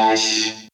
Goiás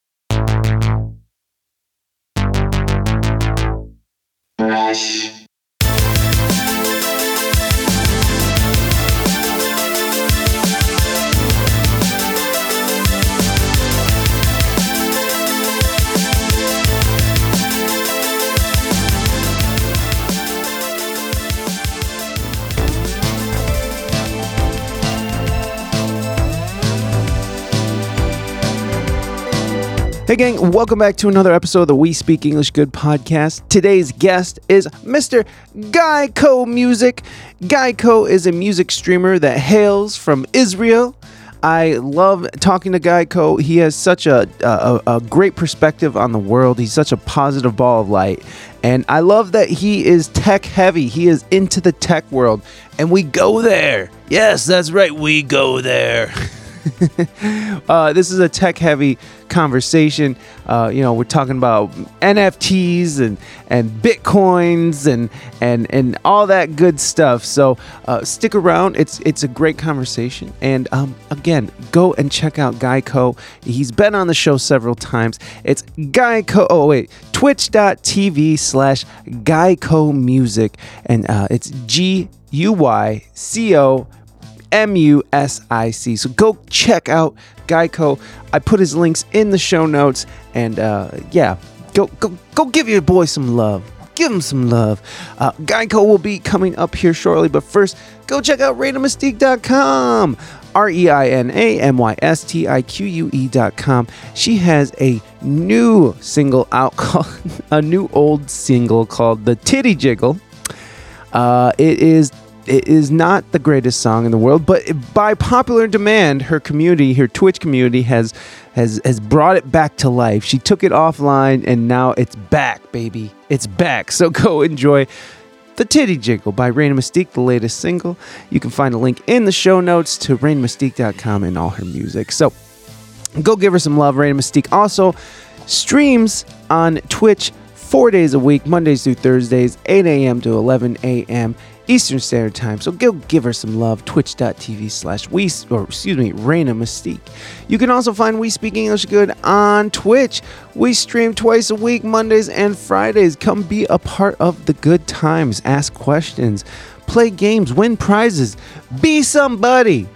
Hey, gang, welcome back to another episode of the We Speak English Good podcast. Today's guest is Mr. Guyco Music. Guyco is a music streamer that hails from Israel. I love talking to Guyco. He has such a, a, a great perspective on the world. He's such a positive ball of light. And I love that he is tech heavy. He is into the tech world. And we go there. Yes, that's right. We go there. uh, this is a tech heavy conversation. Uh, you know, we're talking about NFTs and and bitcoins and and and all that good stuff. So uh, stick around. It's it's a great conversation. And um, again, go and check out Guyco. He's been on the show several times. It's Guyco. Oh wait, Twitch.tv slash Guyco Music, and uh, it's G U Y C O M U S I C. So go check out Guyco. I put his links in the show notes, and uh, yeah, go go go give your boy some love. Give him some love. Uh, Guyco will be coming up here shortly, but first, go check out ReinaMystique.com. R E I N A M Y S T I Q U E.com. She has a new single out called, a new old single called The Titty Jiggle. Uh, it is it is not the greatest song in the world, but by popular demand, her community, her Twitch community, has has has brought it back to life. She took it offline, and now it's back, baby. It's back. So go enjoy. The Titty Jiggle by Reina Mystique, the latest single. You can find a link in the show notes to reinamystique.com and all her music. So go give her some love, Reina Mystique. Also, streams on Twitch four days a week, Mondays through Thursdays, 8 a.m. to 11 a.m. Eastern Standard Time. So go give her some love. Twitch.tv slash we or excuse me, Reina Mystique. You can also find We Speak English Good on Twitch. We stream twice a week, Mondays and Fridays. Come be a part of the good times. Ask questions, play games, win prizes, be somebody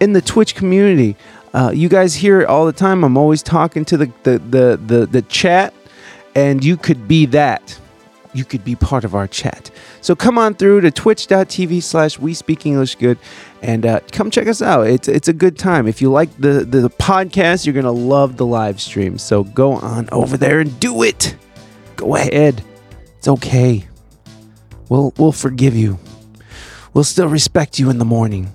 in the Twitch community. Uh, you guys hear it all the time. I'm always talking to the the the the, the chat, and you could be that you could be part of our chat. So come on through to twitch.tv slash we speak English good and uh, come check us out. It's, it's a good time. If you like the, the, the podcast, you're going to love the live stream. So go on over there and do it. Go ahead. It's okay. We'll, we'll forgive you. We'll still respect you in the morning.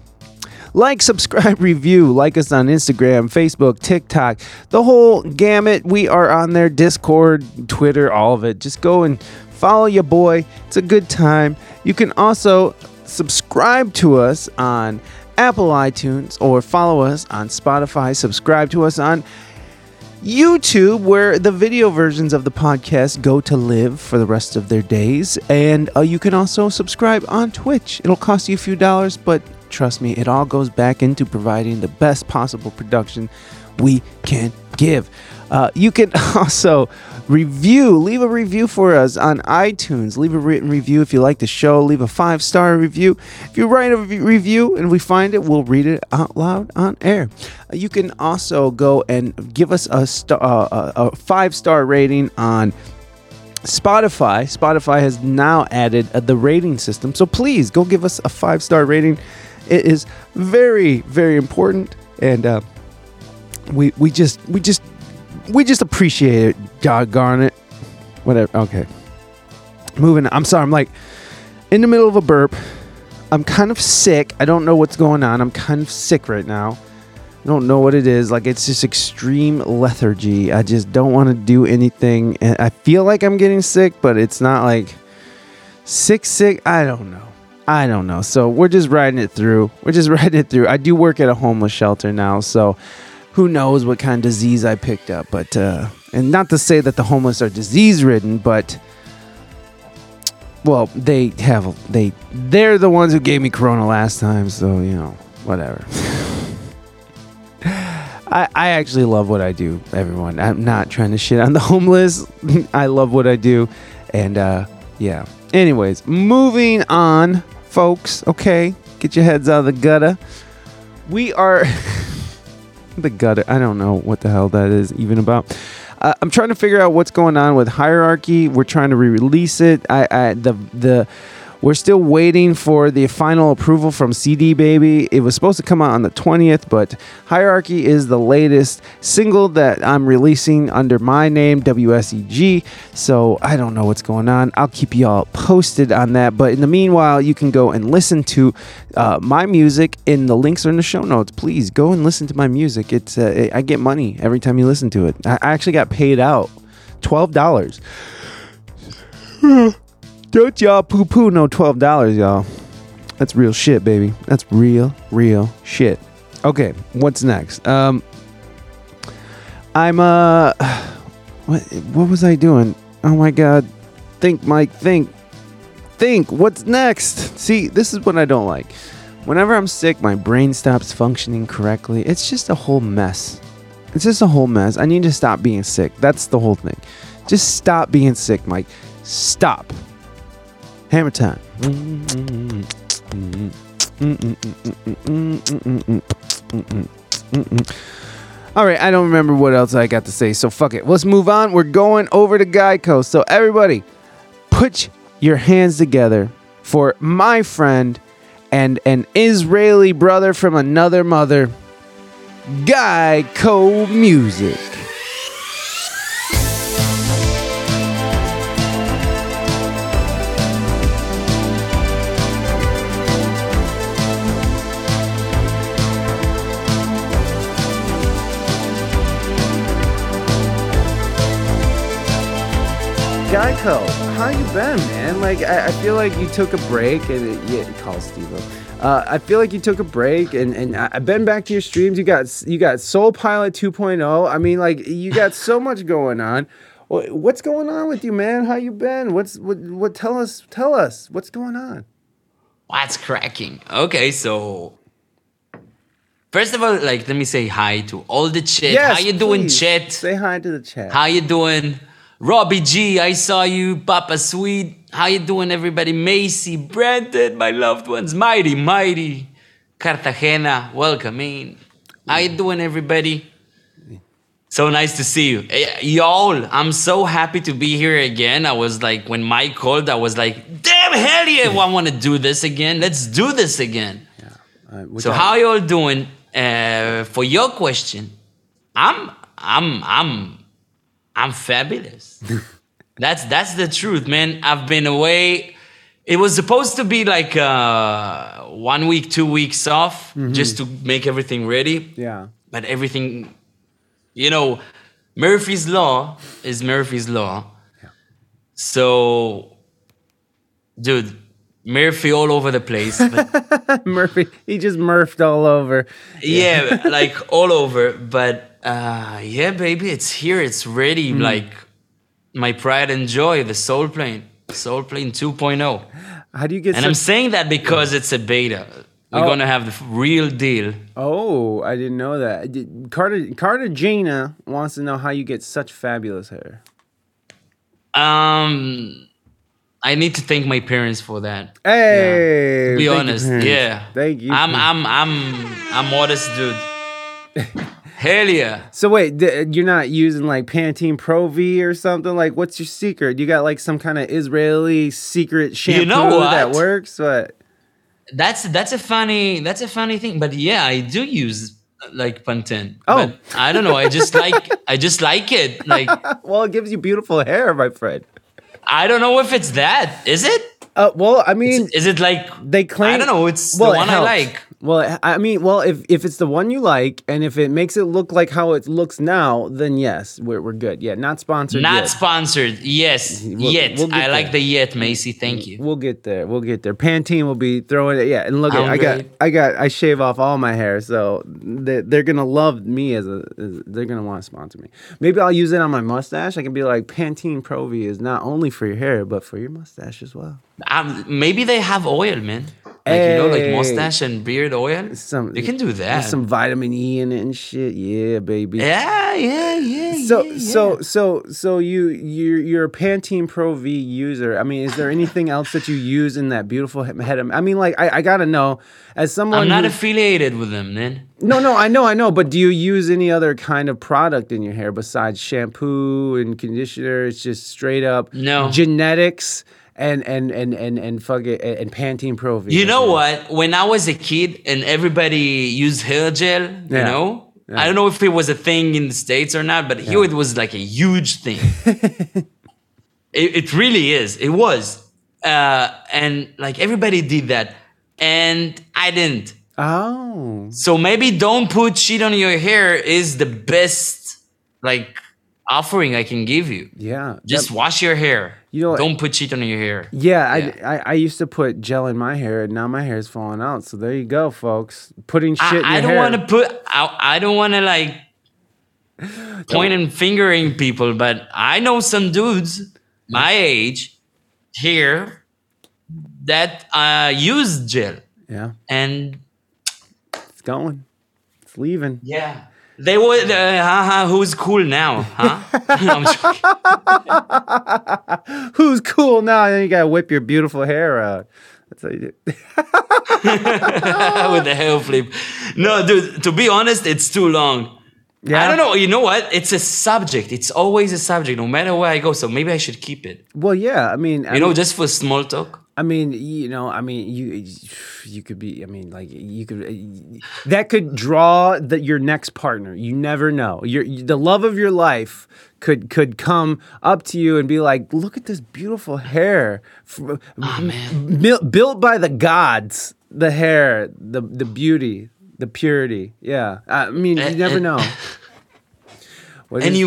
Like, subscribe, review. Like us on Instagram, Facebook, TikTok, the whole gamut. We are on there, Discord, Twitter, all of it. Just go and follow your boy. It's a good time. You can also subscribe to us on Apple iTunes or follow us on Spotify. Subscribe to us on YouTube, where the video versions of the podcast go to live for the rest of their days. And uh, you can also subscribe on Twitch. It'll cost you a few dollars, but trust me, it all goes back into providing the best possible production we can give. Uh, you can also review, leave a review for us on iTunes. Leave a written review if you like the show. Leave a five star review. If you write a re- review and we find it, we'll read it out loud on air. Uh, you can also go and give us a, star, uh, a five star rating on Spotify. Spotify has now added uh, the rating system. So please go give us a five star rating. It is very, very important. And uh, we, we just, we just, we just appreciate it. Doggone it. Whatever. Okay. Moving. I'm sorry. I'm like in the middle of a burp. I'm kind of sick. I don't know what's going on. I'm kind of sick right now. I don't know what it is. Like it's just extreme lethargy. I just don't want to do anything. And I feel like I'm getting sick, but it's not like sick, sick. I don't know. I don't know. So we're just riding it through. We're just riding it through. I do work at a homeless shelter now, so who knows what kind of disease I picked up. But uh, and not to say that the homeless are disease ridden, but well, they have they they're the ones who gave me corona last time, so you know whatever. I, I actually love what I do, everyone. I'm not trying to shit on the homeless. I love what I do. And uh, yeah. Anyways, moving on, folks. Okay. Get your heads out of the gutter. We are. the gutter. I don't know what the hell that is even about. Uh, I'm trying to figure out what's going on with hierarchy. We're trying to re-release it. I, I the the we're still waiting for the final approval from CD Baby. It was supposed to come out on the 20th, but Hierarchy is the latest single that I'm releasing under my name, WSEG. So I don't know what's going on. I'll keep y'all posted on that. But in the meanwhile, you can go and listen to uh, my music, and the links are in the show notes. Please go and listen to my music. It's uh, I get money every time you listen to it. I actually got paid out twelve dollars. Don't y'all poo poo no twelve dollars, y'all. That's real shit, baby. That's real, real shit. Okay, what's next? Um, I'm uh, what what was I doing? Oh my god, think, Mike, think, think. What's next? See, this is what I don't like. Whenever I'm sick, my brain stops functioning correctly. It's just a whole mess. It's just a whole mess. I need to stop being sick. That's the whole thing. Just stop being sick, Mike. Stop. Hammer time. All right, I don't remember what else I got to say, so fuck it. Let's move on. We're going over to Guyco. So, everybody, put your hands together for my friend and an Israeli brother from another mother, Guyco Music. Guyco, how you been, man? Like, I, I feel like you took a break, and it, yeah, call Steve. Uh, I feel like you took a break, and, and I- I've been back to your streams. You got you got Soul Pilot 2.0. I mean, like, you got so much going on. What's going on with you, man? How you been? What's what? What? Tell us. Tell us. What's going on? What's cracking? Okay, so first of all, like let me say hi to all the chat. How you doing, please. chat? Say hi to the chat. How you doing? Robbie G, I saw you. Papa Sweet, how you doing, everybody? Macy, Brandon, my loved ones. Mighty, mighty. Cartagena, welcome in. How you doing, everybody? So nice to see you. Eh, Y'all, I'm so happy to be here again. I was like, when Mike called, I was like, damn, hell yeah, I want to do this again. Let's do this again. Uh, which So how y'all doing? Uh, for your question, I'm I'm I'm I'm fabulous. that's that's the truth, man. I've been away. It was supposed to be like uh, one week, two weeks off, just to make everything ready. Yeah. But everything, you know, Murphy's law is Murphy's law. Yeah. So, dude, Murphy all over the place. Murphy, he just murphed all over. yeah, like all over. But uh, yeah, baby, it's here. It's ready. Hmm. Like my pride and joy, the Soul Plane, Soul Plane 2.0. How do you get? And I'm saying that because it's a beta. We're Oh. gonna have the real deal. Oh, I didn't know that. Carter Cartagena wants to know how you get such fabulous hair. Um, I need to thank my parents for that. Hey, To be honest, yeah. Thank you. I'm. I'm I'm I'm modest dude. Hell yeah. so wait, d- you're not using like Pantene Pro V or something? Like, what's your secret? You got like some kind of Israeli secret shampoo know that works? What? That's that's a funny that's a funny thing. But yeah, I do use like Pantene. Oh. But I don't know. I just like I just like it. Like Well, it gives you beautiful hair, my friend. I don't know if it's that. Is it? Uh, well, I mean, Is it like they claim I don't know. It's well, the it one I like. Well, I mean, well, if if it's the one you like, and if it makes it look like how it looks now, then yes, we're, we're good. Yeah, not sponsored. Not yet. sponsored. Yes. We'll- yet. we'll I like the yet, Macy. Thank you. We'll get there. We'll get there. Pantene will be throwing it. Yeah, and look, I'm I got, ready. I got, I shave off all my hair, so they, they're gonna love me as a. As, they're gonna want to sponsor me. Maybe I'll use it on my mustache. I can be like, Pantene Pro V is not only for your hair, but for your mustache as well. Um, maybe they have oil, man. Like you know, like mustache and beard oil. Some you can do that. Some vitamin E in it and shit. Yeah, baby. yeah, yeah, yeah. So yeah, so yeah. so so you you're you're a Pantene Pro V user. I mean, is there anything else that you use in that beautiful head? of- I mean, like I, I gotta know as someone. I'm not who- affiliated with them, man. no, no, I know, I know. But do you use any other kind of product in your hair besides shampoo and conditioner? It's just straight up No. genetics and and and and and fuck it and Pantene Pro V. You know what? When I was a kid and everybody used hair gel, you know, Yeah. I don't know if it was a thing in the states or not, but here it was like a huge thing. it, it really is. It was, uh, and like everybody did that, and I didn't. Oh, So maybe don't put shit on your hair is the best like offering I can give you. yeah. Just That- wash your hair. You know- don't put shit on your hair. yeah, Yeah. I, I I used to put gel in my hair, and now my hair is falling out. So there you go, folks. Putting shit in I, I don't want to put. I, I don't want to like point and fingering people, but I know some dudes my age here that uh, use gel, Yeah, and it's going. It's leaving. yeah, they would. Uh, haha, who's cool now? Huh? Who's cool now? And then you gotta whip your beautiful hair out. That's how you do. with the hair flip. No, dude. To be honest, it's too long. Yeah. I don't know. You know what? It's a subject. It's always a subject, no matter where I go. So maybe I should keep it. Well, yeah. I mean, I You know, mean, just for small talk. I mean, you know, I mean, you eh, you could be. I mean, like you could eh, that could draw the, your next partner. You never know. Your the love of your life could could come up to you and be like, "Look at this beautiful hair, man. mil- built by the gods. The hair, the the beauty, the purity. Yeah. I mean, eh, you never know. What And is-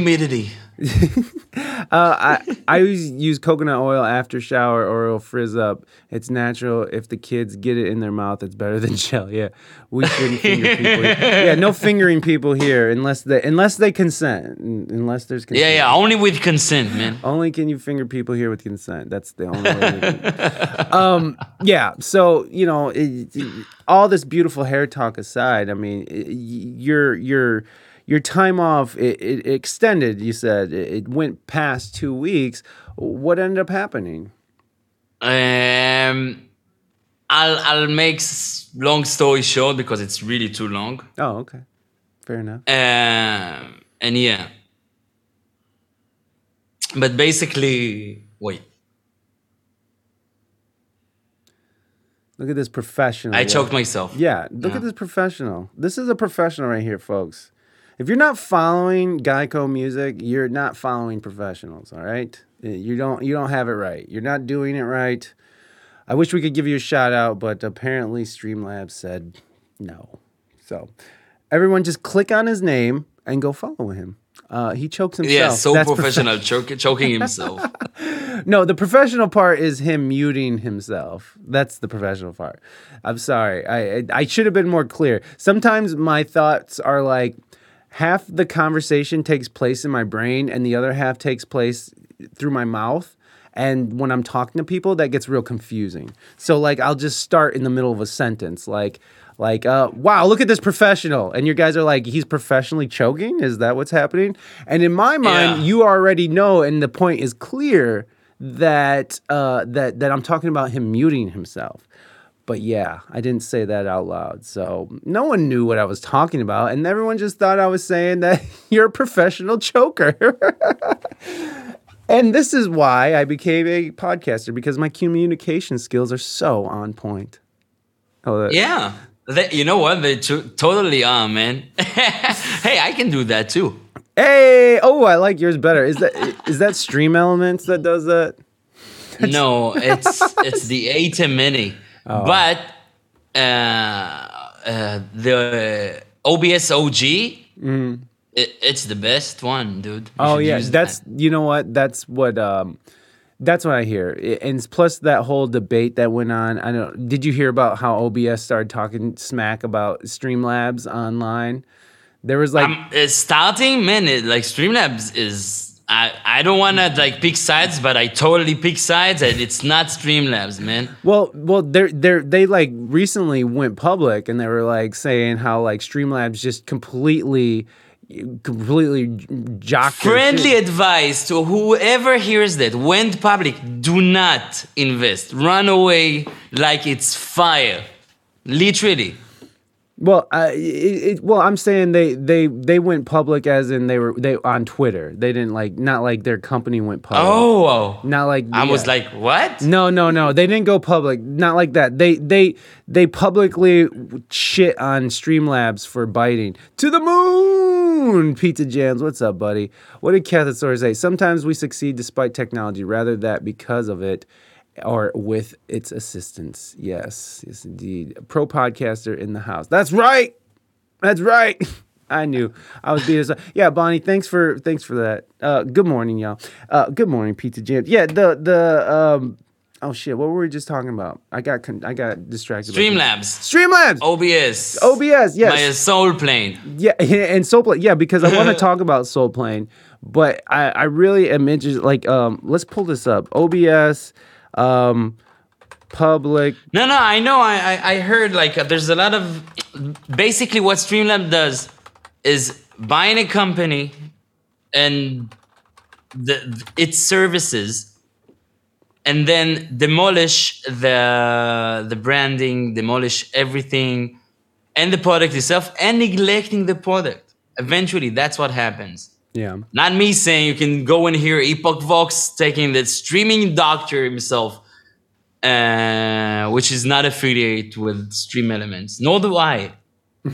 humidity. I I always use coconut oil after shower or it'll frizz up. It's natural. If the kids get it in their mouth, it's better than gel. Yeah, we shouldn't finger people. Yeah, no fingering people here unless they unless they consent. Unless there's consent. Yeah, yeah. Only with consent, man. Only can you finger people here with consent. That's the only way. um, yeah. So you know, it, it- all this beautiful hair talk aside, I mean, it, your your your time off it, it extended. You said it, it went past two weeks. What ended up happening? Um, I'll I'll make s- long story short because it's really too long. Oh, okay, fair enough. Um, and yeah. But basically, wait. Look at this professional. I choked myself. Yeah, look Yeah. at this professional. This is a professional right here, folks. If you're not following Guyco music, you're not following professionals, all right? Uh, You don't you don't have it right. You're not doing it right. I wish we could give you a shout out, but apparently Streamlabs said no. So, everyone just click on his name and go follow him. Uh, he chokes himself. Yeah, so That's profe- professional, choke, choking himself. no, the professional part is him muting himself. That's the professional part. I'm sorry. I I, I should have been more clear. Sometimes my thoughts are like half the conversation takes place in my brain and the other half takes place through my mouth. And when I'm talking to people, that gets real confusing. So like I'll just start in the middle of a sentence like like uh, wow look at this professional and your guys are like he's professionally choking is that what's happening and in my mind Yeah. you already know and the point is clear that uh, that that I'm talking about him muting himself. But yeah, I didn't say that out loud. So no one knew what I was talking about and everyone just thought I was saying that you're a professional choker. and this is why I became a podcaster because my communication skills are so on point. Oh, that- yeah. They, you know what? They to- totally are, man. hey, I can do that too. Hey, oh, I like yours better. Is that is that Stream Elements that does that? No, it's it's the ATEM Mini, Oh. but uh, uh, the OBS OG, it, it's the best one, dude. You Oh yeah, that's that. you know what? That's what um that's what I hear. And plus that whole debate that went on. I don't did you hear about how OBS started talking smack about Streamlabs online? There was like Um, starting man, it, like Streamlabs is I, I don't want to like pick sides, but I totally pick sides, and it's not Streamlabs, man. Well, well, they're they're they like recently went public and they were like saying how like Streamlabs just completely, completely jock Friendly advice to whoever hears that went public: do not invest. Run away like it's fire, literally. Well, uh, it, it, well, I'm saying they they they went public as in they were they on Twitter. They didn't like not like their company went public. Oh, not like I was like, what? No, no, no. They didn't go public. Not like that. They they they publicly shit on Streamlabs for biting. To the moon! Pizza Jams, what's up, buddy? What did Cathosaurus say? Sometimes we succeed despite technology, rather that because of it or with its assistance. Yes, yes indeed. A pro podcaster in the house. That's right. That's right. I knew I was being. Yeah, Bonnie. Thanks for thanks for that. Uh, good morning, y'all. Uh, good morning, Pizza Jams. Yeah, the the um. Oh shit! What were we just talking about? I got con- I got distracted. by- Streamlabs, Streamlabs. OBS, OBS. Yes. my soul plane. Yeah, and Soul Plane. Yeah, because I want to talk about Soul Plane, but I, I really am interested. Like, um, let's pull this up. OBS, um, public. No, no, I know. I, I, I heard like uh, there's a lot of basically what Streamlab does is buying a company and the its services, and then demolish the the branding, demolish everything, and the product itself, and neglecting the product. Eventually, that's what happens. Yeah. Not me saying you can go in here, EposVox taking the streaming doctor himself, uh, which is not affiliated with Stream Elements. Nor do I.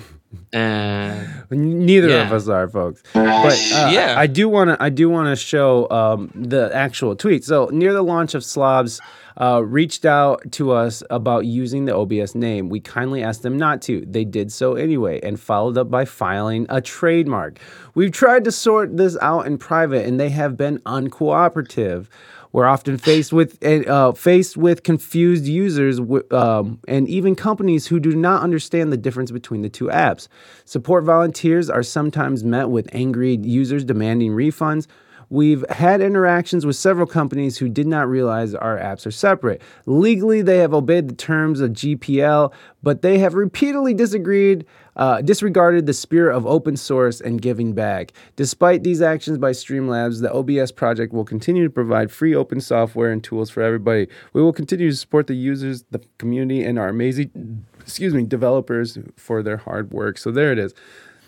Uh, Neither of us are, folks. But uh, Yeah. I, I do want to. I do want to show um, the actual tweet. So near the launch of Slobs, uh, reached out to us about using the OBS name. We kindly asked them not to. They did so anyway, and followed up by filing a trademark. We've tried to sort this out in private, and they have been uncooperative. We're often faced with uh, faced with confused users wi- um, and even companies who do not understand the difference between the two apps. Support volunteers are sometimes met with angry users demanding refunds. We've had interactions with several companies who did not realize our apps are separate. Legally, they have obeyed the terms of GPL, but they have repeatedly disagreed, uh, disregarded the spirit of open source and giving back. Despite these actions by Streamlabs, the OBS project will continue to provide free open software and tools for everybody. We will continue to support the users, the community, and our amazing, excuse me, developers for their hard work. So there it is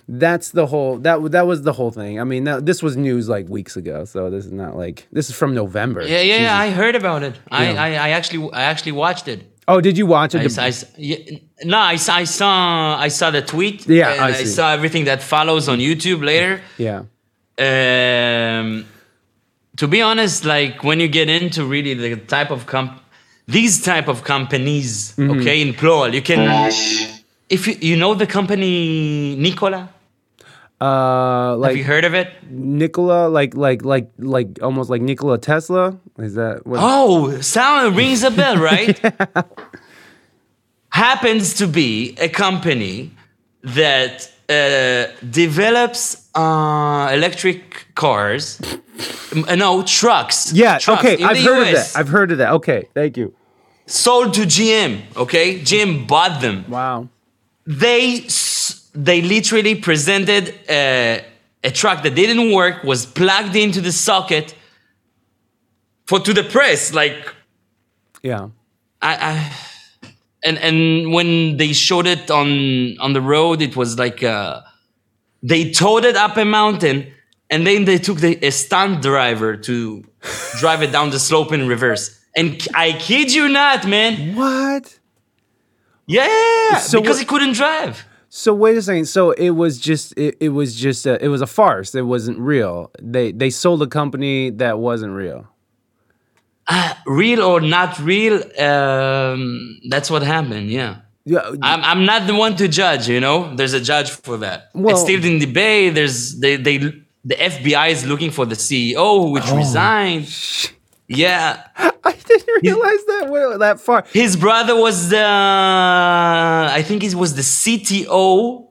that's the whole that that was the whole thing. I mean, that, this was news like weeks ago, so this is not like this is from November. yeah, yeah, yeah, I heard about it. I. I, I actually, I actually watched it. Oh, did you watch it? I, I, yeah, no, I, saw- I saw, I saw the tweet. Yeah, and I I, saw everything that follows on YouTube later. yeah, um, to be honest, like when you get into really the type of comp, these type of companies, Mm-hmm. okay, in plural, you can, if you, you know the company Nikola, uh, have you heard of it? Nikola, like like like like almost like Nikola Tesla. Is that what? Oh, sound rings a bell, right? Happens to be a company that uh, develops uh, electric cars. No, trucks. yeah. trucks Okay, I've heard of that. I've heard of that. Okay, thank you. sold to GM. Okay, GM bought them. Wow. They s- they literally presented a, a truck that didn't work, was plugged into the socket for to the press. Like Yeah. I, I and and when they showed it on on the road, it was like uh, they towed it up a mountain. And then they took the, a stunt driver to drive it down the slope in reverse. And I kid you not, man. What? Yeah, So because what- he couldn't drive. So wait a second. So it was just it, it was just a, it was a farce. It wasn't real. They they sold a company that wasn't real. Real or not real, um, that's what happened. Yeah, Yeah. I'm, I'm not the one to judge. You know, there's a judge for that. Well- it's still in debate. There's they they the FBI is looking for the CEO, which Oh. resigned. Yeah, I didn't realize that that far. his brother was the I think he was the CTO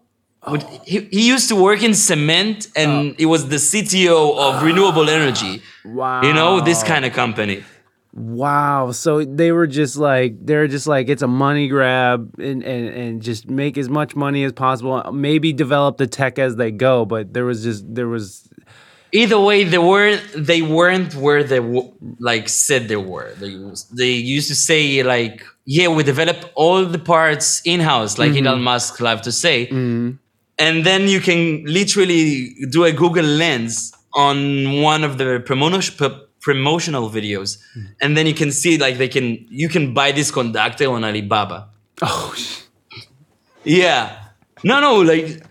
Would- He, he used to work in cement, and oh. he was the CTO of renewable energy. Wow. You know this kind of company. Wow. So they were just like they're just like it's a money grab and, and and just make as much money as possible. Maybe develop the tech as they go, but there was just there was Either way, they weren't they weren't where they like said they were. They they used to say like, yeah, we develop all the parts in house, like mm-hmm. Elon Musk love to say, mm-hmm. and then you can literally do a Google Lens on one of the promotion promotional videos, mm-hmm. and then you can see like they can you can buy this conductor on Alibaba. oh Yeah. No, no, like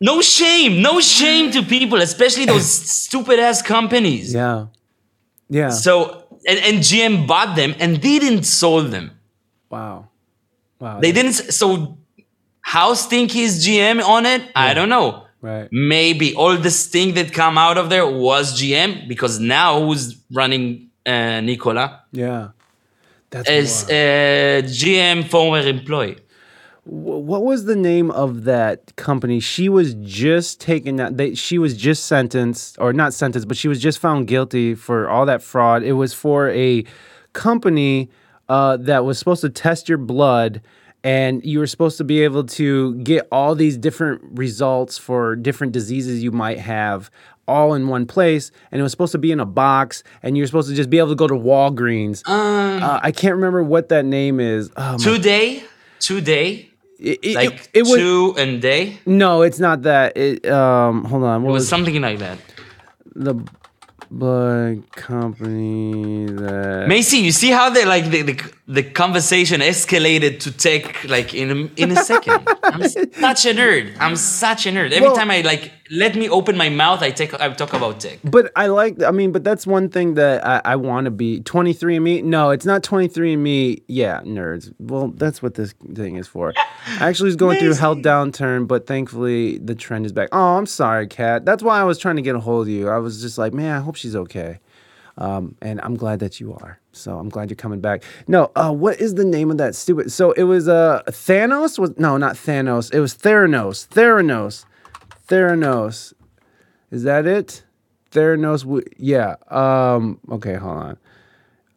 no shame, no shame to people, especially those stupid ass companies. yeah yeah So and, and GM bought them and didn't sold them. wow wow They didn't. So how stinky is GM on it? I don't know. right Maybe all the stink that come out of there was GM because now who's running uh, Nikola yeah that's as a GM former employee. Wh- what was the name of that company? She was just taken out. They, she was just sentenced, or not sentenced, but she was just found guilty for all that fraud. It was for a company uh, that was supposed to test your blood, and you were supposed to be able to get all these different results for different diseases you might have. All in one place, and it was supposed to be in a box, and you're supposed to just be able to go to Walgreens. Uh, I can't remember what that name is. Oh, Today, today, it, it- like it was, two and day. No, it's not that. It um hold on. What It was, was something like that. the blood company that Macy, you see how they like the, the the conversation escalated to take like in a, in a second. I'm such a nerd. I'm such a nerd. Every Well- time I like let me open my mouth, I take I talk about tech. But I like I mean, but that's one thing that I, I want to be Twenty three and Me. No, it's not twenty three and Me. Yeah, nerds. Well, that's what this thing is for. I actually was going through a health downturn, but thankfully the trend is back. Oh, I'm sorry, Kat. That's why I was trying to get a hold of you. I was just like, man, I hope she's okay. Um, and I'm glad that you are. So I'm glad you're coming back. No, uh, what is the name of that stupid? So it was uh Thanos was no, not Thanos. It was Theranos. Theranos. Theranos. Is that it? Theranos. w- Yeah. Um. Okay. Hold on.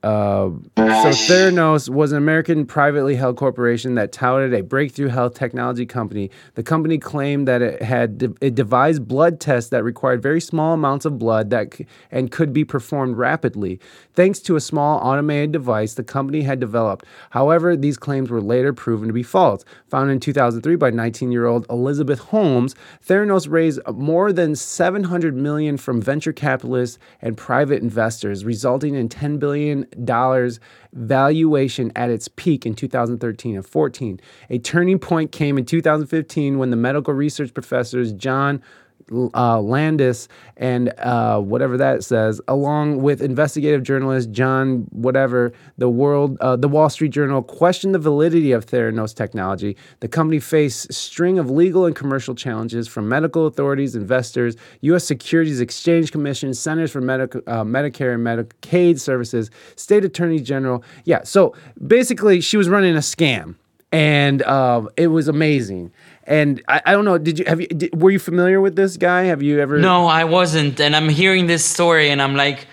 Uh, so Theranos was an American privately held corporation that touted a breakthrough health technology company. The company claimed that it had de- it devised blood tests that required very small amounts of blood that c- and could be performed rapidly, thanks to a small automated device the company had developed. However, these claims were later proven to be false. Founded in 2003 by 19-year-old Elizabeth Holmes, Theranos raised more than 700 million from venture capitalists and private investors, resulting in 10 billion dollars valuation at its peak in 2013 and 14. A turning point came in 2015 when the medical research professors John uh, Landis and uh, whatever that says, along with investigative journalist John whatever, the world, uh, the Wall Street Journal questioned the validity of Theranos technology. The company faced string of legal and commercial challenges from medical authorities, investors, U.S. Securities Exchange Commission, Centers for Medical, uh, Medicare and Medicaid Services, state attorney general. Yeah, so basically, she was running a scam and uh, it was amazing. And I, I don't know. Did you have you did, were you familiar with this guy? Have you ever? No, I wasn't, and I'm hearing this story, and I'm like,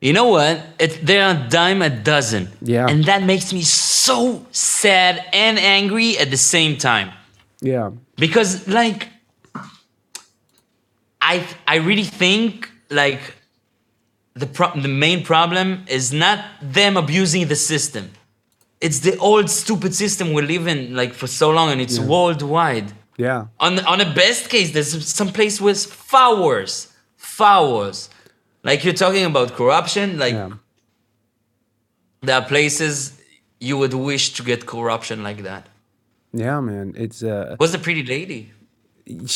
you know what? It, they're a dime a dozen. Yeah. And that makes me so sad and angry at the same time. Yeah. because like i i really think like the pro- the main problem is not them abusing the system it's the old stupid system we live in like for so long and it's worldwide Yeah. on on the best case there's some place with far worse far worse like you're talking about corruption like Yeah. there are places you would wish to get corruption like that Yeah, man. It's uh was a pretty lady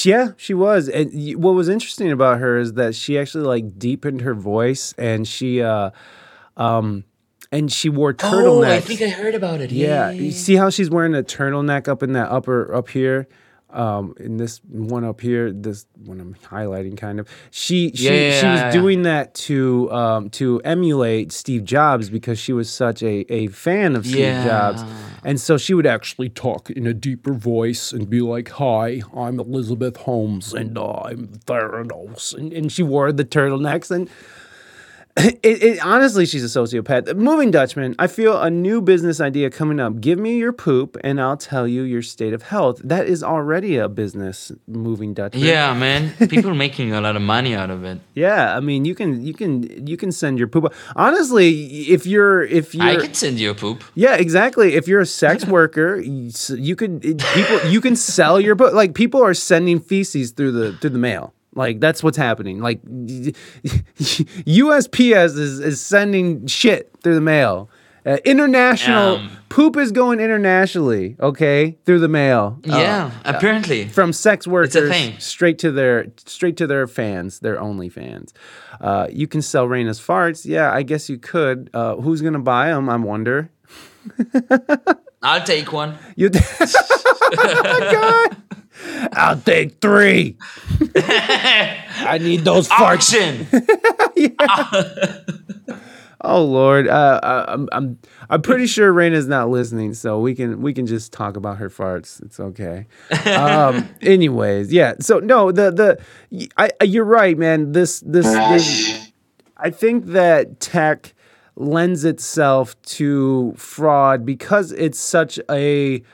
Yeah, she was. And what was interesting about her is that she actually like deepened her voice and she uh um and she wore turtlenecks. Oh, I think I heard about it. yeah. You see how she's wearing a turtleneck up in that upper up here? Um in this one up here, this one I'm highlighting kind of. She she Yeah, she was yeah, yeah. doing that to um to emulate Steve Jobs because she was such a, a fan of Steve Yeah. Jobs. And so she would actually talk in a deeper voice and be like, "Hi, I'm Elizabeth Holmes, and uh, I'm Theranos," and, and she wore the turtlenecks and. It, it, honestly, she's a sociopath. Moving Dutchman, I feel a new business idea coming up. Give me your poop, and I'll tell you your state of health. That is already a business. Moving Dutchman. Yeah, man. People are making a lot of money out of it. Yeah, I mean, you can you can you can send your poop. Honestly, if you're if you're I could send you a poop. yeah, exactly. If you're a sex worker, you, could people you can sell your poop. Like people are sending feces through the through the mail. Like that's what's happening. Like USPS is is sending shit through the mail. Uh, international Um, poop is going internationally. Okay, through the mail. Uh, Yeah, apparently. from sex workers thing. straight to their straight to their fans, their only fans. Uh, you can sell Reina's farts. Yeah, I guess you could. Uh, who's gonna buy them? I wonder. I'll take one. You. God. I'll take three. I need those farts. Auction. Oh Lord, uh, I- I'm I'm I'm pretty sure Reina's not listening, so we can we can just talk about her farts. It's okay. Um, anyways, yeah. So no, the the I, I- you're right, man. This this this I think that tech lends itself to fraud because it's such a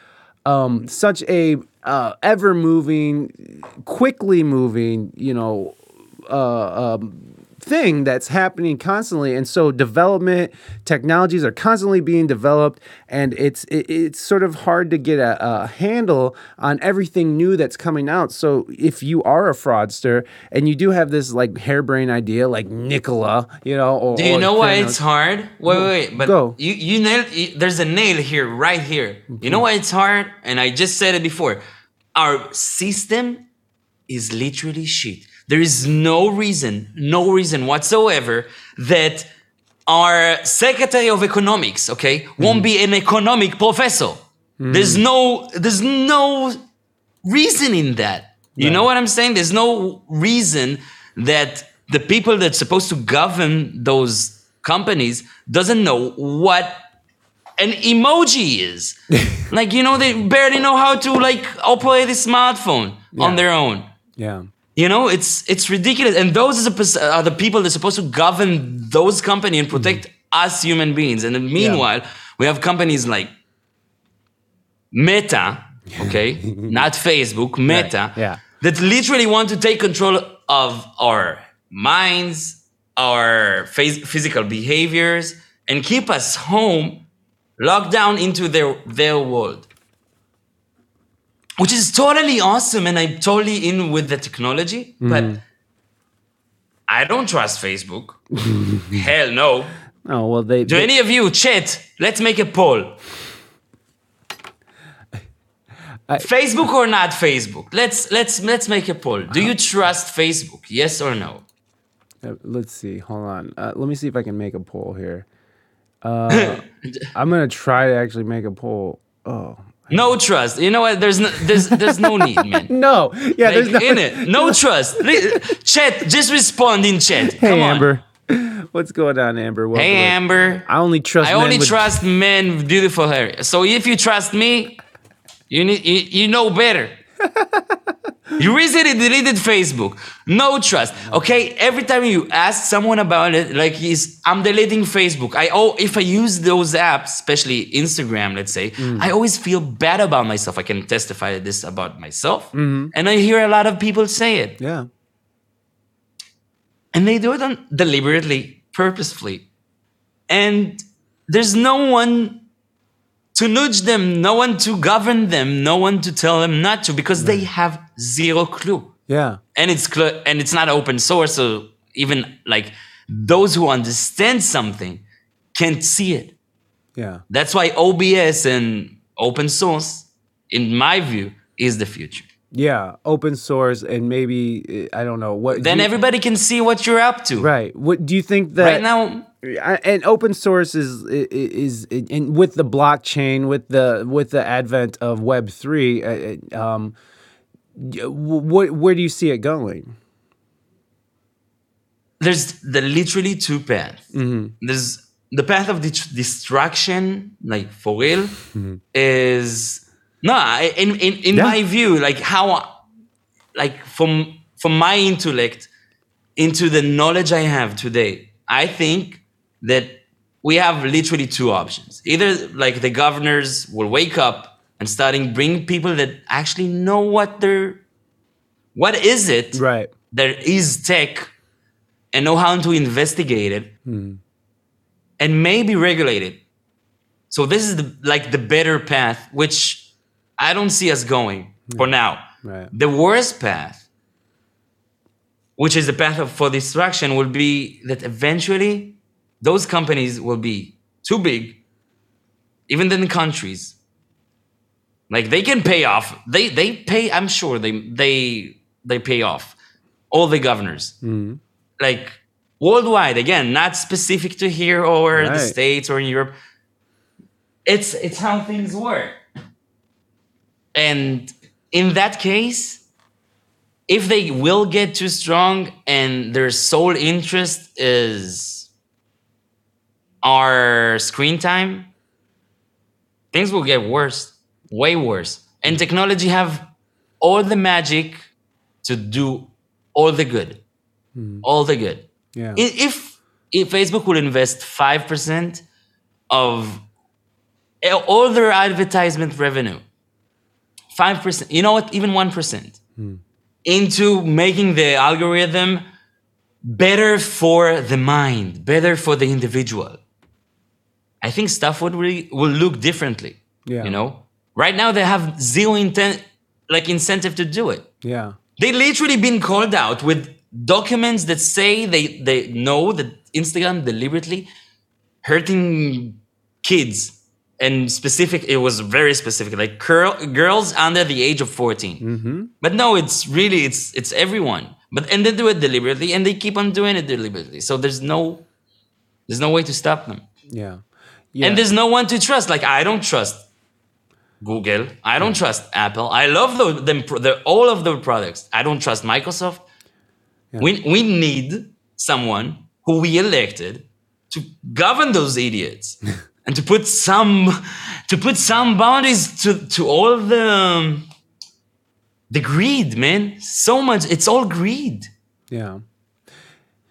um, such a uh, ever moving, quickly moving, you know, uh, um, thing that's happening constantly and so development technologies are constantly being developed and it's it, it's sort of hard to get a, a handle on everything new that's coming out so if you are a fraudster and you do have this like harebrained idea like Nikola you know or Do you know why it's hard? Wait, wait, wait. But Go. you you nailed. You, there's a nail here, right here. You know why it's hard? And I just said it before. Our system is literally shit. There is no reason, no reason whatsoever that our Secretary of Economics, okay, won't be an economic professor. There's no, there's no reason in that. You know what I'm saying? There's no reason that the people that's supposed to govern those companies doesn't know what an emoji is. like, you know, they barely know how to like operate a smartphone on their own. yeah You know, it's it's ridiculous. And those are the, people that are the people that's supposed to govern those companies and protect mm-hmm. us human beings. And meanwhile, we have companies like Meta, okay, not Facebook, Meta, yeah. that literally want to take control of our minds, our phys- physical behaviors, and keep us home, locked down into their their world. Which is totally awesome and i'm totally in with the technology but i don't trust facebook. Hell no. Oh well they, do they- any of you chat? Let's make a poll. Facebook or not facebook? Let's let's let's make a poll. Do you trust facebook? Yes or no? Uh, let's see. Hold on. Uh, let me see if I can make a poll here. Uh, I'm gonna try to actually make a poll. Oh no trust you know what there's no there's there's no need man no! Yeah, there's no. in it no trust chat just respond in chat Hey Come on. Amber, what's going on, Amber? Welcome hey amber I only trust. I men only with- trust men with beautiful hair. So if you trust me, you need you, you know better. You recently deleted Facebook. No trust. Okay, every time you ask someone about it, like he's I'm deleting Facebook. I oh if I use those apps, especially Instagram, let's say, Mm. I always feel bad about myself. I can testify this about myself. Mm-hmm. And I hear a lot of people say it. Yeah. And they do it on, deliberately, purposefully. And there's no one to nudge them, no one to govern them, no one to tell them not to because they have zero clue. Yeah. And it's cl- and it's not open source, so even like those who understand something can't see it. Yeah. That's why OBS and open source, in my view, is the future. Yeah. Open source and maybe I don't know what. Then you- everybody can see what you're up to. Right. What do you think that Right now, and open source is is, is and with the blockchain with the with the advent of web 3 uh, uh, um what where do you see it going there's the literally two paths. There's the path of det- destruction, like for real, is no. In in in Yeah. my view, like how, like from from my intellect into the knowledge I have today, I think that we have literally two options. Either like the governors will wake up and starting bring people that actually know what they're, what is it Right. there is tech and know how to investigate it hmm. and maybe regulate it. So this is the, like the better path, which I don't see us going for hmm. now. Right. The worst path, which is the path of, for destruction, will be that eventually those companies will be too big, even in the countries. Like they can pay off. They they pay. I'm sure they they they pay off all the governors. Mm-hmm. Like worldwide, again, not specific to here or the states or in Europe. It's it's how things work. And in that case, if they will get too strong and their sole interest is our screen time, things will get worse, way worse. And technology have all the magic to do all the good, hmm. all the good. Yeah. If if Facebook would invest five percent of all their advertisement revenue, five percent, you know what, even one percent, hmm. into making the algorithm better for the mind, better for the individual. I think stuff would really will look differently. Yeah. You know, right now they have zero intent, like incentive to do it. yeah. They literally been called out with documents that say they they know that Instagram deliberately hurting kids and specific. It was very specific, like girl, girls under the age of 14 mm-hmm. But no, it's really it's it's everyone. But and they do it deliberately, and they keep on doing it deliberately. So there's no there's no way to stop them. Yeah. Yeah. And there's no one to trust. Like I don't trust Google. I don't trust Apple. I love the, them, the all of the products. I don't trust Microsoft. We we need someone who we elected to govern those idiots and to put some to put some boundaries to to all the um, the greed, man. So much. It's all greed. yeah.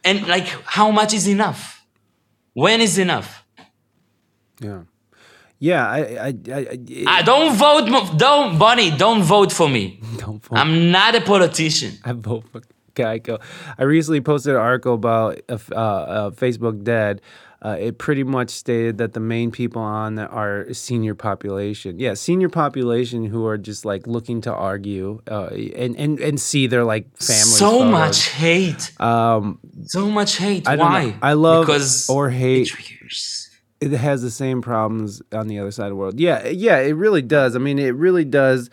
And like, how much is enough? When is enough? Yeah. Yeah. I. I. I, I I don't vote. Don't, Bonnie. Don't vote for me. don't vote. I'm not a politician. I vote for Guyco. I recently posted an article about uh, uh, Facebook Dead. Uh, it pretty much stated that the main people on that are senior population. Yeah, senior population who are just like looking to argue uh, and, and and see their like family. so photos. much hate. Um, So much hate. I know. Why? I love because or hate. It has the same problems on the other side of the world. Yeah, yeah, it really does. I mean, it really does.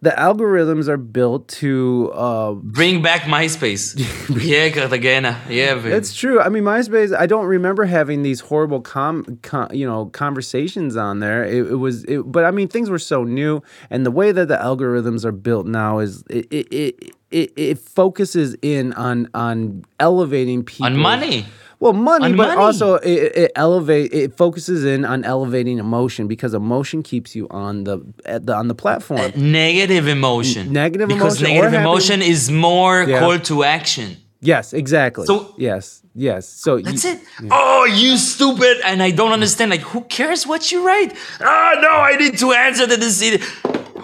The algorithms are built to. Uh, Bring back MySpace. yeah, Cartagena. Yeah, baby. it's true. I mean, MySpace. I don't remember having these horrible com, com you know, conversations on there. It, it was, it, but I mean, things were so new, and the way that the algorithms are built now is it it it, it, it focuses in on on elevating people on money. Well, money, On but money. also it, it elevate. It focuses in on elevating emotion because emotion keeps you on the, at the on the platform. Negative emotion. negative because emotion or negative happy- emotion is more Yeah. call to action. yes, exactly. So- yes, yes. So That's you, it. Oh, you stupid! And I don't understand. Like, who cares what you write? Ah, no, I need to answer to this.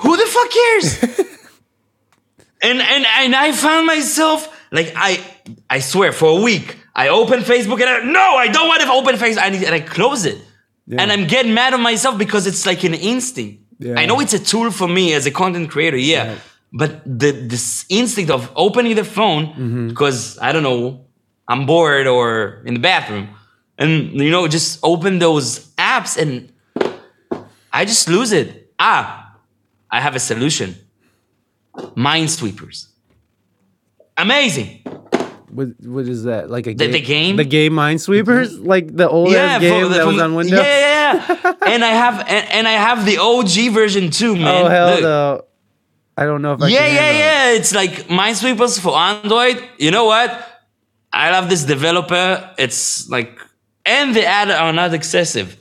Who the fuck cares? and and and I found myself like I I swear for a week I open Facebook and I no I don't want to open Facebook I need, and I close it and I'm getting mad at myself because it's like an instinct. Yeah. I know it's a tool for me as a content creator, yeah, Right. but the this instinct of opening the phone Mm-hmm. because I don't know I'm bored or in the bathroom and you know just open those apps and I just lose it. Ah, I have a solution. Minesweepers. Amazing. What, what is that? Like a The- the game? The game Minesweepers, mm-hmm. like the old ass game for- that was on Windows. Yeah, yeah, yeah. and I have and, and I have the OG version too, oh, man. Oh hell Look. no! I don't know if I. Yeah, can yeah, handle it. yeah. It's like Minesweepers for Android. You know what? I love this developer. It's like and the ad are not excessive.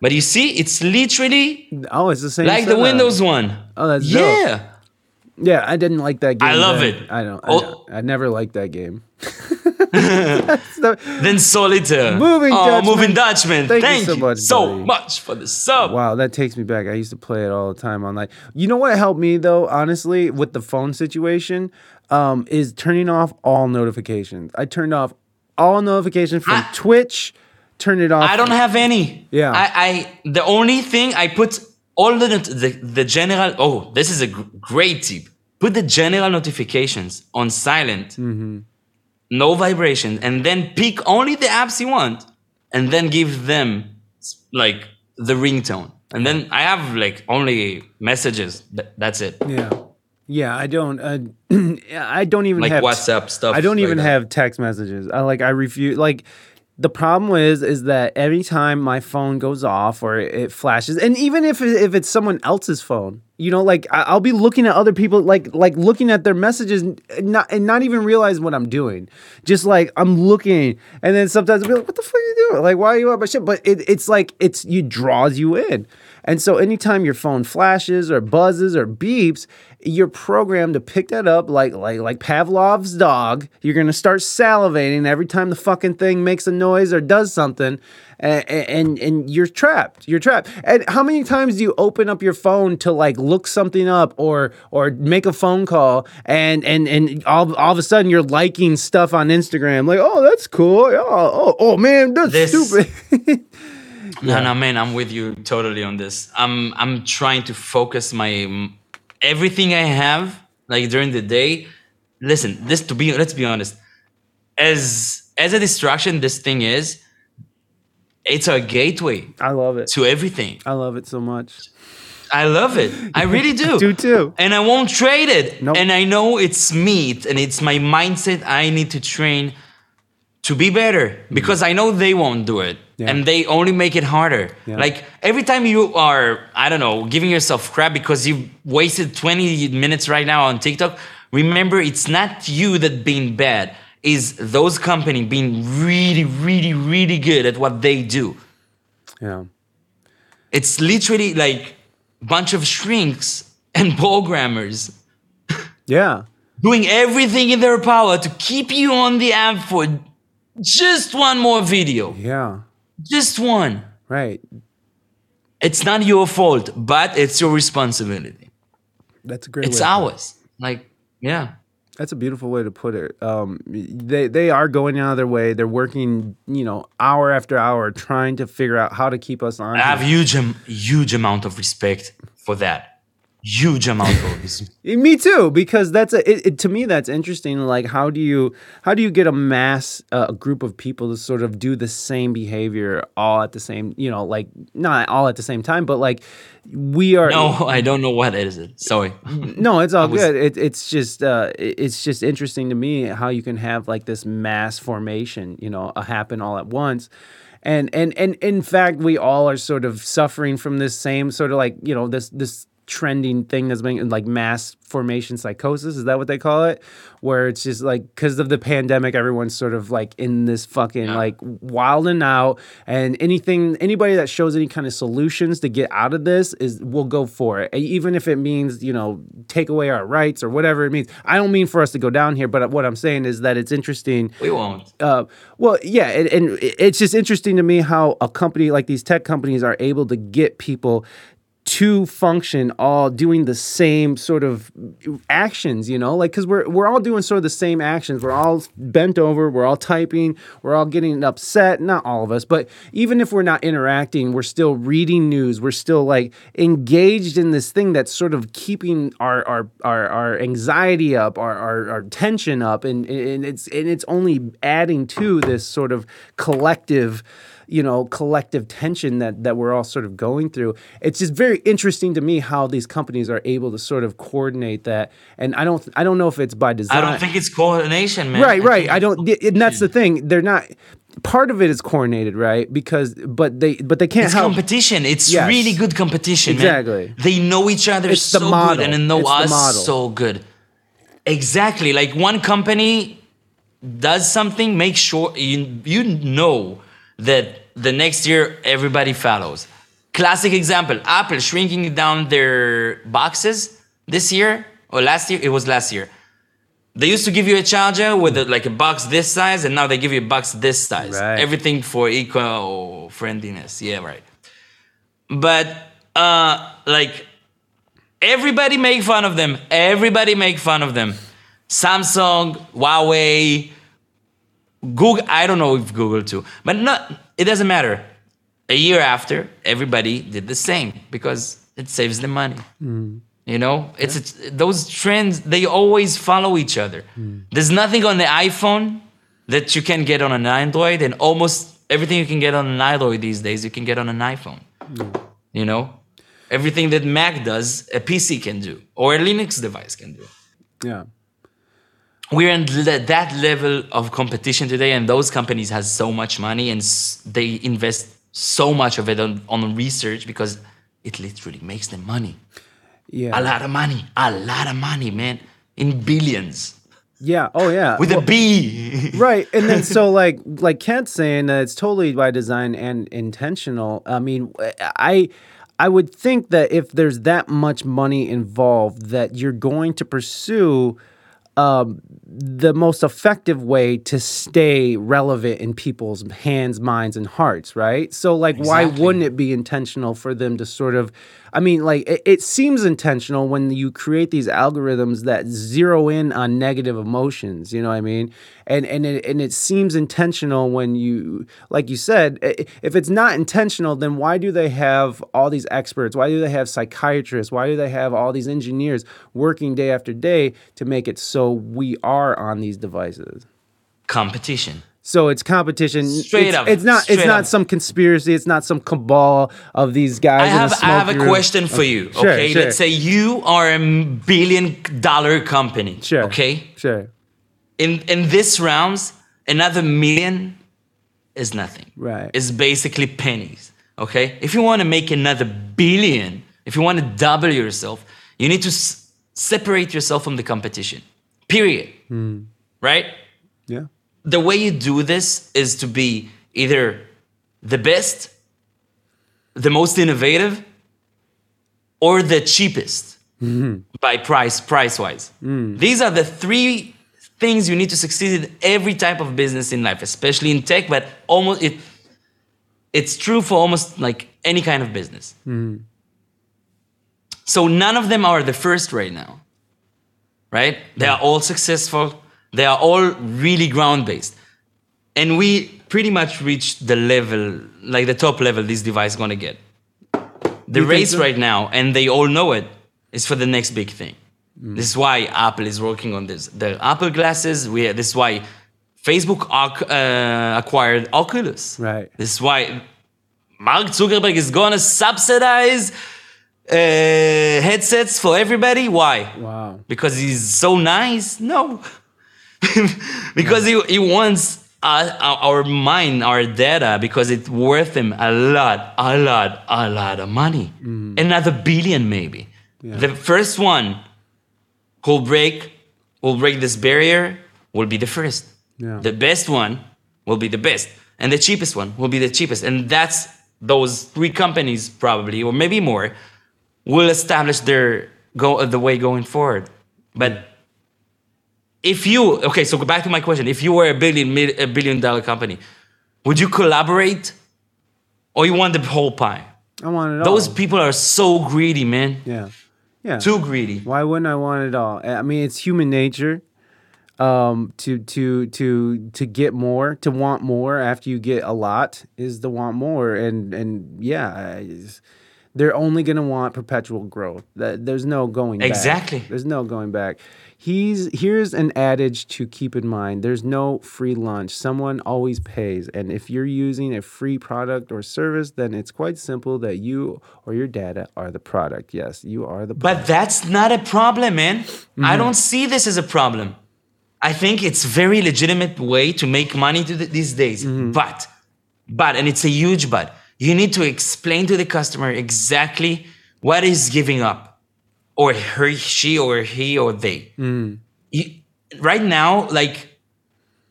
But you see, it's literally Oh, it's the same. like the. Windows one. Oh, that's dope. Yeah. I didn't like that game. I love then. it. I don't. Oh. I, I never liked that game. The- Then Solitaire. Moving oh, Dutchman. Moving Dutchman. Thank you Thank, so you much, so much for the sub. wow, that takes me back. I used to play it all the time online. You know what helped me though, honestly, with the phone situation, um, is turning off all notifications. I turned off all notifications from I- Twitch. Turn it off. I don't have any. Yeah. I, I the only thing I put all the the, the general. Oh, this is a great tip. Put the general notifications on silent, Mm-hmm. no vibration, and then pick only the apps you want, and then give them like the ringtone. And then I have like only messages. That's it. Yeah. Yeah, I don't. Uh, I don't even Like have WhatsApp stuff. I don't even that. have text messages. I like I refuse like the problem is is that every time my phone goes off or it flashes and even if if it's someone else's phone you know like i'll be looking at other people like like looking at their messages and not and not even realize what i'm doing. Just like i'm looking and then sometimes i'll be like what the fuck are you doing? Like why are you on my shit? But it, it's like it's you draws you in and so anytime your phone flashes or buzzes or beeps, you're programmed to pick that up like like like Pavlov's dog. You're gonna start salivating every time the fucking thing makes a noise or does something, and and, and you're trapped. You're trapped. And how many times do you open up your phone to like look something up or or make a phone call and and and all, all of a sudden you're liking stuff on Instagram like oh that's cool oh oh, oh man that's This- stupid. No, no, man, I'm with you totally on this. I'm I'm trying to focus my everything I have like during the day. Listen, this to be let's be honest. As as a distraction, this thing is. It's a gateway I love it. to everything. I love it so much. I love it. I really do. do too. And I won't trade it. Nope. And I know it's me and it's my mindset I need to train to be better because mm-hmm. I know they won't do it. Yeah. And they only make it harder. Yeah. Like every time you are, I don't know, giving yourself crap because you wasted 20 minutes right now on TikTok, remember it's not you that being bad, is those company being really, really, really good at what they do. Yeah. It's literally like bunch of shrinks and programmers Yeah. doing everything in their power to keep you on the app for just one more video. Yeah. Just one. Right. It's not your fault, but it's your responsibility. That's a great. It's ours. Like, yeah. That's a beautiful way to put it. Um, they they are going out of their way. They're working, you know, hour after hour trying to figure out how to keep us on. I have huge, huge amount of respect for that. Huge amount of. Me too, because that's a it, it- to me that's interesting. Like, how do you how do you get a mass uh, group of people to sort of do the same behavior all at the same, you know, like not all at the same time, but like we are. No, I don't know what is it. Sorry. no, it's all was- good. It, it's just uh, it- it's just interesting to me how you can have like this mass formation, you know, uh, happen all at once. And and and in fact, we all are sort of suffering from this same sort of like you know this this trending thing that's been like mass formation psychosis is that what they call it? Where it's just like because of the pandemic everyone's sort of like in this fucking like wilding out and anything anybody that shows any kind of solutions to get out of this is we'll go for it. Even if it means you know take away our rights or whatever it means. I don't mean for us to go down here but what i'm saying is that it's interesting. We won't. uh, well, yeah, and, and it's just interesting to me how a company like these tech companies are able to get people to function all doing the same sort of actions, you know, like because we're we're all doing sort of the same actions. We're all bent over, we're all typing, we're all getting upset. Not all of us, but even if we're not interacting, we're still reading news. We're still like engaged in this thing that's sort of keeping our our our, our anxiety up, our, our our tension up, and and it's and it's only adding to this sort of collective you know collective tension that that we're all sort of going through it's just very interesting to me how these companies are able to sort of coordinate that and i don't i don't know if it's by design I don't think it's coordination, man. right right i don't and that's the thing they're not part of it is coordinated right because but they but they can't It's help competition. It's Yes. really good competition, man. Exactly. They know each other It's so good and they know It's us so good. Exactly. Like one company does something, make sure you you know that the next year everybody follows. Classic example: Apple shrinking down their boxes this year or last year. It was last year. They used to give you a charger with a, like a box this size, and now they give you a box this size. Right. Everything for eco friendliness. Yeah, right. But uh, like everybody make fun of them. Everybody make fun of them. Samsung, Huawei, Google. I don't know if Google too, but not. It doesn't matter. A year after, everybody did the same because it saves them money. Mm. You know, it's, it's those trends. They always follow each other. Mm. There's nothing on the iPhone that you can get on an Android, and almost everything you can get on an Android these days, you can get on an iPhone. Mm. You know, everything that Mac does, a PC can do, or a Linux device can do. Yeah. We're in that level of competition today, and those companies has so much money, and s- they invest so much of it on, on research because it literally makes them money. Yeah. A lot of money, a lot of money, man, in billions Yeah. Oh yeah. with a B. right and then so like like kent's saying that it's totally by design and intentional i mean i i would think that if there's that much money involved that you're going to pursue um, the most effective way to stay relevant in people's hands, minds, and hearts, right? So, like, why wouldn't it be intentional for them to sort of? I mean, like, it, it seems intentional when you create these algorithms that zero in on negative emotions. You know what I mean? And and it, and it seems intentional when you, like you said, if it's not intentional, then why do they have all these experts? Why do they have psychiatrists? Why do they have all these engineers working day after day to make it so we are on these devices? Competition. So it's competition. Straight it's, up, It's not. straight it's not up. some conspiracy. It's not some cabal of these guys. I have, a I have a room. question for you. Sure, okay, sure. let's say you are a billion dollar company. Sure. Okay, Sure. in in this rounds, another million is nothing. Right. It's basically pennies. Okay. If you want to make another billion, if you want to double yourself, you need to s- separate yourself from the competition. Period. Hmm. Right. Yeah. The way you do this is to be either the best, the most innovative, or the cheapest by price, price wise. These are the three things you need to succeed in every type of business in life, especially in tech, but almost it it's true for almost like any kind of business. So none of them are the first right now. Right? They are all successful. They are all really ground based. And we pretty much reached the level, like the top level this device is gonna get. The think race so? right now, and they all know it, is for the next big thing. This is why Apple is working on this. The Apple glasses, we, this is why Facebook uh, acquired Oculus. Right. This is why Mark Zuckerberg is gonna subsidize uh, headsets for everybody. Why? Wow. Because he's so nice? No. because he, he wants uh, our our mind, our data, because it's worth him a lot, a lot, a lot of money. Another billion, maybe. The first one who'll break, will break this barrier, will be the first. Yeah. The best one will be the best, and the cheapest one will be the cheapest. And that's those three companies, probably, or maybe more, will establish their go uh, the way going forward. But if you okay, so go back to my question: If you were a billion a billion dollar company, would you collaborate, or you want the whole pie? I want it all. Those people are so greedy, man. Yeah. Yeah. Too greedy. Why wouldn't I want it all? I mean, it's human nature um to to to to get more to want more after you get a lot is the want more and and yeah it's- they're only going to want perpetual growth that there's no going back Exactly. there's no going back he's here's an adage to keep in mind there's no free lunch someone always pays and if you're using a free product or service then it's quite simple that you or your data are the product yes you are the But that's not a problem, man. I mm-hmm. don't see this as a problem. I think it's very legitimate way to make money to th- these days. Mm-hmm. But, but, and it's a huge but. You need to explain to the customer exactly what is giving up, or her, she, or he, or they. Hmm. You, right now, like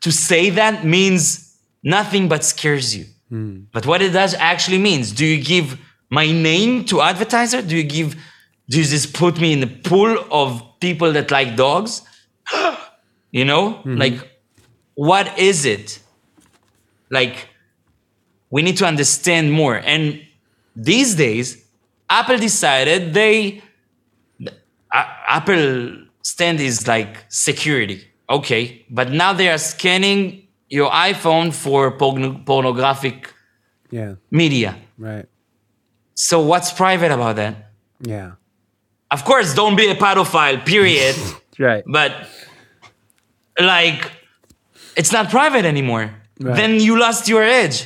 to say that means nothing but scares you. Hmm. But what it does actually means, do you give my name to advertiser? Do you give, do you just put me in the pool of people that like dogs? you know, hmm. like, what is it? Like, we need to understand more. And these days, Apple decided they, Apple stand is like security. Okay. But now they are scanning your iPhone for porn- pornographic Yeah. media. Right. So what's private about that? Yeah. Of course, don't be a pedophile, period. Right. but like, it's not private anymore. Right. Then you lost your edge.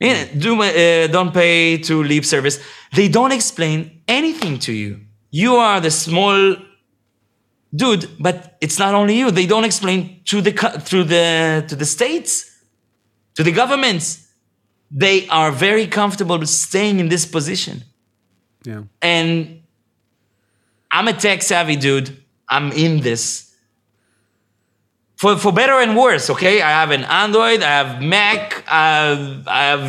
Yeah, do, uh, don't pay to leap service. They don't explain anything to you. You are the small dude, but it's not only you. They don't explain to the through the to the states, to the governments. They are very comfortable staying in this position. Yeah. And I'm a tech savvy dude. I'm in this. For, for better and worse, okay? I have an Android, I have Mac, I have, I have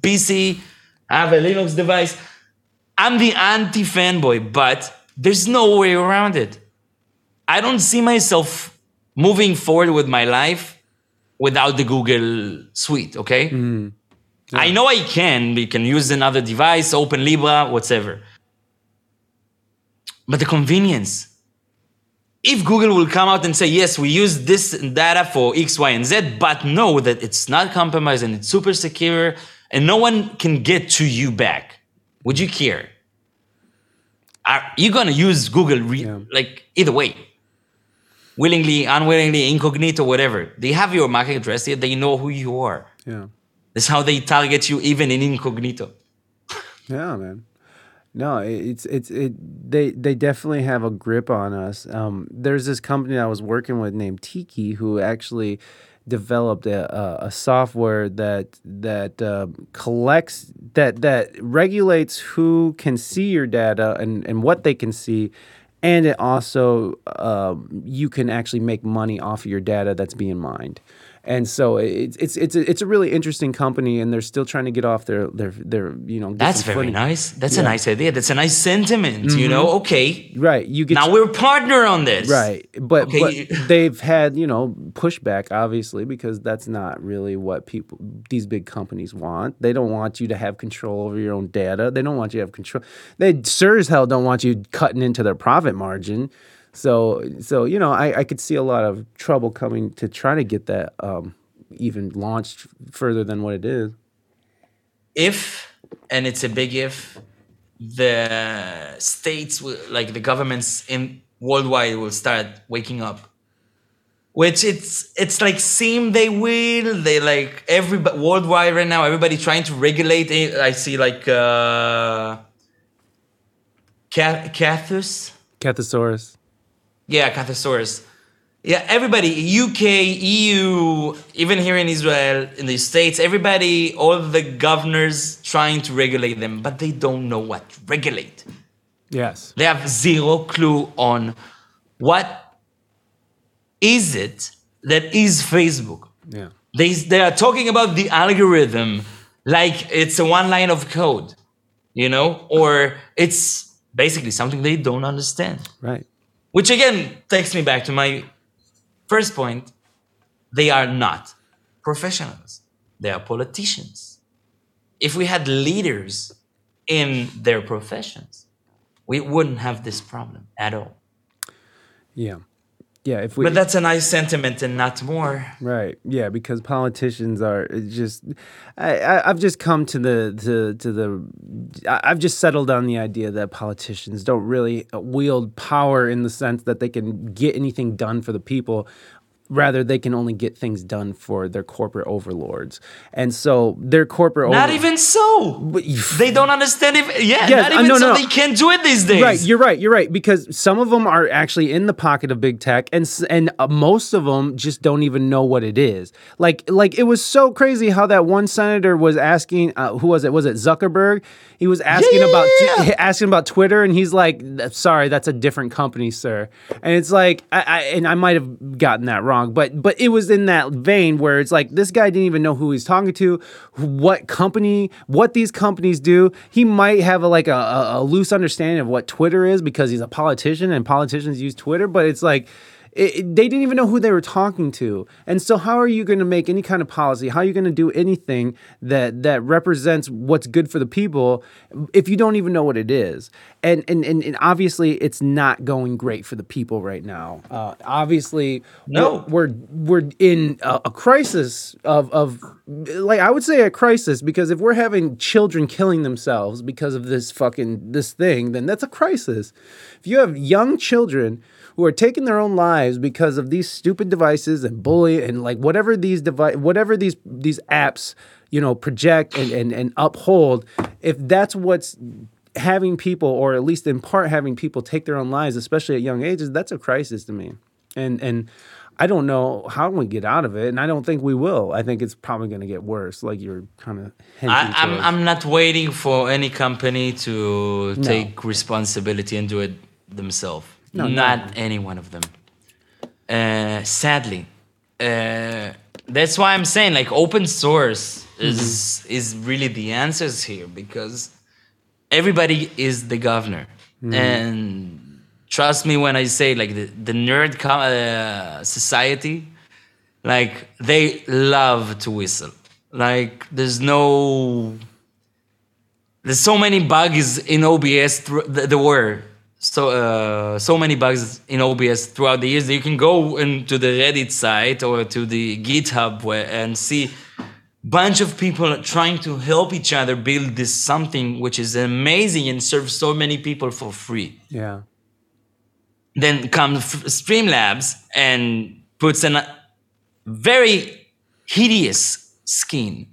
PC, I have a Linux device. I'm the anti fanboy, but there's no way around it. I don't see myself moving forward with my life without the Google suite, okay? Hmm. I know I can. We can use another device, open Libra, whatever. But the convenience. If Google will come out and say, yes, we use this data for X, Y, and Z, but know that it's not compromised and it's super secure and no one can get to you back, would you care? Are you gonna use Google re- Yeah. like either way? Willingly, unwillingly, incognito, whatever. They have your MAC address, yet they know who you are. Yeah. That's how they target you even in incognito. Yeah, man. No, it's it's it. They they definitely have a grip on us. Um, there's this company I was working with named Tiki who actually developed a, a, software that that uh, collects that that regulates who can see your data and and what they can see. And it also, um, you can actually make money off of your data that's being mined. And so it's it's it's a, it's a really interesting company, and they're still trying to get off their their their you know. That's very footing. nice. That's a nice idea. That's a nice sentiment. You mm-hmm. know, okay. Right. You get Now we're partner on this. right, but Okay. but they've had you know pushback obviously because that's not really what people these big companies want. They don't want you to have control over your own data. They don't want you to have control. They sure as hell don't want you cutting into their profit margin. So so you know I I could see a lot of trouble coming to try to get that um even launched further than what it is. If and it's a big if, the states will, like the governments in worldwide will start waking up. Which it's it's like seem they will. They like every worldwide right now. Everybody trying to regulate. it. I see like uh, Ca- Cathus. Cathosaurus. Yeah, Cathosaurus. Yeah, everybody, UK, EU, even here in Israel, in the States, everybody, all the governors trying to regulate them, but they don't know what to regulate. Yes. They have zero clue on what is it that is Facebook. Yeah. They, they are talking about the algorithm like it's a one line of code, you know, or it's basically something they don't understand. Right. Which again takes me back to my first point. They are not professionals, they are politicians. If we had leaders in their professions, we wouldn't have this problem at all. Yeah. Yeah. If we But that's a nice sentiment and not more. Right. Yeah, because politicians are it's just. I, I I've just come to the to to the. I- I've just settled on the idea that politicians don't really wield power in the sense that they can get anything done for the people. Rather, they can only get things done for their corporate overlords, and so their corporate Not over- even so. They don't understand if yeah, Yes, not uh, even no, so no. they can't do it these days. Right, you're right. You're right because some of them are actually in the pocket of big tech, and and uh, most of them just don't even know what it is. Like like it was so crazy how that one senator was asking, uh, who was it? Was it Zuckerberg? He was asking yeah, about yeah, yeah. asking about Twitter, and he's like, "Sorry, that's a different company, sir." And it's like, I, I and I might have gotten that wrong. Wrong, but but it was in that vein where it's like this guy didn't even know who he's talking to, what company, what these companies do. He might have a, like a, a, a loose understanding of what Twitter is because he's a politician and politicians use Twitter, but it's like it, they didn't even know who they were talking to. And so, how are you going to make any kind of policy? How are you going to do anything that that represents what's good for the people if you don't even know what it is? And and and, and obviously, it's not going great for the people right now. Uh, obviously, No. we're we're, we're in a, a crisis of of like I would say a crisis because if we're having children killing themselves because of this fucking this thing, then that's a crisis. If you have young children who are taking their own lives because of these stupid devices and bully and like whatever these device whatever these these apps you know project and, and and uphold if that's what's having people or at least in part having people take their own lives especially at young ages that's a crisis to me and and I don't know how we get out of it, and I don't think we will. I think it's probably going to get worse, like you're kind of I'm, towards. I'm not waiting for any company to take responsibility and do it themselves. No, no. not any one of them. Uh, sadly, uh, that's why I'm saying like open source is Mm-hmm. is really the answers here because everybody is the governor Mm-hmm. and trust me when I say like the, the nerd uh, society like they love to whistle like there's no there's so many bugs in obs th- there were so uh, so many bugs in obs throughout the years that you can go into the reddit site or to the github where, and see bunch of people trying to help each other build this something which is amazing and serves so many people for free yeah. then comes Streamlabs and puts a very hideous skin,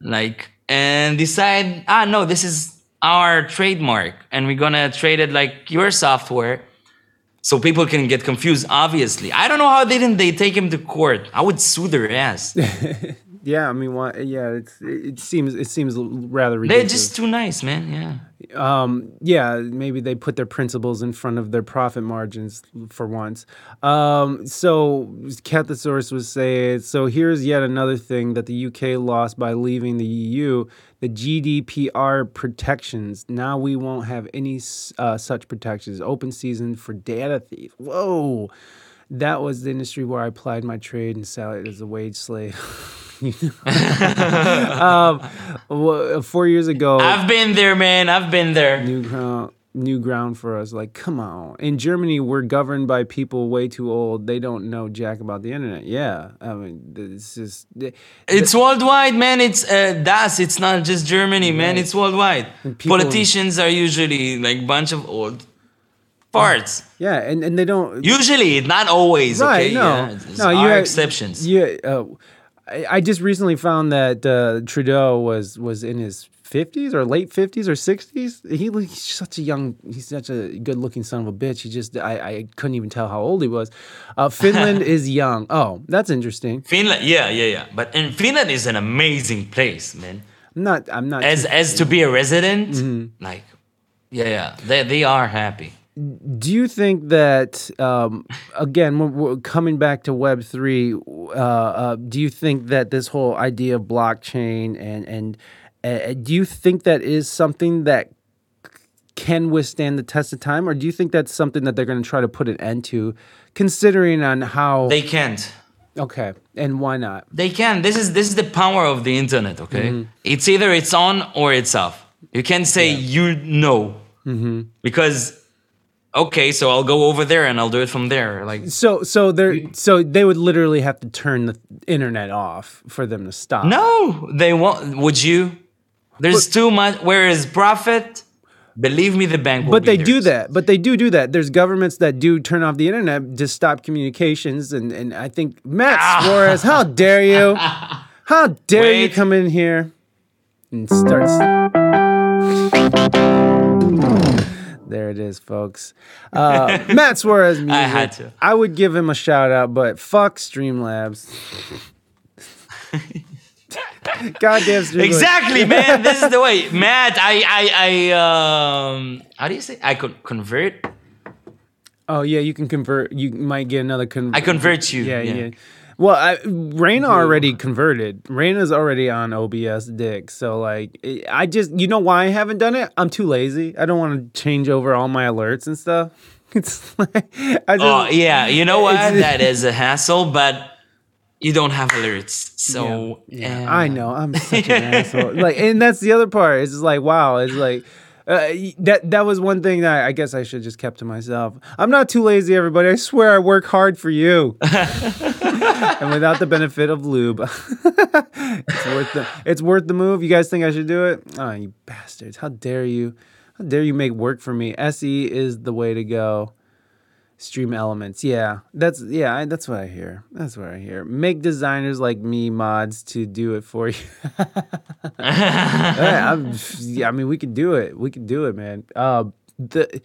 like, and decide, ah, no, this is our trademark, and we're gonna trade it like your software, so people can get confused. Obviously, I don't know how didn't they take him to court. I would sue their ass. Yeah, I mean, why, yeah, it's, it seems it seems rather ridiculous. They're just too nice, man. Yeah. um, yeah, maybe they put their principles in front of their profit margins for once. Um, so Cathosaurus was saying, so here's yet another thing that the UK lost by leaving the EU: the GDPR protections. Now we won't have any uh, such protections. Open season for data thieves. Whoa. That was the industry where I applied my trade and salaried as a wage slave. um, four years ago, I've been there, man. I've been there. new ground new ground for us like come on in germany we're governed by people way too old they don't know jack about the internet yeah i mean this is It's worldwide, man. It's uh, das. It's not just Germany, man. It's worldwide. Politicians are usually like bunch of old farts. yeah and, and they don't Usually, not always. right okay, no yeah. No are had- exceptions. yeah uh, I, I just recently found that uh, trudeau was was in his 50s or late 50s or 60s he he's such a young he's such a good looking son of a bitch he just i, I couldn't even tell how old he was uh, finland is young oh that's interesting Finland, yeah, yeah, yeah. But and Finland is an amazing place, man. i'm not i'm not As as to be a resident, Mm-hmm. like, yeah, yeah, they they are happy. do you think that um, again we're coming back to web 3 uh, uh, do you think that this whole idea of blockchain and and uh, do you think that is something that can withstand the test of time or do you think that's something that they're going to try to put an end to considering on how They can't. okay and why not They can. This is this is the power of the internet. Okay, Mm-hmm. it's either it's on or it's off. You can't say you know Mm-hmm. because okay, so I'll go over there and I'll do it from there. Like so so they're so they would literally have to turn the internet off for them to stop no, they won't. Would you? There's too much. Where is profit? Believe me, the bank. Will but they do that. But they do do that. There's governments that do turn off the internet to stop communications, and and I think Matt Suarez, how dare you? How dare you come in here and start? There it is, folks. Uh, Matt Suarez music. had to. I would give him a shout out, but fuck Streamlabs. Goddamn Streamlabs. Exactly, man. this is the way, Matt. I, I, I. Um, how do you say? I could convert. Oh yeah, you can convert. You might get another con. I convert you. Yeah, yeah. Well, I, Reina already converted. Reina's already on OBS Dick. So like, I- I just you know why I haven't done it? I'm too lazy. I don't want to change over all my alerts and stuff. It's like I just Oh yeah, you know what? That is a hassle, but you don't have alerts, so Yeah, uh, I know. I'm such an asshole. Like, and that's the other part. It's just like, wow. It's like uh, that. That was one thing that I guess I should just kept to myself. I'm not too lazy, everybody. I swear, I work hard for you, and without the benefit of lube, it's worth the. It's worth the move. You guys think I should do it? Oh, you bastards! How dare you? How dare you make work for me? Se is the way to go. StreamElements, yeah, that's yeah, I, that's what I hear. That's what I hear. Make designers like me mods to do it for you. Yeah, I'm, yeah, I mean, we could do it. We could do it, man. Uh, the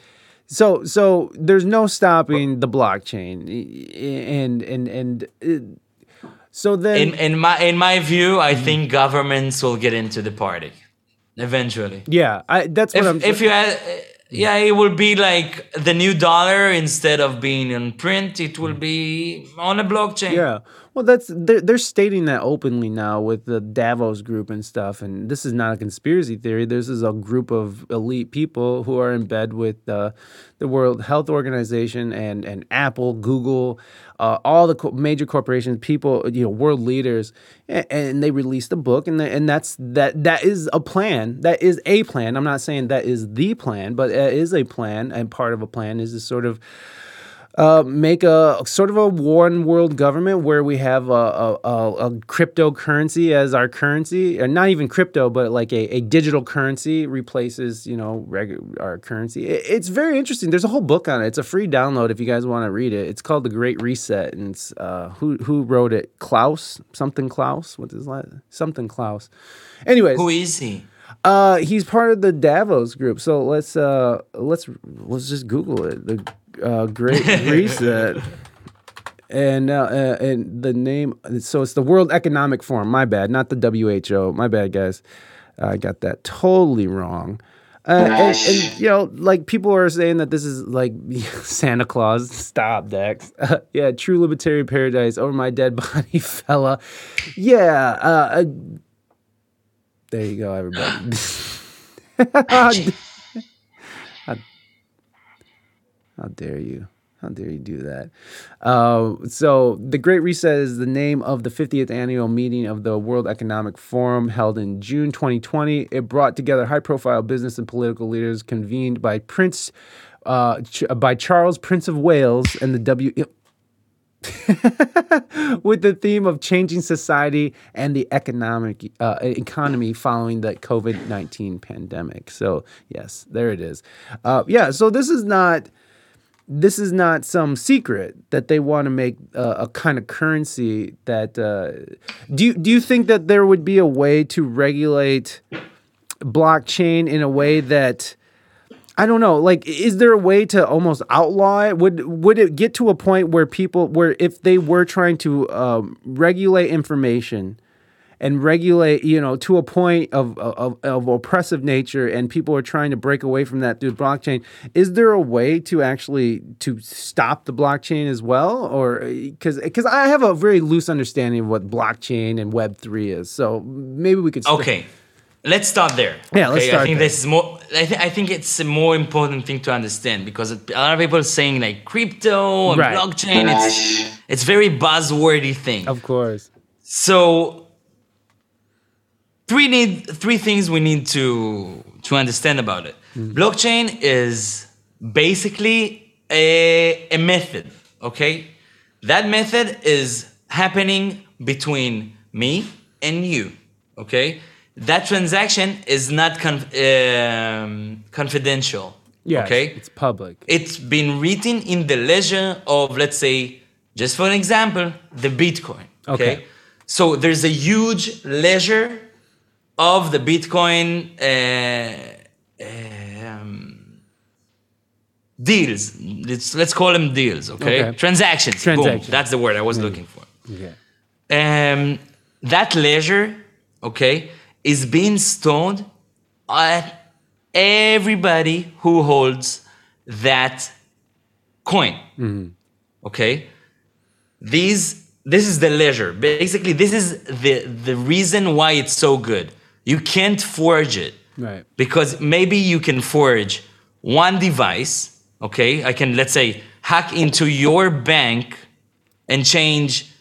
so so there's no stopping the blockchain, and and and uh, so then in in my in my view, I think governments will get into the party eventually. yeah, I, that's what I'm. If if you had, yeah, it will be like the new dollar instead of being in print. It will be on a blockchain. Yeah. Well, that's they're, they're stating that openly now with the Davos group and stuff. And this is not a conspiracy theory. This is a group of elite people who are in bed with uh, the World Health Organization and and Apple, Google, uh, all the co- major corporations, people, you know, world leaders, and, and they released a book, and they, and that's that that is a plan. That is a plan. I'm not saying that is the plan, but it is a plan, and part of a plan is to sort of uh, make a sort of a one world government where we have a, a, a, a cryptocurrency as our currency, or not even crypto, but like a, a digital currency replaces, you know, regu- our currency. It- it's very interesting. There's a whole book on it. It's a free download if you guys want to read it. It's called The Great Reset, and it's uh, who who wrote it? Klaus, something Klaus. What's his last? Something Klaus. Anyways, Who is he? uh, he's part of the Davos group. So let's uh let's let's just Google it. The uh, Great Reset. And uh, uh, and the name, so it's the World Economic Forum. My bad, not the WHO. My bad, guys. I got that totally wrong. Uh, and, and you know, like people are saying that this is like Santa Claus. Stop, Dex. Uh, yeah, true libertarian paradise over my dead body, fella. Yeah. Uh, uh, there you go, everybody. how, how- how dare you? How dare you do that? Uh, so, the Great Reset is the name of the 50th annual meeting of the World Economic Forum held in June 2020. It brought together high-profile business and political leaders convened by Prince, uh, Ch- by Charles, Prince of Wales, and the W with the theme of changing society and the economic uh, economy following the COVID nineteen pandemic. So yes, there it is. Uh, yeah, so this is not this is not some secret that they want to make uh, a kind of currency that. Uh, do you do you think that there would be a way to regulate blockchain in a way that I don't know. Like, is there a way to almost outlaw it? Would would it get to a point where people, where if they were trying to um, regulate information and regulate, you know, to a point of, of of oppressive nature, and people are trying to break away from that through blockchain, is there a way to actually to stop the blockchain as well, or because because I have a very loose understanding of what blockchain and Web three is, so maybe we could. st- Okay, let's start there. Yeah, let's okay? start I think there. this is more. I, th- I think it's a more important thing to understand because a lot of people are saying like crypto and Right. blockchain. It's it's very buzzwordy thing. Of course. So three need three things we need to to understand about it. Blockchain is basically a, a method, okay? That method is happening between me and you, okay? That transaction is not conf- um, confidential, Yeah. okay? It's public. it's been written in the ledger of let's say just for an example the bitcoin okay, Okay. so there's a huge ledger of the bitcoin uh, um, deals let's, let's call them deals okay, Okay. transactions Boom. That's the word i was looking for Okay. um, that ledger, okay, is being stored at everybody who holds that coin. Okay, these this is the ledger. Basically, this is the the reason why it's so good. You can't forge it. Right. because maybe you can forge one device okay? I can let's say hack into your bank and change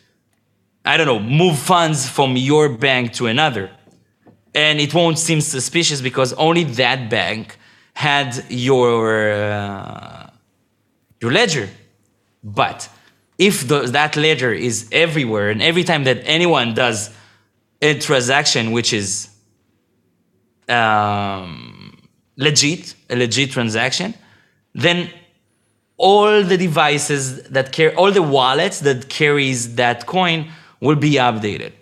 i don't know move funds from your bank to another. And it won't seem suspicious because only that bank had your uh, your ledger. But if the, that ledger is everywhere and every time that anyone does a transaction which is um, legit, a legit transaction, then all the devices that carry, all the wallets that carries that coin will be updated.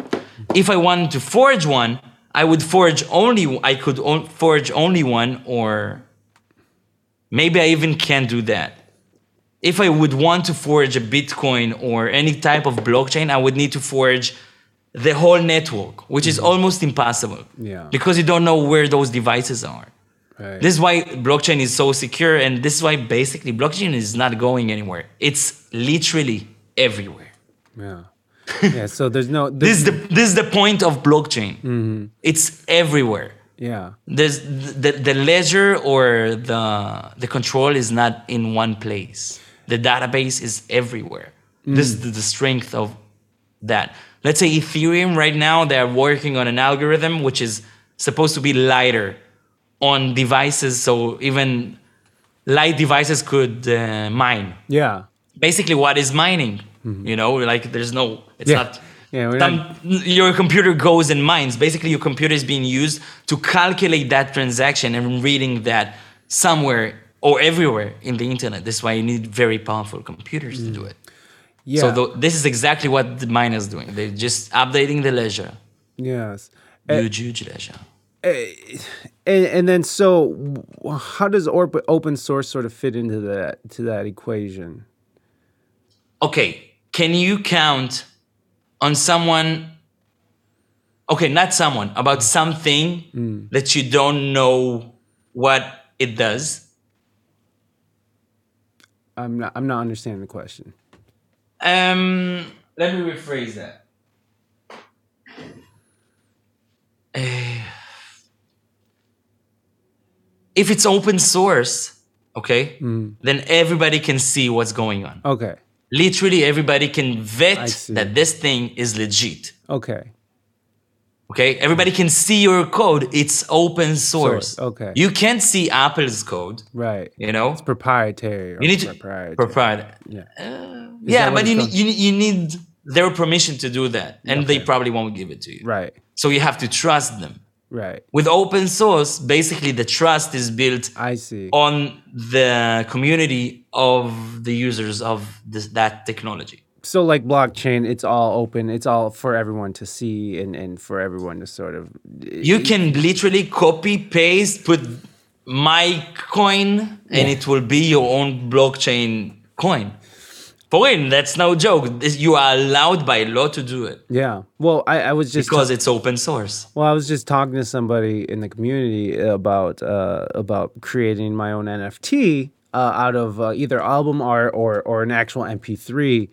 If I wanted to forge one, I would forge only, I could on, forge only one, or maybe I even can't do that. If I would want to forge a Bitcoin or any type of blockchain, I would need to forge the whole network, which is almost impossible. Yeah. Because you don't know where those devices are. Right. This is why blockchain is so secure, and this is why basically blockchain is not going anywhere. It's literally everywhere. yeah. Yeah. So there's no. This is the this is the point of blockchain. Mm-hmm. It's everywhere. yeah. There's the, the ledger or the the control is not in one place. The database is everywhere. This is the strength of that. Let's say Ethereum right now they're working on an algorithm which is supposed to be lighter on devices, so even light devices could uh, mine. Yeah. Basically, what is mining? You know, like there's no. It's Yeah. not. Yeah, some- not- your computer goes and mines. Basically, your computer is being used to calculate that transaction and reading that somewhere or everywhere in the internet. That's why you need very powerful computers to do it. Yeah. So tho- this is exactly what the miners doing. They're just updating the ledger. yes. Eh, Huge, huge ledger. And, and then so how does orp- open source sort of fit into that to that equation? okay, can you count on someone? Okay, not someone, about something that you don't know what it does? I'm not I'm not understanding the question. Um, let me rephrase that. Eh, if it's open source, okay, then everybody can see what's going on. Okay. Literally, everybody can vet that this thing is legit. Okay. Okay, everybody can see your code. It's open source. Source, okay. You can't see Apple's code. Right. You know, It's proprietary. You need to proprietary. proprietary. yeah. Uh, yeah, but you need, you you need their permission to do that, and they probably won't give it to you. Right. So you have to trust them. Right. With open source, basically the trust is built I see. on the community of the users of this, that technology. So like blockchain, it's all open. It's all for everyone to see and, and for everyone to sort of You can literally copy paste, put my coin, and it will be your own blockchain coin. For real, that's no joke. You are allowed by law to do it Yeah. Well, I, I was just because it's open source. Well, I was just talking to somebody in the community about uh, about creating my own NFT uh, out of uh, either album art or or an actual MP3.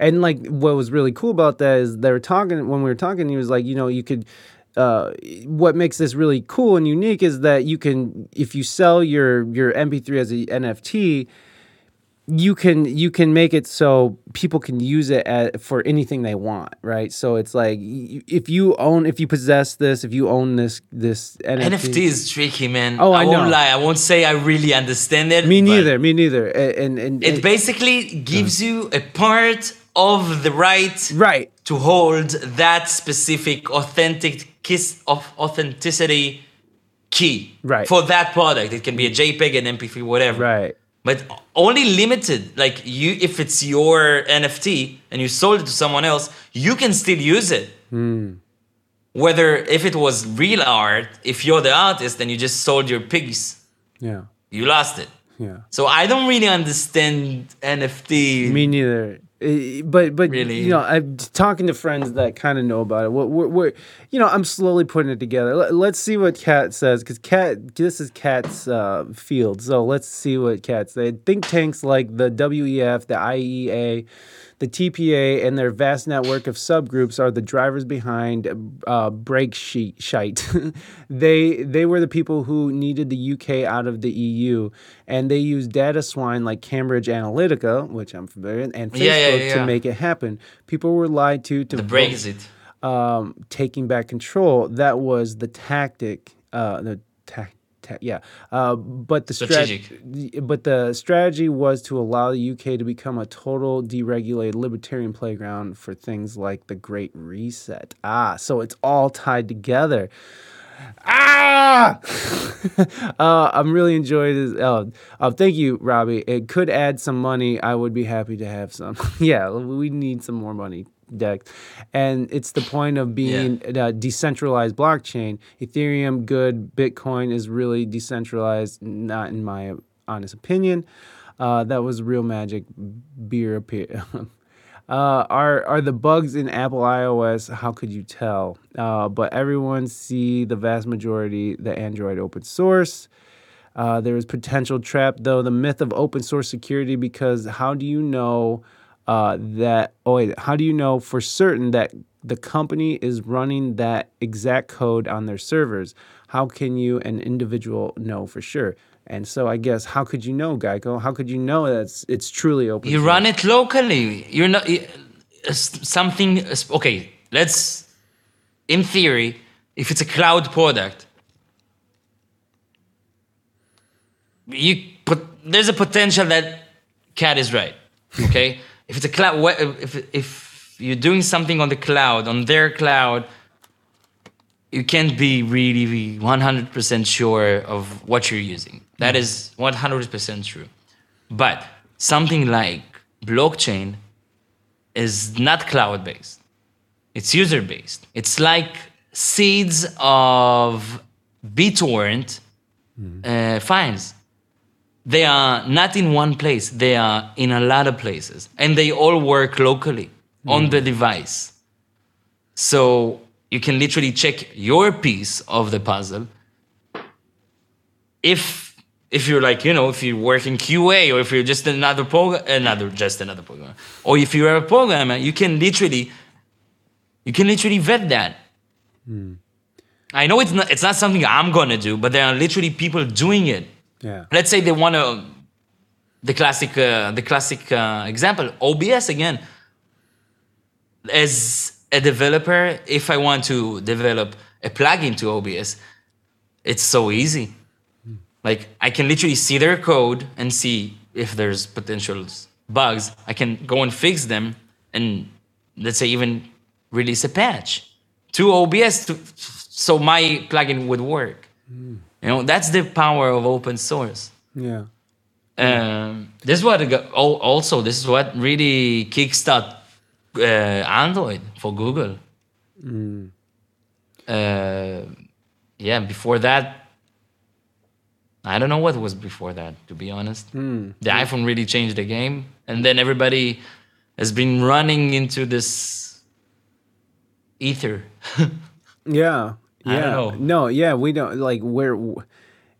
And like, what was really cool about that is they were talking when we were talking. He was like, you know, you could. Uh, what makes this really cool and unique is that you can, if you sell your your MP3 as a NFT, you can you can make it so people can use it at, for anything they want, right? So it's like if you own, if you possess this, if you own this this NFT, NFT is tricky, man. Oh, I won't know. lie. I won't say I really understand it. Me neither. Me neither. A- And and, It and- basically gives you a part of the right right. to hold that specific authentic kiss of authenticity key Right. for that product. It can be a JPEG, an MP3, whatever. Right. But only limited. Like you, if it's your NFT and you sold it to someone else, you can still use it. Hmm. Whether if it was real art, if you're the artist and you just sold your piece, Yeah. you lost it. Yeah. So I don't really understand NFT. Me neither. Uh, but but Really? you know i'm talking to friends that kind of know about it what we're, we're you know i'm slowly putting it together Let, let's see what kat says because kat this is kat's uh, field so let's see what kat said think tanks like the wef the iea the TPA and their vast network of subgroups are the drivers behind uh, break sheet shite. they they were the people who needed the UK out of the EU, and they used data swine like Cambridge Analytica, which I'm familiar, with, and Facebook Yeah, yeah, yeah, to make it happen. People were lied to to The Brexit. um, taking back control. That was the tactic. Uh, the tac ta- yeah. Uh, but the Strategic. strat- but the strategy was to allow the UK to become a total deregulated libertarian playground for things like the Great Reset. Ah, so it's all tied together. Ah! uh, I'm really enjoying this. Oh, uh, thank you, Robbie. It could add some money. I would be happy to have some. yeah, we need some more money, Dex. And it's the point of being a decentralized blockchain. Ethereum, good. Bitcoin is really decentralized, not in my honest opinion. Uh, that was real magic beer appear. Uh, are are the bugs in Apple iOS? How could you tell? Uh, but everyone see the vast majority the Android open source. Uh, there is potential trap though the myth of open source security because how do you know uh, that? Oh wait, how do you know for certain that the company is running that exact code on their servers? How can you, an individual, know for sure? And so I guess how could you know, Guyco? How could you know that it's, it's truly open? You source? run it locally. You're not something. Okay, let's. In theory, if it's a cloud product, you put there's a potential that Cat is right. Okay, if it's a cloud, if if you're doing something on the cloud, on their cloud, you can't be really 100% sure of what you're using. That is 100% true. But something like blockchain is not cloud based, it's user based. It's like seeds of BitTorrent uh, files. They are not in one place, they are in a lot of places. And they all work locally on the device. So you can literally check your piece of the puzzle. If if you're like you know if you work in QA or if you're just another program, another just another programmer, or if you're a programmer, you can literally you can literally vet that. Hmm. I know it's not it's not something I'm gonna do, but there are literally people doing it. Yeah. Let's say they want to the classic uh, the classic uh, example OBS again as a developer, if I want to develop a plugin to OBS, it's so easy. Like I can literally see their code and see if there's potential bugs. I can go and fix them and let's say even release a patch to OBS to, so my plugin would work. You know, that's the power of open source. Yeah. Um, this is what also this is what really kickstart uh, Android for Google. Uh, yeah, before that, I don't know what was before that. To be honest, the iPhone really changed the game, and then everybody has been running into this ether. Yeah. Yeah. No, yeah, we don't like we're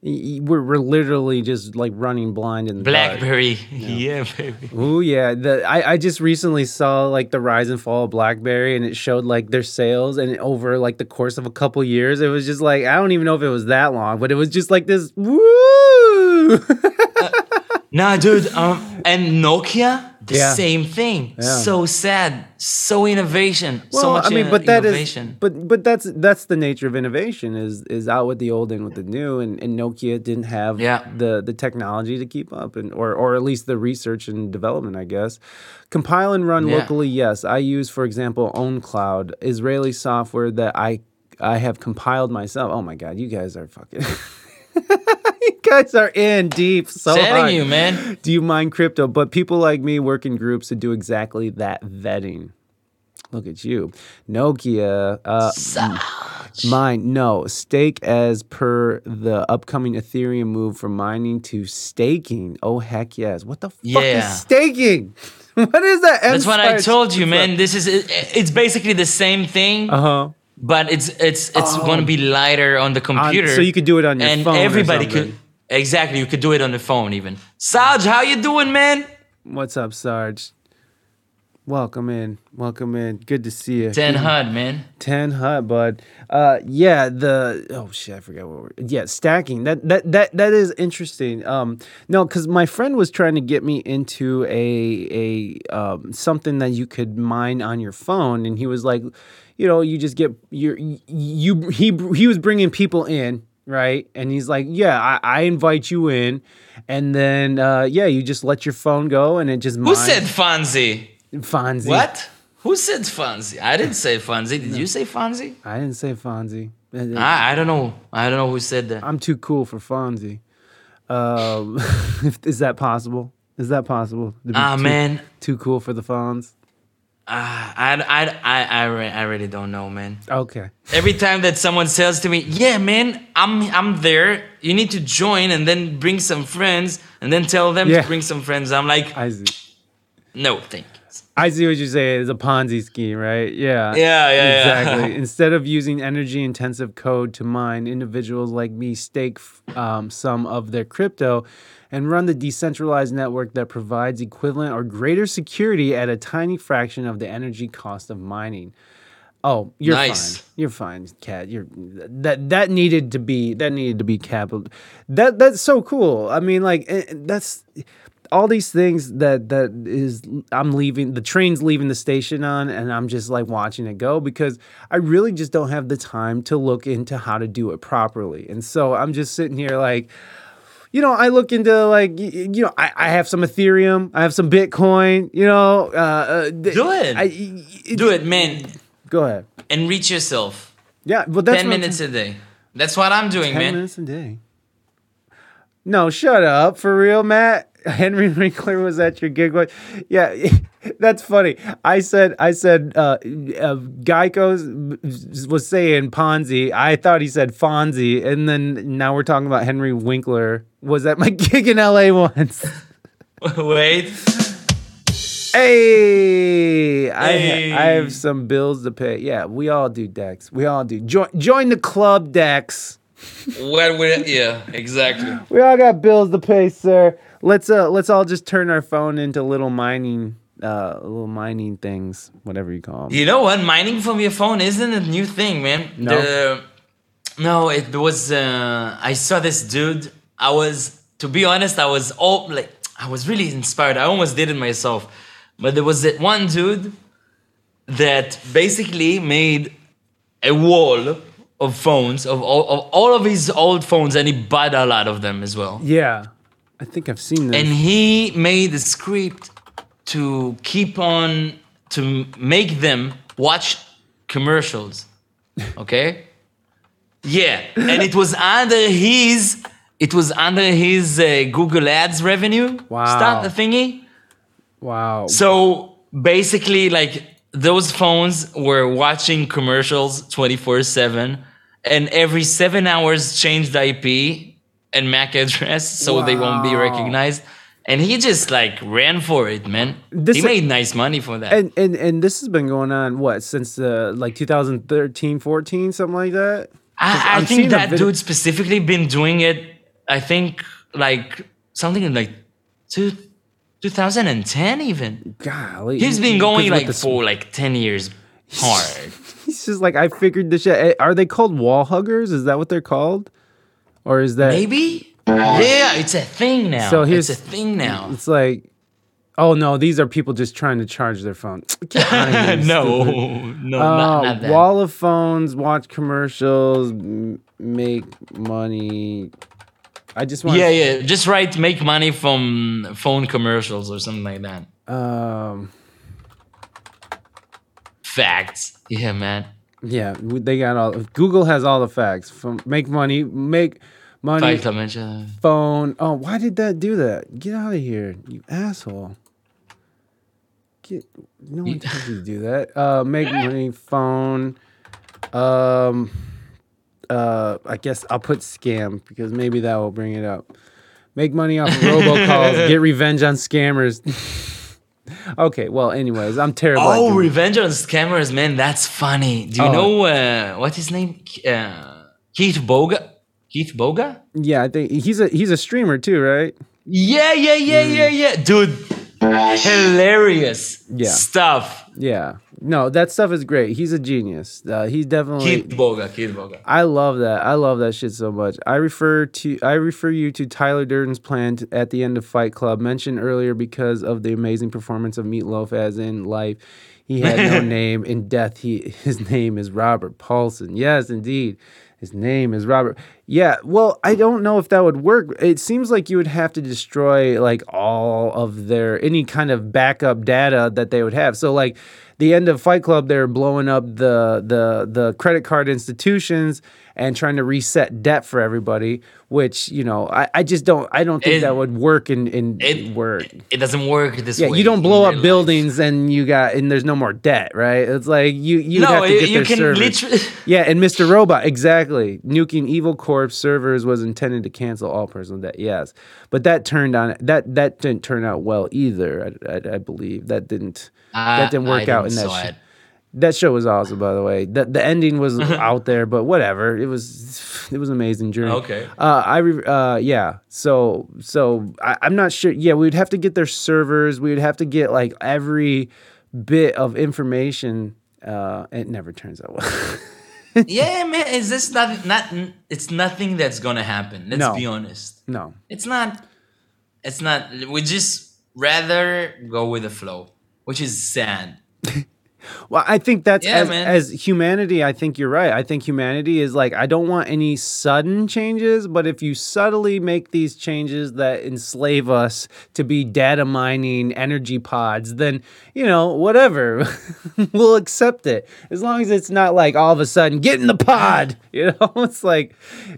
we're we're literally just like running blind in the dark. BlackBerry, yeah, baby. Oh yeah, the I, I just recently saw like the rise and fall of BlackBerry, and it showed like their sales, and over like the course of a couple years, it was just like I don't even know if it was that long, but it was just like this woo. Nah, dude. Um, and Nokia, the Yeah. same thing. Yeah. So sad. So innovation. so much I mean, uh, but that is, innovation. but but that's that's the nature of innovation is is out with the old and with the new, and, and Nokia didn't have Yeah. the the technology to keep up, and or or at least the research and development, I guess. Compile and run locally, yes. I use, for example, OwnCloud, Israeli software that I I have compiled myself. Oh my god, you guys are fucking. you guys are in deep. So Telling hard. you, man. Do you mind crypto? But people like me work in groups to do exactly that vetting. Look at you. Nokia. Uh, mine, no. Stake as per the upcoming Ethereum move from mining to staking. Oh, heck yes. What the fuck Yeah. is staking? what is that? That's what I told you, man. This is it, it's basically the same thing, Uh huh. But it's it's it's going to be lighter on the computer. so you could do it on your and phone or everybody could exactly. You could do it on the phone even. Sarge, how you doing, man? What's up, Sarge? Welcome in. Welcome in. Good to see you. Ten HUD, man. 10 hut bud uh yeah the oh shit i forgot what we're yeah stacking that that that that is interesting um no because my friend was trying to get me into a a um something that you could mine on your phone and he was like you know you just get your you he he was bringing people in right and he's like yeah i, I invite you in and then uh yeah you just let your phone go and it just Who said Fonzie? Fonzie What? Who said Fonzie? I didn't say Fonzie. Did you say Fonzie? i didn't say Fonzie Uh, I, I don't know. I don't know who said that. I'm too cool for Fonzie. Um, is that possible? Is that possible? Ah, too, man. Too cool for the Fonz? Ah, I, I, I, I, re- I really don't know, man. Okay. Every time that someone says to me, "Yeah, man, I'm I'm there. You need to join and then bring some friends and then tell them Yeah. to bring some friends," I'm like, I see. "No, thank you." I see what you're saying. It's a Ponzi scheme, right? Yeah. Yeah, yeah, yeah. Exactly. Instead of using energy intensive code to mine, individuals like me stake um, some of their crypto and run the decentralized network that provides equivalent or greater security at a tiny fraction of the energy cost of mining. Oh, you're Nice. fine. You're fine, Cat. You're that that needed to be that needed to be capital. That that's so cool. I mean, like eh, that's all these things that that is I'm leaving the train's leaving the station on and I'm just like watching it go because I really just don't have the time to look into how to do it properly. And so I'm just sitting here like you know, I look into like you know, I, I have some Ethereum, I have some Bitcoin, you know, uh, uh Do it. I, y- Do it, man. Go ahead. and Enrich yourself. Yeah, but that's Ten minutes a day. That's what I'm doing, 10 man. minutes a day. No, shut up. For real, Matt? Henry Winkler was at your gig. Yeah, that's funny. I said, I said, uh, uh, Guyco was saying Ponzi. I thought he said Fonzie. And then now we're talking about Henry Winkler was at my gig in LA once. Wait. Hey, I, Hey. I have some bills to pay. Yeah, we all do, Dex. We all do. Join, join the club, Dex. What would? Yeah, exactly. We all got bills to pay, sir. Let's uh let's all just turn our phone into little mining uh little mining things, whatever you call them. You know what? Mining from your phone isn't a new thing, man. No? The- no, it was. Uh, I saw this dude. I was, to be honest, I was all like, I was really inspired. I almost did it myself, but there was that one dude that basically made a wall of phones of all, of all of his old phones, and he bought a lot of them as well. Yeah. I think I've seen this. and he made the script to keep on to make them watch commercials okay yeah and it was under his it was under his uh, google ads revenue Wow. start the thingy wow. so basically like those phones were watching commercials 24 7 and every seven hours changed the ip and mac address so they won't be recognized. And he just like ran for it man. This- he made nice money for that. And, and and this has been going on what since uh, like 2013 14 something like that? I, I think that dude specifically been doing it i think like something in like two, 2010 even. Golly. He's been going like for like 10 years hard he's just like i figured this shit Eh, are they called wall huggers is that what they're called or is that Maybe? Yeah, it's a thing now. So So here's- it's a thing now. it's like oh no these are people just trying to charge their phone here, no, stupid. no, Uh, not, not that. wall of phones, watch commercials, m- make money. I just want. yeah, yeah. Just write make money from phone commercials or something like that. Um. Facts. Yeah, man. Yeah, they got all. Google has all the facts. From make money, make money. Facts, I mentioned. Phone. Oh, why did that do that? Get out of here, you asshole. Get. No one told you to do that. Uh, make money. Phone. Um. Uh, I guess I'll put scam because maybe that will bring it up. Make money off of robocalls. get revenge on scammers. Okay, well, anyways, I'm terrible. Oh, Revenge on Scammers, man, that's funny. Do you Oh. know uh, what his name? Uh, Kitboga. Keith Boga. yeah, I think he's a he's a streamer too, right? Yeah, yeah, yeah, yeah, yeah, dude. Hilarious Yeah. stuff. Yeah. No, that stuff is great. He's a genius. Uh, he's definitely. Kitboga. Keith Boga. I love that. I love that shit so much. I refer to I refer you to Tyler Durden's plan t- at the end of Fight Club, mentioned earlier because of the amazing performance of Meatloaf as in life. He had no name. In death, he his name is Robert Paulson. Yes, indeed. His name is Robert. Yeah, well, I don't know if that would work. It seems like you would have to destroy like all of their any kind of backup data that they would have. So like the end of Fight Club, they're blowing up the the the credit card institutions and trying to reset debt for everybody. Which you know, I, I just don't I don't think It- that would work in in It work. It doesn't work this Yeah, way. you don't blow up life. buildings and you got and there's no more debt, right? It's like you you No, have to get you their can servers. literally. Yeah, and Mr. Robot, exactly. Nuking Evil Corp servers was intended to cancel all personal debt. Yes, but that turned on that that didn't turn out well either. I, I, I believe that didn't that didn't work I out in didn't that. saw Sh- it. that show was awesome, by the way. The the ending was out there, but whatever. It was it was an amazing journey. Okay. Uh, I re- uh yeah. So so I, I'm not sure. Yeah, we'd have to get their servers. We'd have to get like every bit of information. Uh, it never turns out well. yeah, man. Is this not not? It's nothing that's gonna happen. Let's No. be honest. no. It's not. It's not. We just rather go with the flow, which is sad. Well, I think that's Yeah, as, as humanity. I think you're right. I think humanity is like I don't want any sudden changes, but if you subtly make these changes that enslave us to be data mining energy pods, then you know whatever, we'll accept it as long as it's not like all of a sudden get in the pod. You know, it's like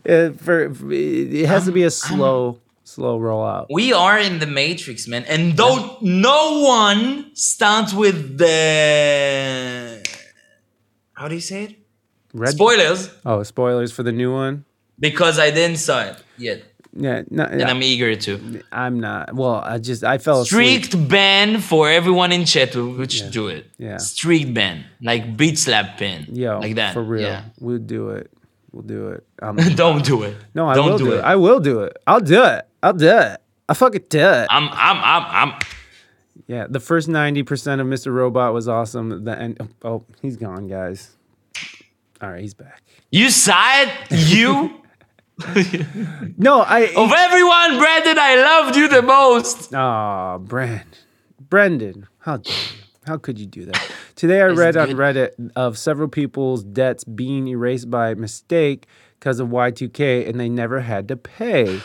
uh, for, for- it has to be a slow, slow rollout. We are in the matrix, man, and though no one starts with the how do you say it? Red- Spoilers, oh, spoilers for the new one. because I didn't saw it yet, Yeah, no, and I'm eager to. I'm not. Well, I just I fell asleep. Strict ban for everyone in chat who should do it. Yeah. Strict ban, like beat slap ban, Yeah, like that. for real. Yeah. We'll do it. We'll do it. Um, Don't do it. no, I Don't will do, do it. it. I will do it. I'll do it. I'll do it. I fucking do it. I'm, I'm, I'm, I'm. Yeah, the first ninety percent of Mr. Robot was awesome. The end. Oh, oh, he's gone, guys. All right, he's back. You saw it. You No, I. of everyone, Brandon. I loved you the most. Oh, Brand, Brendan, how dare you? How could you do that? Today I read on? Reddit of several people's debts being erased by mistake because of Y2K and they never had to pay.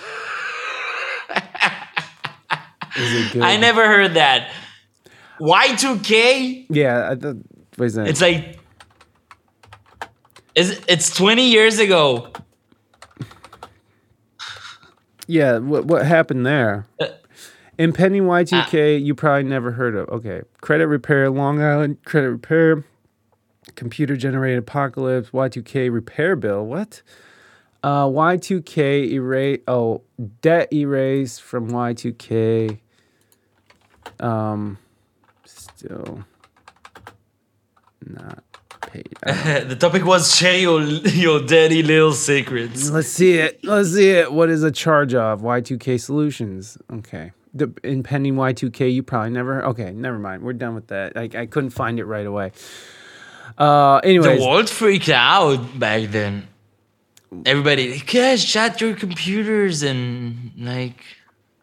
Is it good? I never heard that. Y2K. Yeah, I thought, wait a second. It's like. It's, it's 20 years ago. yeah, what what happened there? Uh, Impending Y2K, you probably never heard of. Okay, credit repair, Long Island credit repair, computer generated apocalypse, Y2K repair bill. What? Uh, Y2K erase. Oh, debt erased from Y2K. Um, still not paid. The topic was share your your dirty little secrets. Let's see it. Let's see it. What is a charge of Y2K Solutions. Okay. The impending Y2K, you probably never. Okay, never mind. We're done with that. I, I couldn't find it right away. Uh, The world freaked out back then. Everybody, guys, shut your computers and like,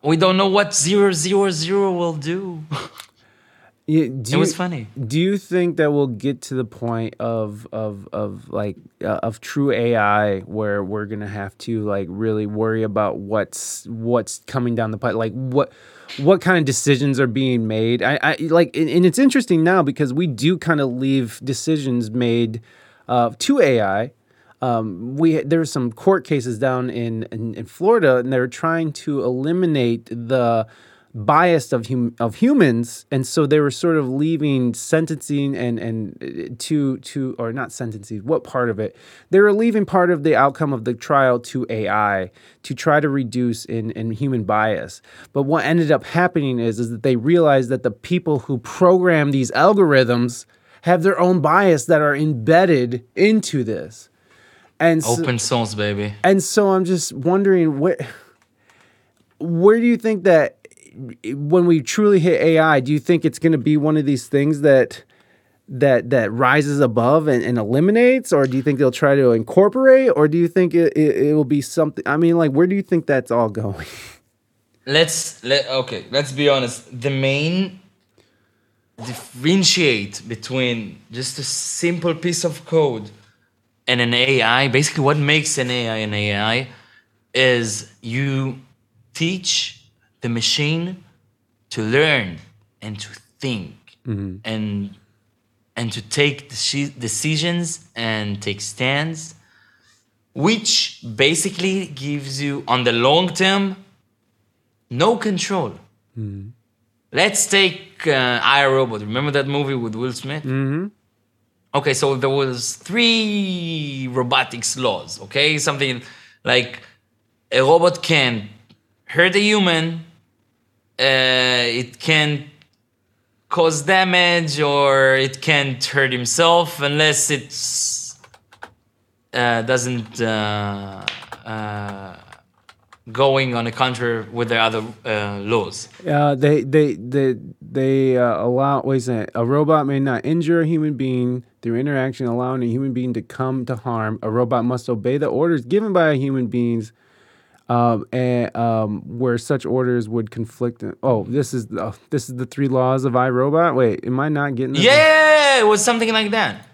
we don't know what zero zero zero will do. you- do It you, was funny. Do you think that we'll get to the point of of of like uh, of true AI where we're gonna have to like really worry about what's what's coming down the pipe, like what what kind of decisions are being made? I, I like, and, and it's interesting now because we do kind of leave decisions made uh, to AI. Um, we there were some court cases down in, in in Florida, and they were trying to eliminate the bias of hum- of humans, and so they were sort of leaving sentencing and and uh, to to or not sentencing. What part of it? They were leaving part of the outcome of the trial to AI to try to reduce in in human bias. But what ended up happening is is that they realized that the people who program these algorithms have their own bias that are embedded into this. And so, Open source, baby. and so I'm just wondering where where do you think that when we truly hit AI, do you think it's going to be one of these things that that that rises above and, and eliminates, or do you think they'll try to incorporate, or do you think it, it, it will be something? I mean, like, where do you think that's all going? let's let okay let's be honest the main differentiate between just a simple piece of code and an ai basically what makes an ai an ai is you teach the machine to learn and to think and and to take deci- decisions and take stands which basically gives you on the long term no control. Let's take uh, I Robot. Remember that movie with Will Smith? Mm-hmm. Okay, so there was three robotics laws. Okay, something like a robot can hurt a human. Uh, it can cause damage or it can't hurt himself unless it's uh, doesn't uh, uh, going on a counter with the other uh, laws. Uh, they they they they uh, allow. Wait a. A robot may not injure a human being through interaction, allowing a human being to come to harm. A robot must obey the orders given by a human beings. Um, and um, where such orders would conflict. Oh, this is the, this is the three laws of iRobot. Wait, am I not getting? this? Yeah, it was something like that.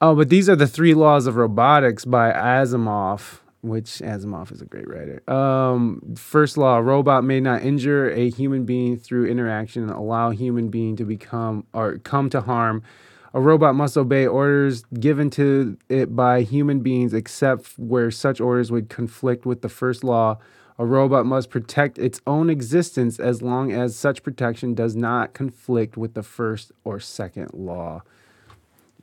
Oh, but these are the three laws of robotics by Asimov, which Asimov is a great writer. Um, first law: a robot may not injure a human being through interaction and allow human being to become or come to harm. A robot must obey orders given to it by human beings, except where such orders would conflict with the first law. A robot must protect its own existence as long as such protection does not conflict with the first or second law.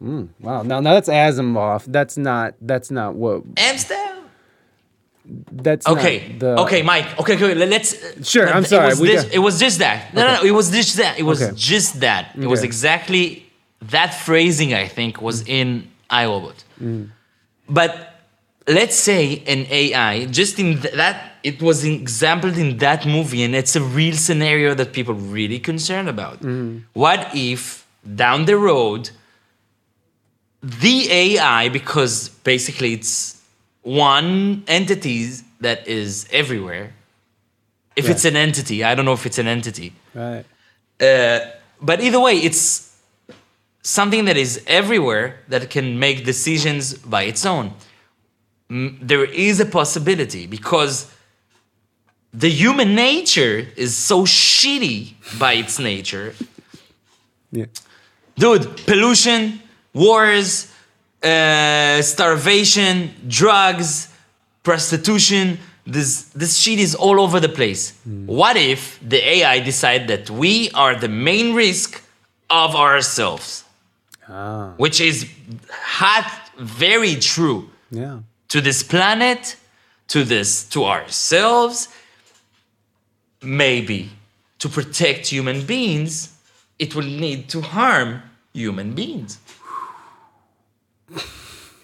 Mm, wow. Now, now that's Asimov. That's not. That's not what. Amsterdam. That's not Okay. the- okay, Mike. Okay, okay. let- Let's. uh, Sure, I'm it sorry, Was we this, got- it was just that. No, no, no. It was just that. It was Okay. just that. It was exactly that phrasing. I think was in iRobot. Mm. But let's say an AI, just in th- that, it was exampled in that movie, and it's a real scenario that people really concerned about. Mm. What if down the road, the AI, because basically it's one entity that is everywhere. If Yeah. it's an entity, I don't know if it's an entity. Right. Uh, but either way, it's something that is everywhere that can make decisions by its own. Mm, There is a possibility because the human nature is so shitty by its nature Yeah. dude pollution wars uh, starvation drugs prostitution this this shit is all over the place what if the ai decide that we are the main risk of ourselves Ah. which is hot very true Yeah. to this planet to this to ourselves maybe to protect human beings it will need to harm human beings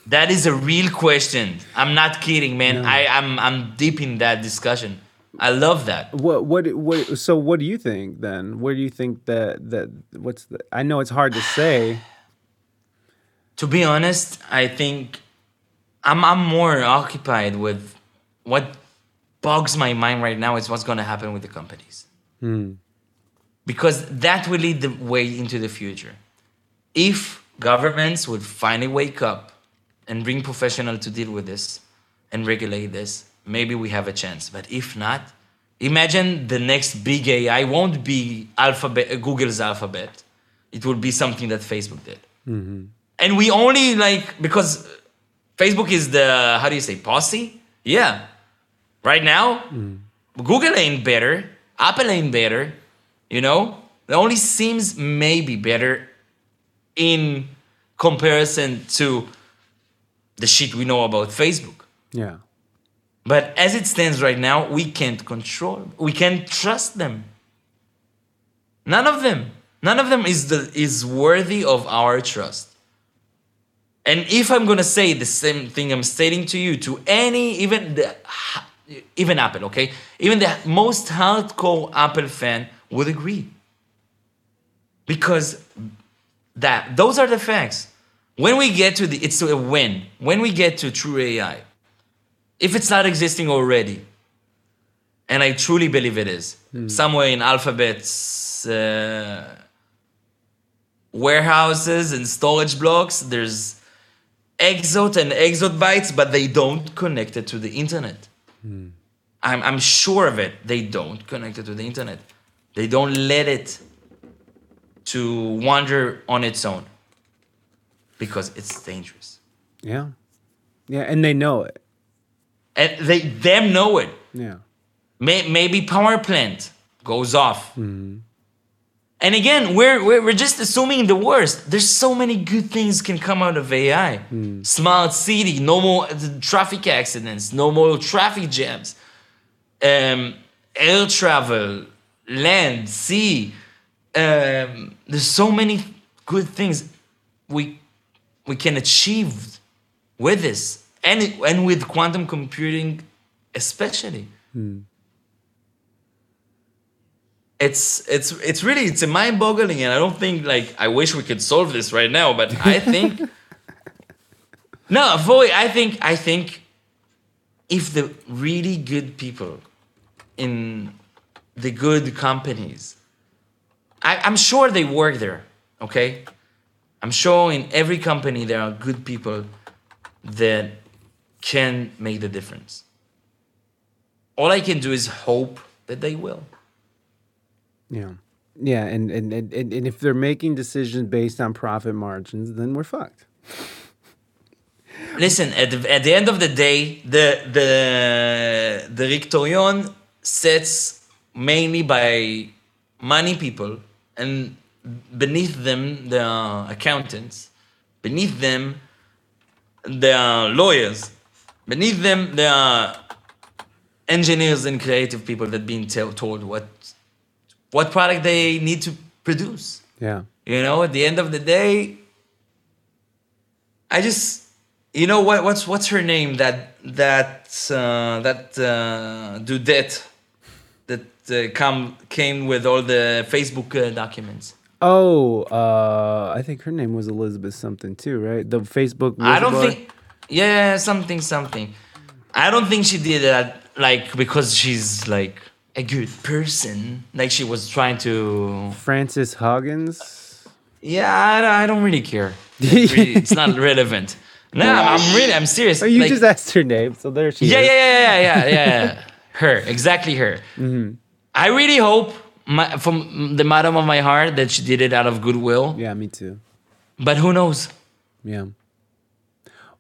that is a real question i'm not kidding man I, I'm, I'm deep in that discussion i love that What what what? So what do you think then? Where do you think that that what's the? I know it's hard to say. To be honest i think i'm, I'm more occupied with what bogs my mind right now is what's going to happen with the companies. Hmm. Because that will lead the way into the future. If governments would finally wake up and bring professional to deal with this and regulate this maybe we have a chance. But if not imagine the next big ai won't be alphabet google's alphabet. It will be something that facebook did mm-hmm. And we only like because facebook is the how do you say posse yeah right now mm. google ain't better apple ain't better You know, it only seems maybe better in comparison to the shit we know about Facebook. Yeah. But as it stands right now, we can't control. We can't trust them. None of them. None of them is the is worthy of our trust. And if I'm gonna say the same thing I'm stating to you, to any even the even Apple, okay, even the most hardcore Apple fan would agree. Because that those are the facts. When we get to the, it's a win. When we get to true AI, if it's not existing already, and I truly believe it is, somewhere in Alphabet's uh, warehouses and storage blocks, there's exot and exot bytes, but they don't connect it to the internet. Hmm. I'm, I'm sure of it. They don't connect it to the internet. They don't let it to wander on its own because it's dangerous. Yeah. Yeah, and they know it. And they them know it. Yeah. May, maybe power plant goes off. Mm-hmm. And again, we're, we're just assuming the worst. There's so many good things can come out of AI. Smart city, no more traffic accidents, no more traffic jams, um, air travel, land, sea. Um, there's so many good things we we can achieve with this, and and with quantum computing, especially. It's it's it's really it's a mind-boggling and i don't think like i wish we could solve this right now but i think no boy i think i think if the really good people in the good companies I, i'm sure they work there okay? I'm sure in every company there are good people that can make the difference. All i can do is hope that they will Yeah. Yeah, and and, and and and if they're making decisions based on profit margins, then we're fucked. Listen, at the, at the end of the day, the the the Directorion sets mainly by money people, and beneath them there are accountants, beneath them there are lawyers, beneath them there are engineers and creative people that being tell, told what what product they need to produce. Yeah. You know, at the end of the day, I just, you know what? What's what's her name? That that uh, that uh, Dudette that uh, come came with all the Facebook uh, documents. Oh, uh, I think her name was Elizabeth something too, right? The Facebook. I don't think. Yeah, something, something. I don't think she did that like because she's like a good person. Like she was trying to. Frances Huggins. Yeah, I, don't- I don't really care. It's, really- it's not relevant. No, I'm really, I'm serious. Oh, you Like- just asked her name, so there she Yeah, is. yeah, yeah, yeah, yeah, yeah, yeah. her, exactly her. Mm-hmm. I really hope, my, from the bottom of my heart, that she did it out of goodwill. Yeah, me too. But who knows? Yeah.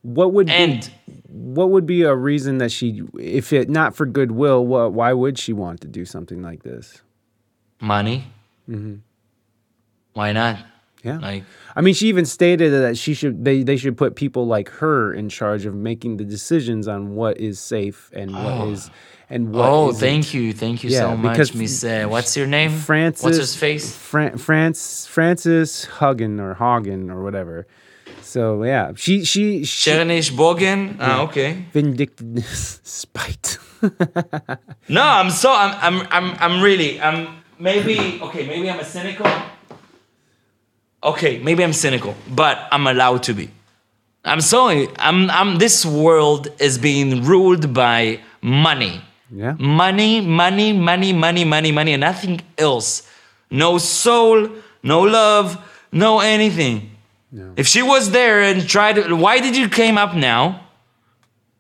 What would And be, what would be a reason that she, if it not for goodwill, what why would she want to do something like this? money. Why not? Mm-hmm. Yeah. Like, I mean, she even stated that she should they, they should put people like her in charge of making the decisions on what is safe and what is and what oh, isn't. thank you, thank you Yeah, so much, Miss. Uh, what's your name? Francis What's his face? Fran, France Francis Huggin or Hagen or whatever. So yeah, she she, she Chernish Bogen. Ah, okay. vindictiveness spite. No, I'm so I'm I'm I'm I'm really I'm maybe okay, maybe I'm a cynical. Okay, maybe I'm cynical, but I'm allowed to be. I'm sorry. I'm I'm this world is being ruled by money. yeah. Money, money, money, money, money, money, and nothing else. No soul, no love, no anything. If she was there and tried to, why did you came up now?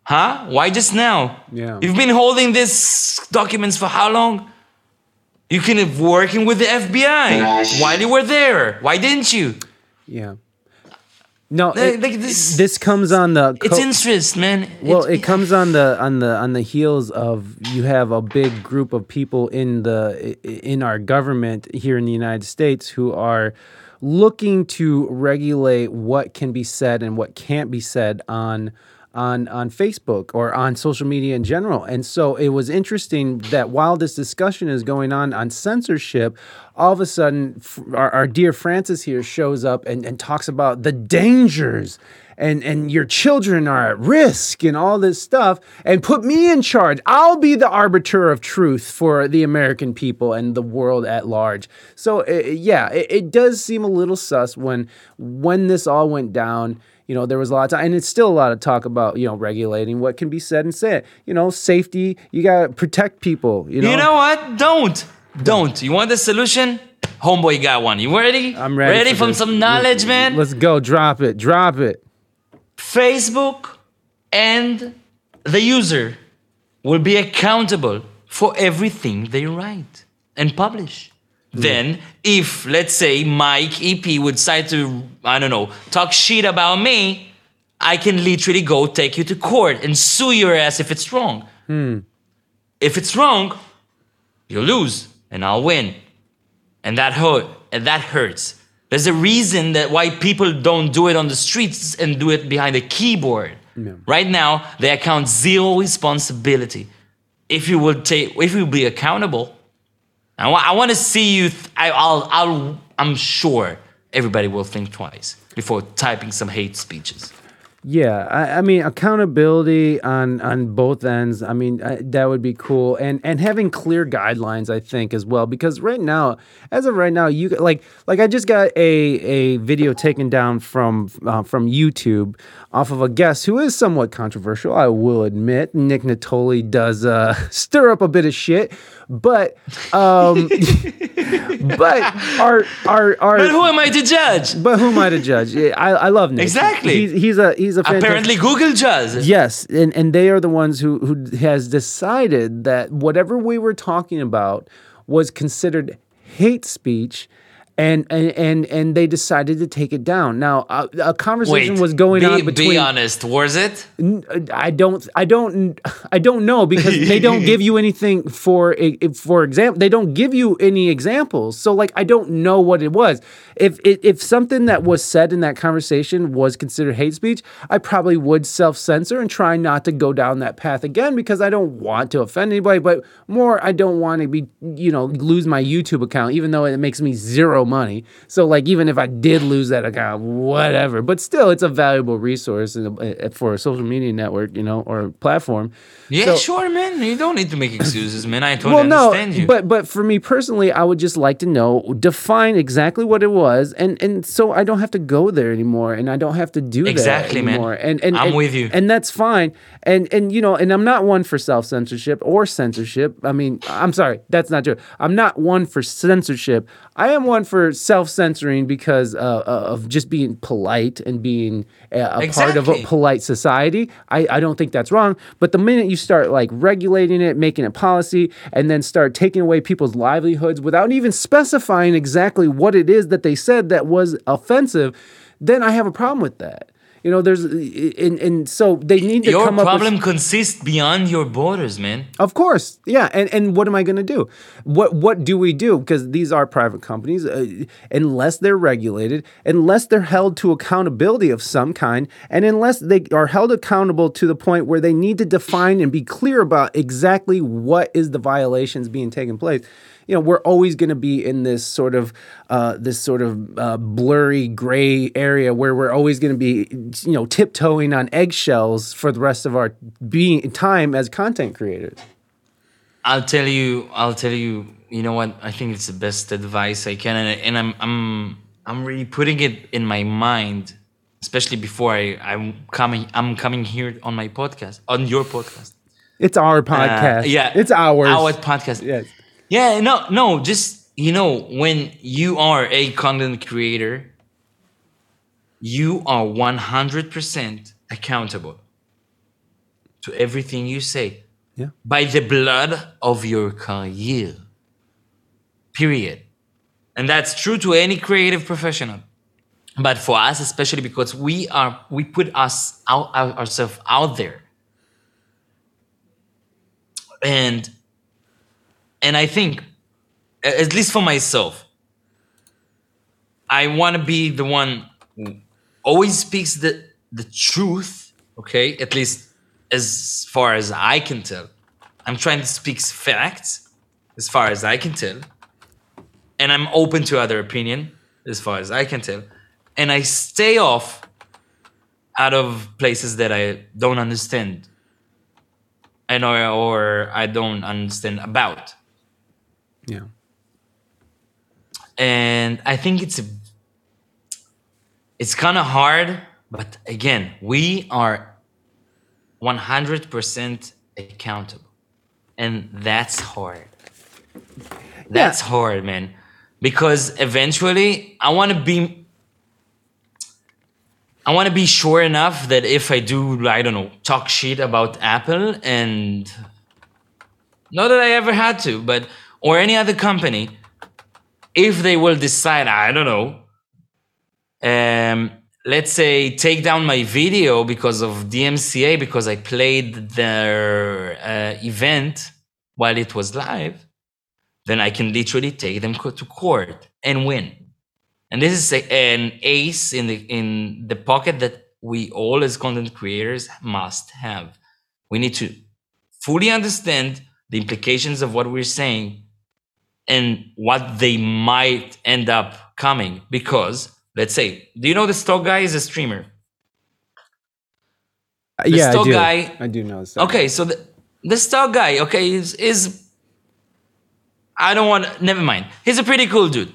Huh? Why just now? Yeah. You've been holding these documents for how long? You can have working with the FBI while you were there. Why didn't you? Yeah. No, Like- it- like this- this comes on the It's interest, man. Well, It's- it comes on the on the on the heels of you have a big group of people in the in our government here in the United States who are looking to regulate what can be said and what can't be said on on on Facebook or on social media in general. And so it was interesting that while this discussion is going on on censorship, all of a sudden our, our dear Frances here shows up and, and talks about the dangers and and your children are at risk and all this stuff and put me in charge i'll be the arbiter of truth for the american people and the world at large so uh, yeah it, it does seem a little sus when when this all went down you know there was a lot of time and it's still a lot of talk about you know regulating what can be said and said you know safety you got to protect people you know You know what? Don't. Don't. You want the solution? Homeboy got one. You ready? i'm ready Ready for from this. some knowledge, man? let's go drop it drop it Facebook and the user will be accountable for everything they write and publish. Hmm. Then, if let's say Mike EP would decide to, I don't know, talk shit about me, I can literally go take you to court and sue your ass if it's wrong. Hmm. If it's wrong, you lose and I'll win. And that hurt and that hurts. There's a reason that why people don't do it on the streets and do it behind a keyboard. Right now, they account zero responsibility. If you will take, if you will be accountable, I want, I want to see you. Th- I, I'll, I'll, I'm sure everybody will think twice before typing some hate speeches. Yeah, I, I mean accountability on on both ends. I mean uh, that would be cool, and and having clear guidelines, I think as well. Because right now, as of right now, you like like I just got a a video taken down from uh, from YouTube off of a guest who is somewhat controversial. I will admit, Nick Natoli does uh, stir up a bit of shit, but um, but our our our. But who am I to judge? but who am I to judge? I, I love Nick. Exactly. He's, he's a he's a fantastic, Apparently, Google judges. Yes, and, and they are the ones who who has decided that whatever we were talking about was considered hate speech. And, and and they decided to take it down. Now, a, a conversation Wait, was going be, on between. Be honest, was it? I don't I don't I don't know because they don't give you anything for for example they don't give you any examples so like I don't know what it was if if if something that was said in that conversation was considered hate speech I probably would self censor and try not to go down that path again because I don't want to offend anybody but more I don't want to be you know lose my YouTube account even though it makes me zero money so like even if I did lose that account whatever but still it's a valuable resource in a, eh, eh, for a social media network you know or platform Yeah, So- sure, man. You don't need to make excuses, man. I totally well, no, understand you. but but for me personally, I would just like to know define exactly what it was, and and so I don't have to go there anymore, and I don't have to do Exactly, that man. anymore. And and I'm and- with you. and that's fine. And and you know, and I'm not one for self censorship or censorship. I mean, I'm sorry, that's not true. I'm not one for censorship. I am one for self censoring because uh, uh, of just being polite and being a, a part of a polite society. I, I don't think that's wrong. But the minute you start like regulating it, making it policy, and then start taking away people's livelihoods without even specifying exactly what it is that they said that was offensive, then I have a problem with that. You know, there's and, and so they need to Your come with problem consists beyond your borders, man. of course, yeah. And and what am I going to do? What what do we do? Because these are private companies, uh, unless they're regulated, unless they're held to accountability of some kind, and unless they are held accountable to the point where they need to define and be clear about exactly what is the violations being taken place. You know, we're always going to be in this sort of uh, this sort of uh, blurry gray area where we're always going to be, you know, tiptoeing on eggshells for the rest of our being time as content creators. I'll tell you. I'll tell you. You know what? I think it's the best advice I can, and, and I'm I'm I'm really putting it in my mind, especially before I I'm coming I'm coming here on my podcast on your podcast. It's our Uh, podcast. yeah, It's ours. Our podcast. Yes. Yeah, no, no, just you know, when you are a content creator, you are 100% accountable to everything you say Yeah. by the blood of your career. Period. And that's true to any creative professional. but for us especially because we are we put us out, our- ourselves out there and and i think at least for myself i want to be the one who always speaks the the truth okay? At least as far as i can tell. I'm trying to speak facts as far as i can tell. And i'm open to other opinion as far as i can tell. And i stay off out of places that i don't understand and or, or i don't understand about Yeah. and I think it's it's kind of hard, but again, we are 100% accountable, and that's hard. That's hard, man, because eventually I want to be. I want to be sure enough that if I do, I don't know, talk shit about Apple and not that I ever had to, but or any other company, if they will decide, I don't know, um, let's say take down my video because of DMCA because I played their uh, event while it was live, then I can literally take them to court and win. And this is a, an ace in the in the pocket that we all as content creators must have. We need to fully understand the implications of what we're saying and what they might end up coming because let's say do you know the stock guy is a streamer Uh, yeah, I do. guy- I do know. Stock okay so the, the stock guy okay is is i don't want never mind he's a pretty cool dude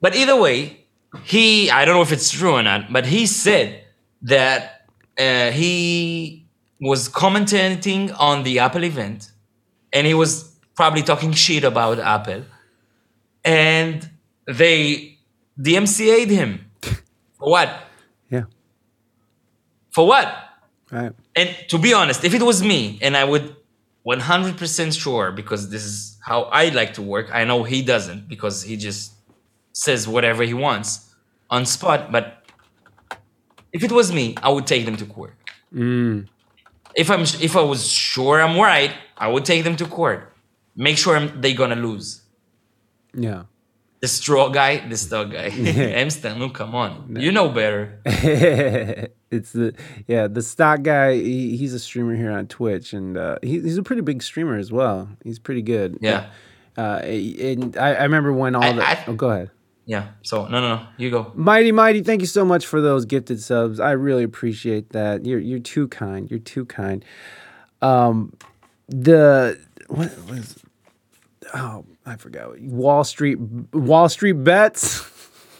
but either way he i don't know if it's true or not but he said that uh, he was commentating on the apple event and he was probably talking shit about apple and they dmca'd him for what Yeah. for what Right. and to be honest, if it was me and I would 100% sure because this is how I like to work, I know he doesn't because he just says whatever he wants on spot. But if it was me, I would take them to court. Mm. If I'm if I was sure I'm right, I would take them to court. Make sure they're gonna lose. Yeah. The straw guy, the stock guy. Amstel, no, come on. You know better. it's the yeah the stock guy. He, he's a streamer here on Twitch, and uh, he, he's a pretty big streamer as well. He's pretty good. Yeah. Uh, and I, I remember when all I- the. I- oh, go ahead. Yeah. So no no no. You go. Mighty Mighty, thank you so much for those gifted subs. I really appreciate that. You're you're too kind. You're too kind. Um, the what was oh I forgot Wall Street Wall Street bets.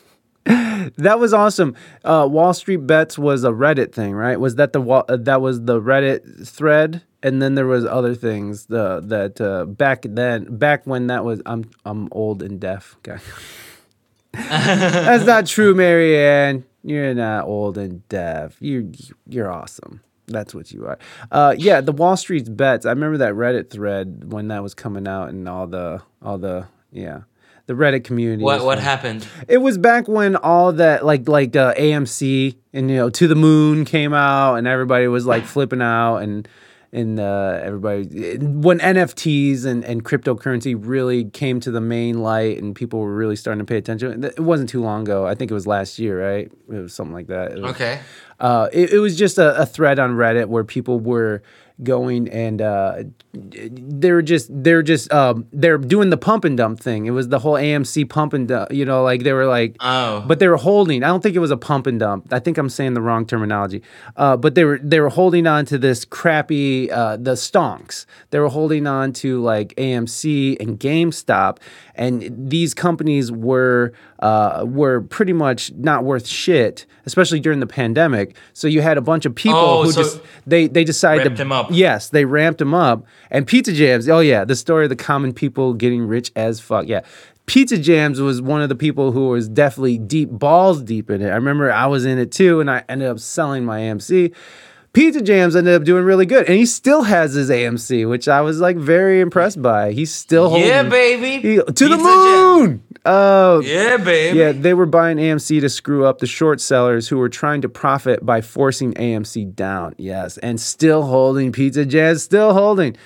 that was awesome. Uh, Wall Street bets was a Reddit thing, right? Was that the wa- uh, that was the Reddit thread? And then there was other things the, that uh, back then back when that was I'm I'm old and deaf. Okay. That's not true, Marianne. You're not old and deaf. You you're awesome. That's what you are. Uh, yeah, the Wall Street's bets. I remember that Reddit thread when that was coming out, and all the all the yeah, the Reddit community. What what happened? It was back when all that like like uh, AMC and you know To the Moon came out, and everybody was like flipping out, and and uh, everybody when NFTs and and cryptocurrency really came to the main light, and people were really starting to pay attention. It wasn't too long ago. I think it was last year, right? It was something like that. Was- Okay. Uh, it, it was just a, a thread on Reddit where people were going and uh, they're just they're just um, they're doing the pump and dump thing. It was the whole AMC pump and dump. You know, like they were like, Oh. but they were holding. I don't think it was a pump and dump. I think I'm saying the wrong terminology. Uh, but they were they were holding on to this crappy uh, the stonks. They were holding on to like AMC and GameStop, and these companies were uh, were pretty much not worth shit, especially during the pandemic. So you had a bunch of people Oh, who so just they they decided to them up. Yes, they ramped them up. And Pizza Jams, oh yeah, the story of the common people getting rich as fuck. Yeah. Pizza Jams was one of the people who was definitely deep balls deep in it. I remember I was in it too, and I ended up selling my AMC. Pizza Jams ended up doing really good, and he still has his AMC, which I was like very impressed by. He's still holding Yeah, baby. he- to the Pizza Jam. moon. Uh, Yeah, baby. yeah, they were buying AMC to screw up the short sellers who were trying to profit by forcing AMC down. Yes, and still holding Pizza Jams, still holding.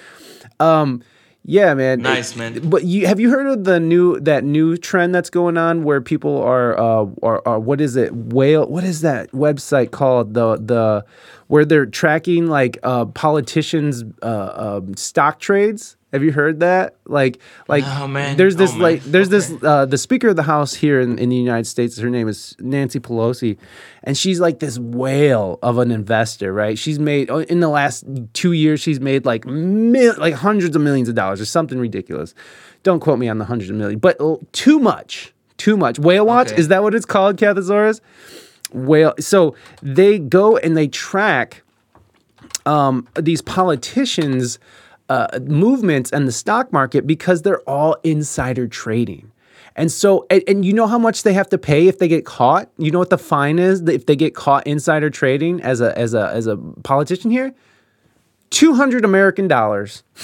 Um, yeah, man. Nice, man. But you have you heard of the new that new trend that's going on where people are uh are, are what is it whale what is that website called the the where they're tracking like uh politicians uh um, stock trades. Have you heard that? Like, like No, man. there's this Oh, like there's this uh, the Speaker of the House here in, in the United States. Her name is Nancy Pelosi, and she's like this whale of an investor, right? She's made oh, in the last two years, she's made like mil- like hundreds of millions of dollars or something ridiculous. Don't quote me on the hundreds of millions, but too much, too much. Whale watch Okay. is that what it's called, Cathosaurus? Whale. So they go and they track um, these politicians' uh, movements and the stock market because they're all insider trading. And so, and, and you know how much they have to pay if they get caught. You know what the fine is if they get caught insider trading as a as a as a politician here. Two hundred American dollars.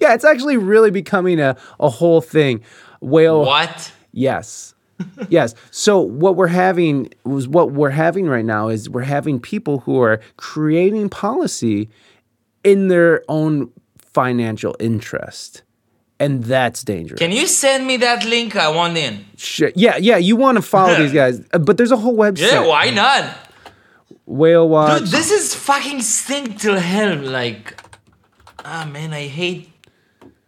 yeah, it's actually really becoming a, a whole thing. Whale What? Yes. yes. So what we're having was what we're having right now is we're having people who are creating policy in their own financial interest. And that's dangerous. Can you send me that link? I want in. Sure. Yeah, yeah, you want to follow these guys. Uh, But there's a whole website. Yeah, why not? Whale Watch. Dude, this is fucking stink till hell. Like, ah, man, I hate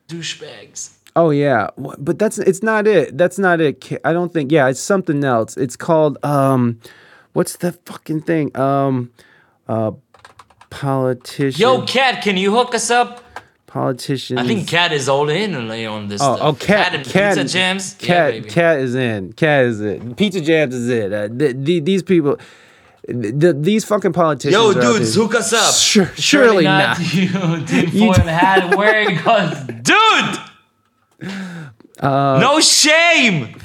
douchebags. Oh yeah, but that's it's not it. That's not it. I don't think. Yeah, it's something else. It's called um, what's the fucking thing? Um, uh, politician. Yo, Cat, can you hook us up? politicians. I think Cat is all in on on this Oh, stuff. oh, cat, and cat, Pizza Jams. yeah, cat, baby. cat is in. Cat is it. Pizza jams is it. Uh, th- th- these people, th- th- these fucking politicians. Yo, are dudes, hook us up. Sure, surely, not. You tinfoil hat wearing us. Dude! Uh, no shame!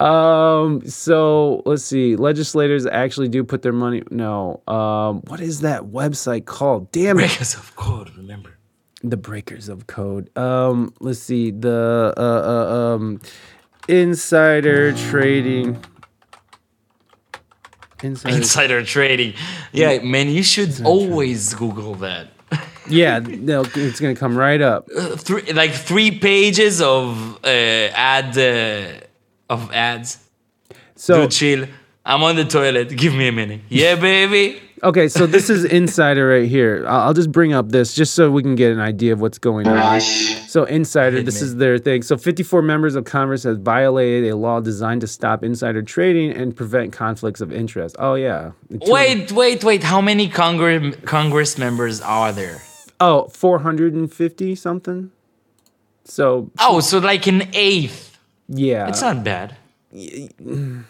Um. So let's see. Legislators actually do put their money. No. Um. What is that website called? Damn it. Breakers of code, remember. The breakers of code. Um. Let's see. The uh, uh um, insider trading. Insider. Insider trading. Yeah, man, you should always Google that. yeah. No, it's gonna come right up. Uh, three, like three pages of uh, ad uh, of ads. So Dude, chill. I'm on the toilet. Give me a minute. Yeah, baby. Okay, so this is Insider right here. I'll I'll just bring up this just so we can get an idea of what's going on. So Insider, this me. is their thing. So 54 members of Congress have violated a law designed to stop insider trading and prevent conflicts of interest. Oh yeah. Wait, wait, wait. How many Congress Congress members are there? Oh, 450 something. So Oh, so like an eighth. Yeah, It's not bad. it's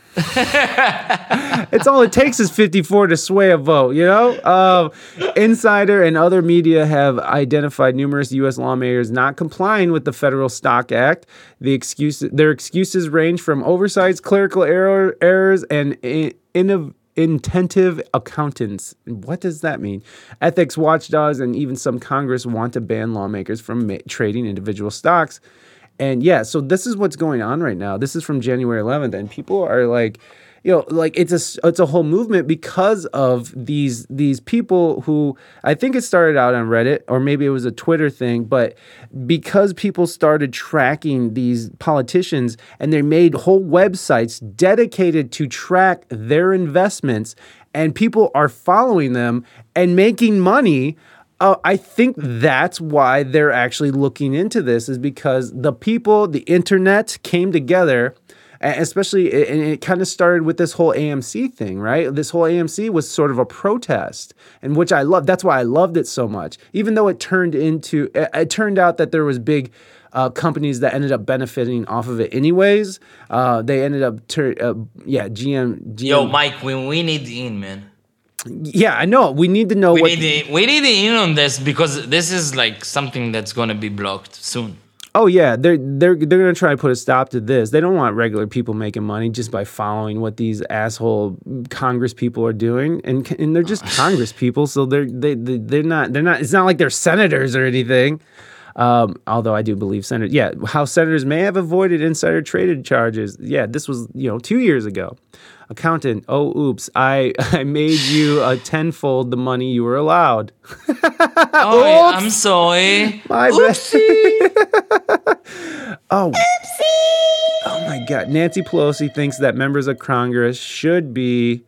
all it takes is 54 to sway a vote, you know? Um, Insider and other media have identified numerous U.S. lawmakers not complying with the Federal Stock Act. The excuse, their excuses range from oversights, clerical error, errors, and in, innov- intentive accountants. What does that mean? Ethics watchdogs and even some Congress want to ban lawmakers from ma- trading individual stocks. And yeah, so this is what's going on right now. This is from January 11th, and people are like, you know, like it's a it's a whole movement because of these these people who I think it started out on Reddit or maybe it was a Twitter thing, but because people started tracking these politicians and they made whole websites dedicated to track their investments, and people are following them and making money uh, I think that's why they're actually looking into this is because the people, the internet came together, especially, and it kind of started with this whole AMC thing, right? This whole AMC was sort of a protest, and which I love. That's why I loved it so much, even though it turned into, it, turned out that there was big. Uh, companies that ended up benefiting off of it anyways uh, they ended up tur- uh, yeah gm, GM Yo, Mike, we, we need the in, man. Yeah i know we need to know We what need the, we need the in on this because this is like something that's gonna be blocked soon. Oh yeah, they're they're they're gonna try to put a stop to this. They don't want regular people making money just by following what these asshole Congress people are doing, and and they're just Congress people, so they're they, they they're not they're not. It's not like they're senators or anything. Um, although I do believe senators, yeah, House senators may have avoided insider traded charges. Yeah, this was you know two years ago. Accountant, oh oops, I I made you a tenfold the money you were allowed. Oh, yeah, I'm sorry. My bad. oh. Oopsie. Oh my God. Nancy Pelosi thinks that members of Congress should be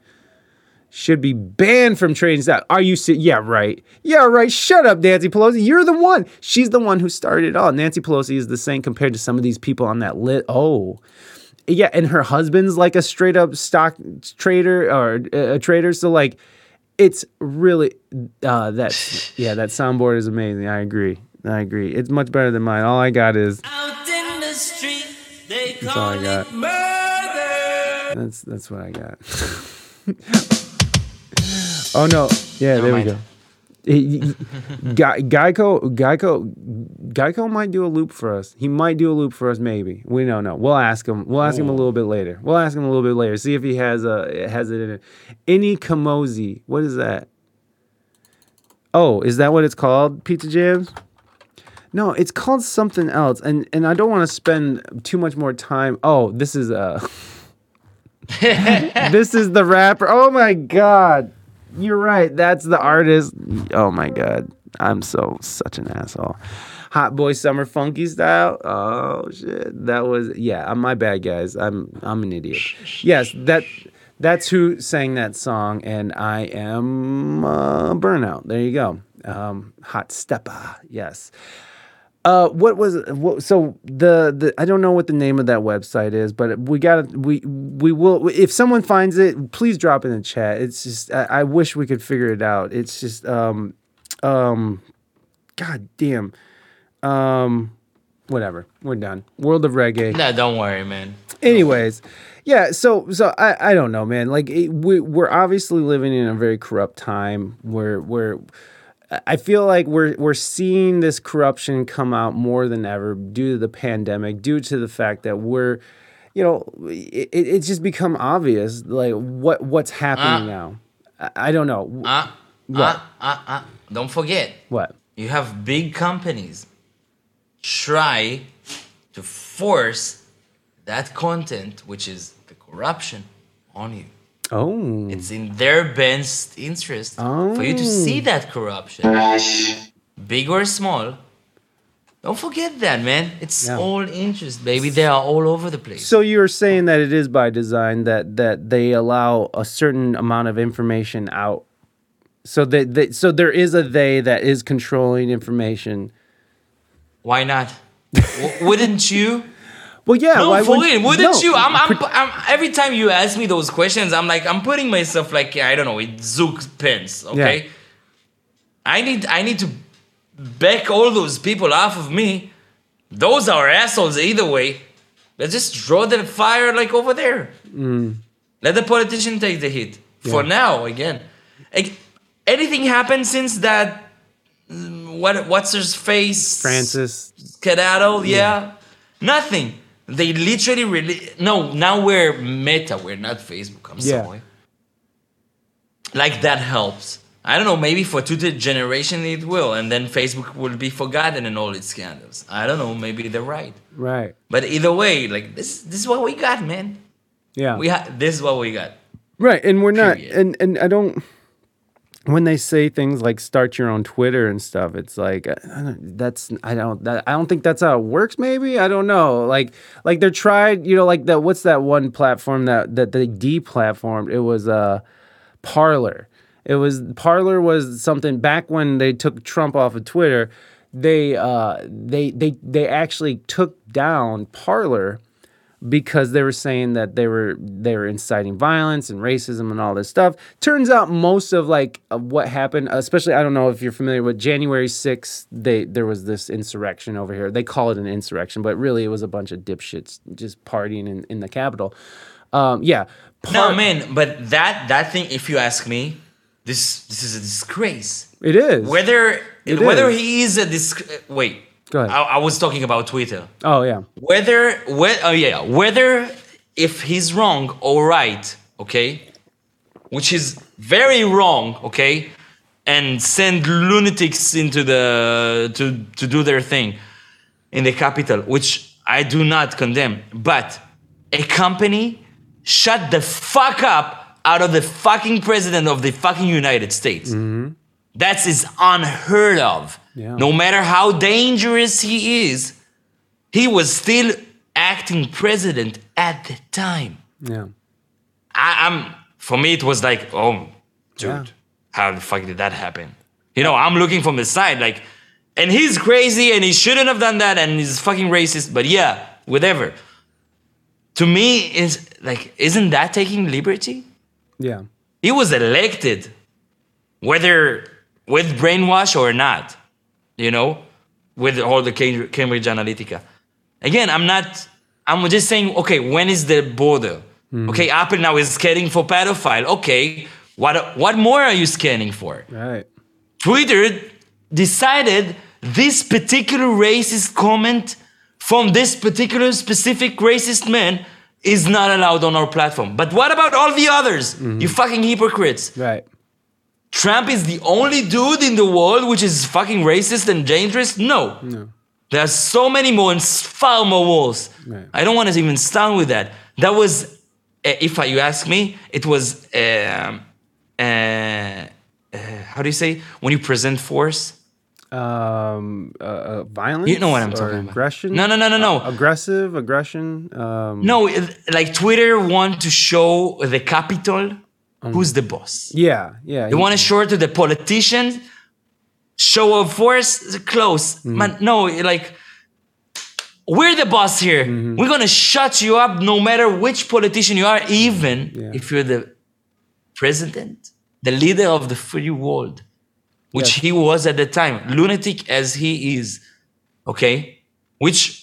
should be banned from trading stock. Are you se- Yeah, right. Yeah, right. Shut up, Nancy Pelosi. You're the one. She's the one who started it all. Nancy Pelosi is the same compared to some of these people on that lit. Oh. Yeah, and her husband's like a straight up stock trader or a trader. So like, it's really uh, that yeah that soundboard is amazing. I agree. I agree. It's much better than mine. All I got is Out in the street, they all call it murder. that's that's what I got. oh no! Yeah, there we go. He- Guyco, Guyco, Guyco might do a loop for us. He might do a loop for us. Maybe we don't know. We'll ask him. We'll ask him a little bit later. We'll ask him a little bit later. See if he has a has it in it. Any Kamozi. What is that? Oh, is that what it's called? Pizza jams. No, it's called something else, and and I don't want to spend too much more time. Oh, this is uh this is the rapper. Oh my god. You're right. That's the artist. Oh my god. I'm so such an asshole. Hot boy summer funky style. Oh shit. That was yeah, I'm my bad guys. I'm I'm an idiot. Yes, that that's who sang that song and I am uh, burnout. There you go. Um, hot stepper. Yes. Uh, what was what, so the the I don't know what the name of that website is, but we got to we we will if someone finds it, please drop it in the chat. It's just I, I wish we could figure it out. It's just um um, god damn, um, whatever. We're done. World of Reggae Nah, don't worry, man. anyways yeah so so i i don't know man like it, we, we're obviously living in a very corrupt time where where i feel like we're we're seeing this corruption come out more than ever due to the pandemic due to the fact that we're you know it, it- it's just become obvious like what what's happening now. I, I don't know. Uh, uh, uh, uh. Don't forget, what? You have big companies try to force that content, which is the corruption, on you. Oh It's in their best interest for you to see oh. that corruption, big or small. Don't forget that, man. It's Yeah. all interest, baby. They are all over the place. So you're saying that it is by design that that they allow a certain amount of information out. So that they, so there is a they that is controlling information. Why not? W- wouldn't you? Well, yeah. No, why wouldn't- wouldn't no. you? I'm, I'm, I'm, every time you ask me those questions, I'm like, I'm putting myself like, I don't know, with Zook pens, okay? I need, I need to back all those people off of me. Those are assholes either way. Let's just draw the fire like over there. Let the politician take the hit. For now, again. Like, anything happened since that, mm, what, what's his face? Frances. skedaddle, yeah. Nothing. They literally really no. Now we're Meta. We're not Facebook. I'm Yeah. sorry. Like that helps. I don't know. Maybe for two generation it will, and then Facebook will be forgotten in all its scandals. I don't know. Maybe they're right. Right. But either way, like this, this is what we got, man. Yeah. We ha- This is what we got. Right, and we're not, Period. and and I don't. When they say things like "start your own Twitter" and stuff, it's like I that's I don't that, I don't think that's how it works. Maybe I don't know. Like like they're tried, you know, like that. What's that one platform that that they deplatformed? It was uh, Parler. It was Parler was something back when they took Trump off of Twitter. They uh they they they actually took down Parler because they were saying that they were they were inciting violence and racism and all this stuff. Turns out most of like of what happened, especially I don't know if you're familiar with January 6th, they there was this insurrection over here. They call it an insurrection, but really it was a bunch of dipshits just partying in, in the Capitol. Um, yeah. No, man. But that that thing, if you ask me, this this is a disgrace. It is. Whether It whether is. he is a disgrace. Wait. Go ahead. I, I was talking about Twitter. Oh yeah. Whether, whe- oh yeah, whether if he's wrong or right, okay, which is very wrong, okay, and send lunatics into the to to do their thing in the capital, which I do not condemn. But a company shut the fuck up out of the fucking president of the fucking United States. Mm-hmm. That is unheard of. Yeah. No matter how dangerous he is, he was still acting president at the time. Yeah. I, I'm for me it was like, oh, dude, Yeah. how the fuck did that happen? You know, I'm looking from the side, like, and he's crazy and he shouldn't have done that and he's fucking racist. But yeah, whatever. To me, is like, isn't that taking liberty? Yeah. He was elected, whether with brainwash or not, you know, with all the Cam- Cambridge Analytica. Again, I'm not, I'm just saying, okay, when is the border? Hmm. Okay, Apple now is scanning for pedophile. Okay, what, what more are you scanning for? Right. Twitter decided this particular racist comment from this particular specific racist man is not allowed on our platform. But what about all the others? Mm-hmm. You fucking hypocrites. Right. Trump is the only dude in the world which is fucking racist and dangerous? No. No. There are so many more and far more worse. Right. I don't want to even start with that. That was, uh, if you ask me, it was, um, uh, uh, how do you say, when you present force? Um. Uh, uh, violence. You know what I'm talking about. Aggression. No, no, no, no, no. Uh, aggressive aggression. Um. No, like Twitter want to show the capital who's the boss. Yeah. Yeah. They want to show it to the politician, show of force, close. Mm-hmm. Man, no, like, we're the boss here. Mm-hmm. We're going to shut you up no matter which politician you are, even Yeah. if you're the president, the leader of the free world, which Yes. he was at the time, lunatic as he is. Okay? Which,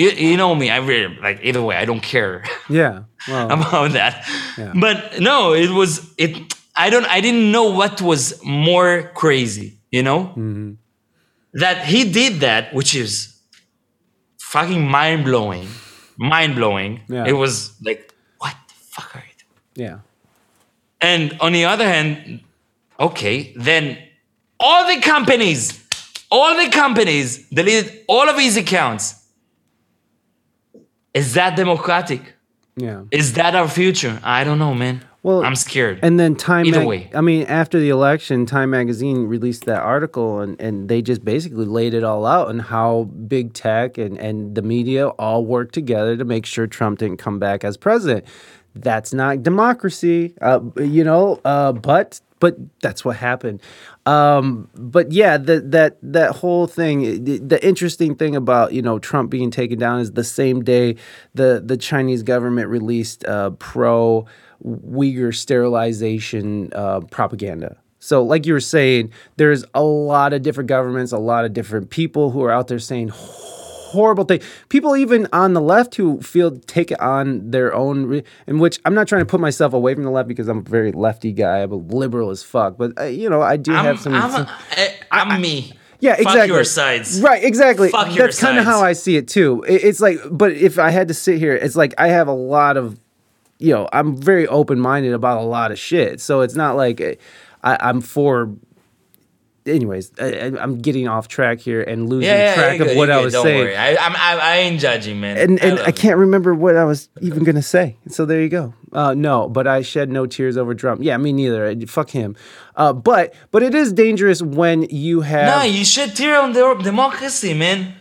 you, you know me, I really, like, either way, I don't care. Yeah. Well. about that. Yeah. But no, it was it. I don't. I didn't know what was more crazy. You know Mm-hmm. that he did that, which is fucking mind blowing. Mind blowing. Yeah. It was like, what the fuck are you doing? yeah. And on the other hand, okay, then all the companies, all the companies deleted all of his accounts. Is that democratic? Yeah. Is that our future? I don't know, man. Well, I'm scared. And then Time. Either Mag- way. I mean, after the election, Time Magazine released that article, and, and they just basically laid it all out on how big tech and, and the media all worked together to make sure Trump didn't come back as president. That's not democracy, uh, you know. Uh, but but that's what happened. Um, but yeah, the, that that whole thing. The, the interesting thing about you know Trump being taken down is the same day the the Chinese government released uh, pro Uyghur sterilization uh, propaganda. So, like you were saying, there's a lot of different governments, a lot of different people who are out there saying horrible thing. People even on the left who feel take it on their own, re- in which I'm not trying to put myself away from the left because I'm a very lefty guy. I'm a liberal as fuck, but uh, you know I do I'm, have some. I'm, some- eh, I'm me. yeah, Fuck exactly. your sides. Right, exactly. Fuck your That's kind of how I see it too. It- it's like, but if I had to sit here, it's like I have a lot of, you know, I'm very open minded about a lot of shit. So it's not like uh, I, I'm for. Anyways, I, I- I'm getting off track here and losing Yeah, yeah, track of what I was Don't saying. worry. I, I'm, I, I ain't judging, man. And and love I can't remember what I was even gonna say. So there you go. Uh, no, but I shed no tears over Trump. Yeah, me neither. I- Fuck him. Uh, but but it is dangerous when you have No, you shed tear on the democracy, man.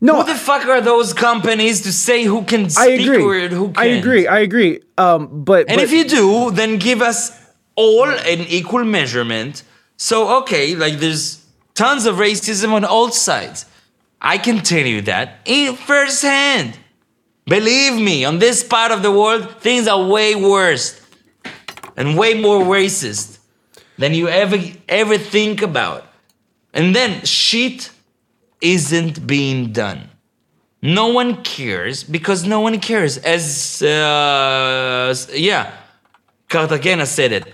no. Who the fuck are those companies to say who can I speak agree. or who can't? I agree. I agree. Um, but And but, if you do, then give us all an equal measurement. So, okay, like there's tons of racism on all sides. I can tell you that in firsthand. Believe me, on this part of the world, things are way worse and way more racist than you ever ever think about. And then shit isn't being done. No one cares because no one cares. As uh, yeah, Cartagena said it.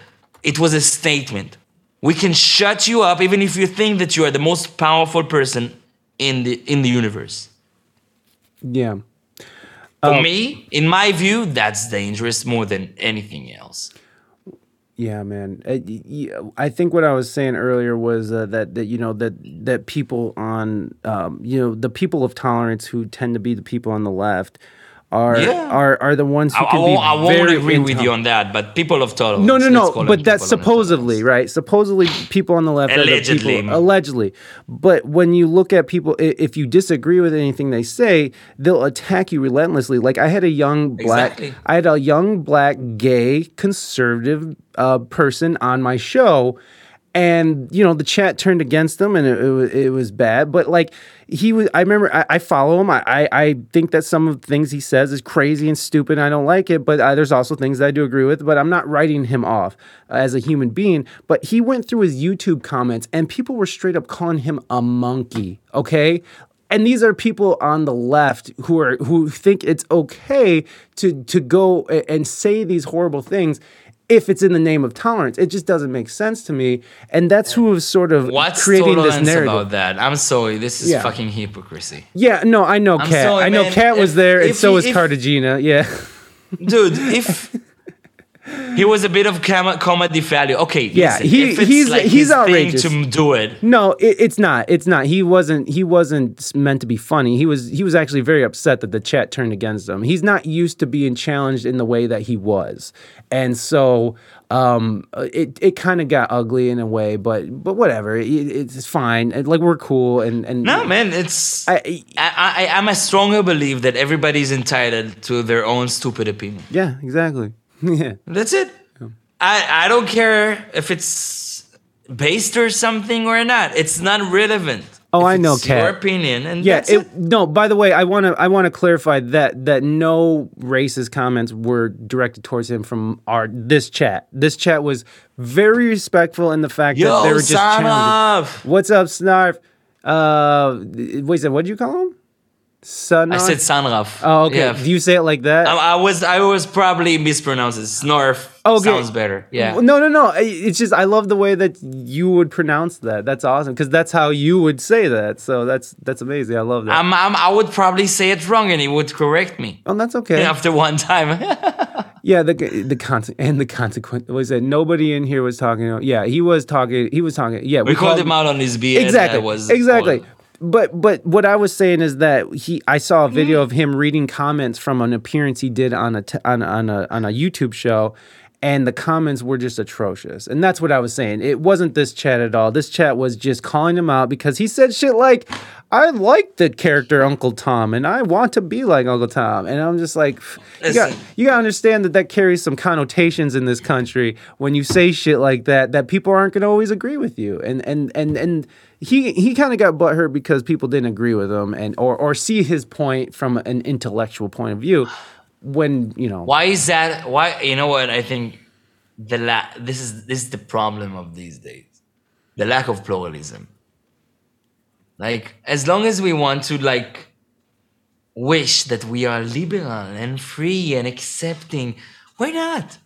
It was a statement. We can shut you up even if you think that you are the most powerful person in the in the universe. Yeah. For Oh. me, in my view, that's dangerous more than anything else. Yeah, man. Uh, I think what I was saying earlier was uh, that that you know that that people on um, you know the people of tolerance who tend to be the people on the left are Yeah. are are the ones who I, I can be won't, I won't very agree with you on that, but people of tolerance. No, no, no. But that's supposedly right. Supposedly, people on the left Allegedly. people allegedly. But when you look at people, if you disagree with anything they say, they'll attack you relentlessly. Like I had a young black, Exactly. I had a young black gay conservative uh, person on my show. And you know the chat turned against him, and it, it, was, it was bad. But like he was, I remember I, I follow him. I, I I think that some of the things he says is crazy and stupid. And I don't like it, but uh, there's also things that I do agree with. But I'm not writing him off uh, as a human being. But he went through his YouTube comments, and people were straight up calling him a monkey. Okay, and these are people on the left who are who think it's okay to to go and say these horrible things if it's in the name of tolerance. It just doesn't make sense to me, and that's who is sort of What's creating this tolerance narrative. about that? I'm sorry, this is Yeah. fucking hypocrisy, Yeah, no, I know Cat. I know. Cat was If- there, and if so he- was if- Cartagena. Yeah, dude. If he was a bit of com- comedy value, okay, Yeah, listen, he- he's- like he's outrageous. to do it. no, it, it's not. It's not. He wasn't. He wasn't meant to be funny. He was. He was actually very upset that the chat turned against him. He's not used to being challenged in the way that he was, and so um, it it kind of got ugly in a way. But but whatever. It, it's fine. And, like we're cool. And and No, man, it's. I- I, I, I'm a stronger belief that everybody's entitled to their own stupid opinion. yeah, exactly. yeah. That's it. I, I don't care if it's based or something or not. It's not relevant. Oh, If I know, it's Your opinion, and Yeah, it. it, no. By the way, I want to I want to clarify that that no racist comments were directed towards him from our this chat. This chat was very respectful in the fact that they were just challenging. of. What's up, Snarf? Uh, wait, what did you call him? I said Sanraf. Oh, okay. Yeah. Do you say it like that? I, I was I was probably mispronounced it. Snorf oh, Okay. sounds better. Yeah. No, no, no. It's just I love the way that you would pronounce that. That's awesome because that's how you would say that. So that's that's amazing. I love that. I'm, I'm, I would probably say it wrong and he would correct me oh, that's okay. after one time. Yeah, the the conse- and the consequence was that nobody in here was talking. Yeah, he was talking. He was talking. Yeah, we called him out on his BS. Exactly. That was exactly. all. But but what I was saying is that he I saw a Mm-hmm. video of him reading comments from an appearance he did on a t- on on a on a YouTube show. And the comments were just atrocious. And that's what I was saying. It wasn't this chat at all. This chat was just calling him out because he said shit like, I like the character Uncle Tom and I want to be like Uncle Tom. And I'm just like, you got, you got to understand that that carries some connotations in this country when you say shit like that, that people aren't going to always agree with you. And, and, and, and, he, he kind of got butthurt because people didn't agree with him and or, or see his point from an intellectual point of view when you know Why is that? Why you know what I think the la- this is this is the problem of these days, the lack of pluralism. Like as long as we want to like wish that we are liberal and free and accepting, why not?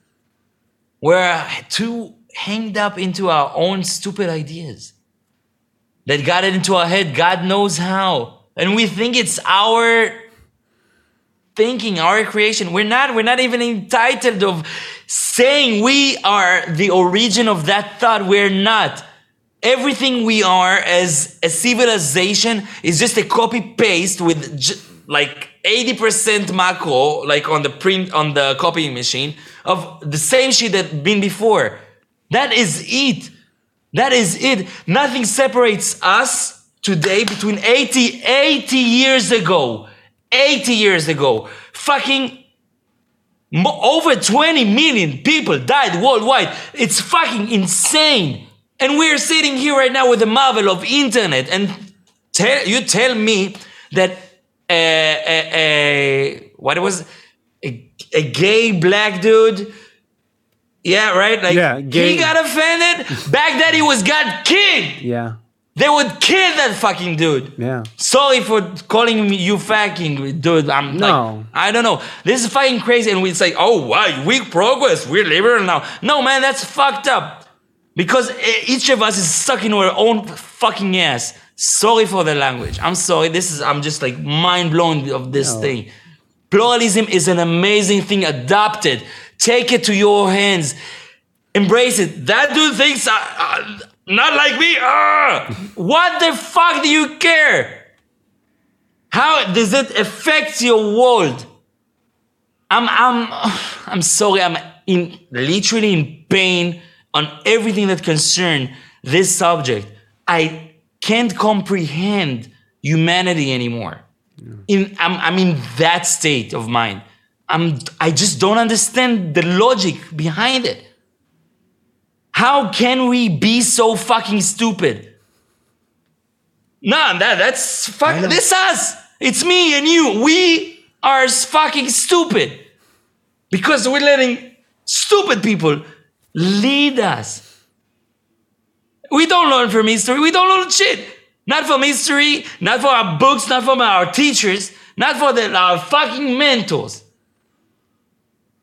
We're too hanged up into our own stupid ideas that got it into our head. God knows how, and we think it's our thinking, our creation. We're not, we're not even entitled of saying we are the origin of that thought. We're not. Everything we are as a civilization is just a copy paste with j- like 80% macro, like on the print, on the copying machine of the same shit that been before. That is it. That is it. Nothing separates us today between 80, 80 years ago. 80 years ago. Fucking mo- over 20 million people died worldwide. It's fucking insane. And we're sitting here right now with the marvel of internet and tell you tell me that a, a, a what it was a, a gay black dude yeah right like Yeah, gay- he got offended back then he was got killed yeah they would kill that fucking dude yeah Sorry for calling me you fucking dude. I'm No. like, I don't know. This is fucking crazy, and we say, oh, wow, we progress, we're liberal now. No, man, that's fucked up. Because each of us is stuck in our own fucking ass. Sorry for the language. I'm sorry. This is I'm just like mind blown of this No. thing. Pluralism is an amazing thing. Adopt it. Take it to your hands. Embrace it. That dude thinks uh, uh, not like me. Uh, what the fuck do you care? How does it affect your world? I'm I'm I'm sorry. I'm in literally in pain on everything that concern this subject. I can't comprehend humanity anymore. In I'm I'm in that state of mind. I'm I just don't understand the logic behind it. How can we be so fucking stupid? Nah, that that's fuck. This us. It's me and you. We are fucking stupid because we're letting stupid people lead us. We don't learn from history. We don't learn shit. Not from history, not from our books, not from our teachers, not for the, our fucking mentors.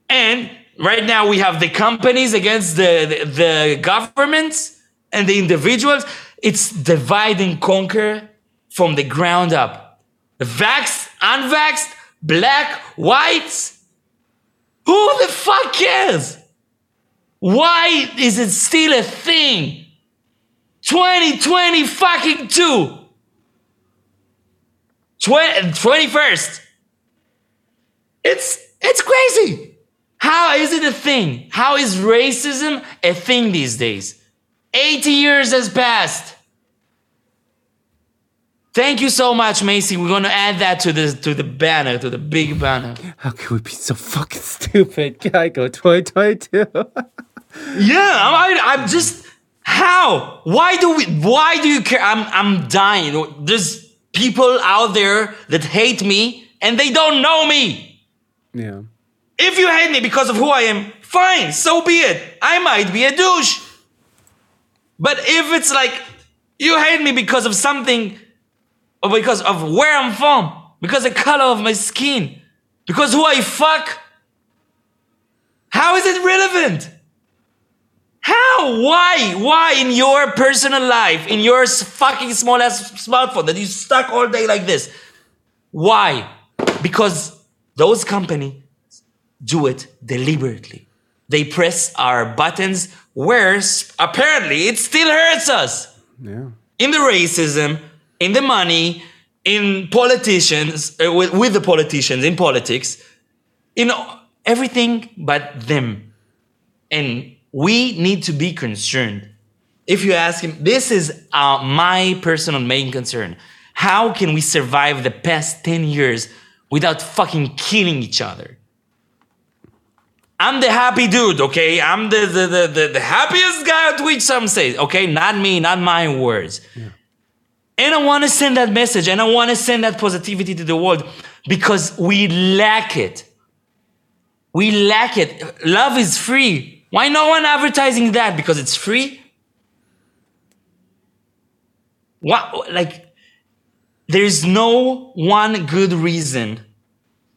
And right now we have the companies against the, the, the governments and the individuals. It's divide and conquer from the ground up. Vaxxed, unvaxxed, black, whites. Who the fuck cares? Why is it still a thing? 2020 fucking 2. 20, 21st. It's it's crazy. How is it a thing? How is racism a thing these days? 80 years has passed. Thank you so much, Macy. We're gonna add that to the to the banner, to the big banner. How can we be so fucking stupid? Guyco 2022. Yeah, I'm, I, I'm just how? Why do we? Why do you care? I'm I'm dying. There's people out there that hate me and they don't know me. yeah. If you hate me because of who I am, fine, so be it. I might be a douche. But if it's like you hate me because of something, or because of where I'm from, because of the color of my skin, because who I fuck, how is it relevant? How? Why? Why in your personal life, in your fucking small ass smartphone that you stuck all day like this? Why? Because those companies do it deliberately. They press our buttons where apparently it still hurts us. Yeah. In the racism, in the money, in politicians, uh, with, with the politicians, in politics, in everything but them. And we need to be concerned. If you ask him, this is uh, my personal main concern. How can we survive the past 10 years without fucking killing each other? I'm the happy dude, okay? I'm the, the, the, the, the happiest guy on Twitch, some say, okay? Not me, not my words. And I want to send that message and I want to send that positivity to the world because we lack it. We lack it. Love is free. Why no one advertising that? Because it's free? What like there's no one good reason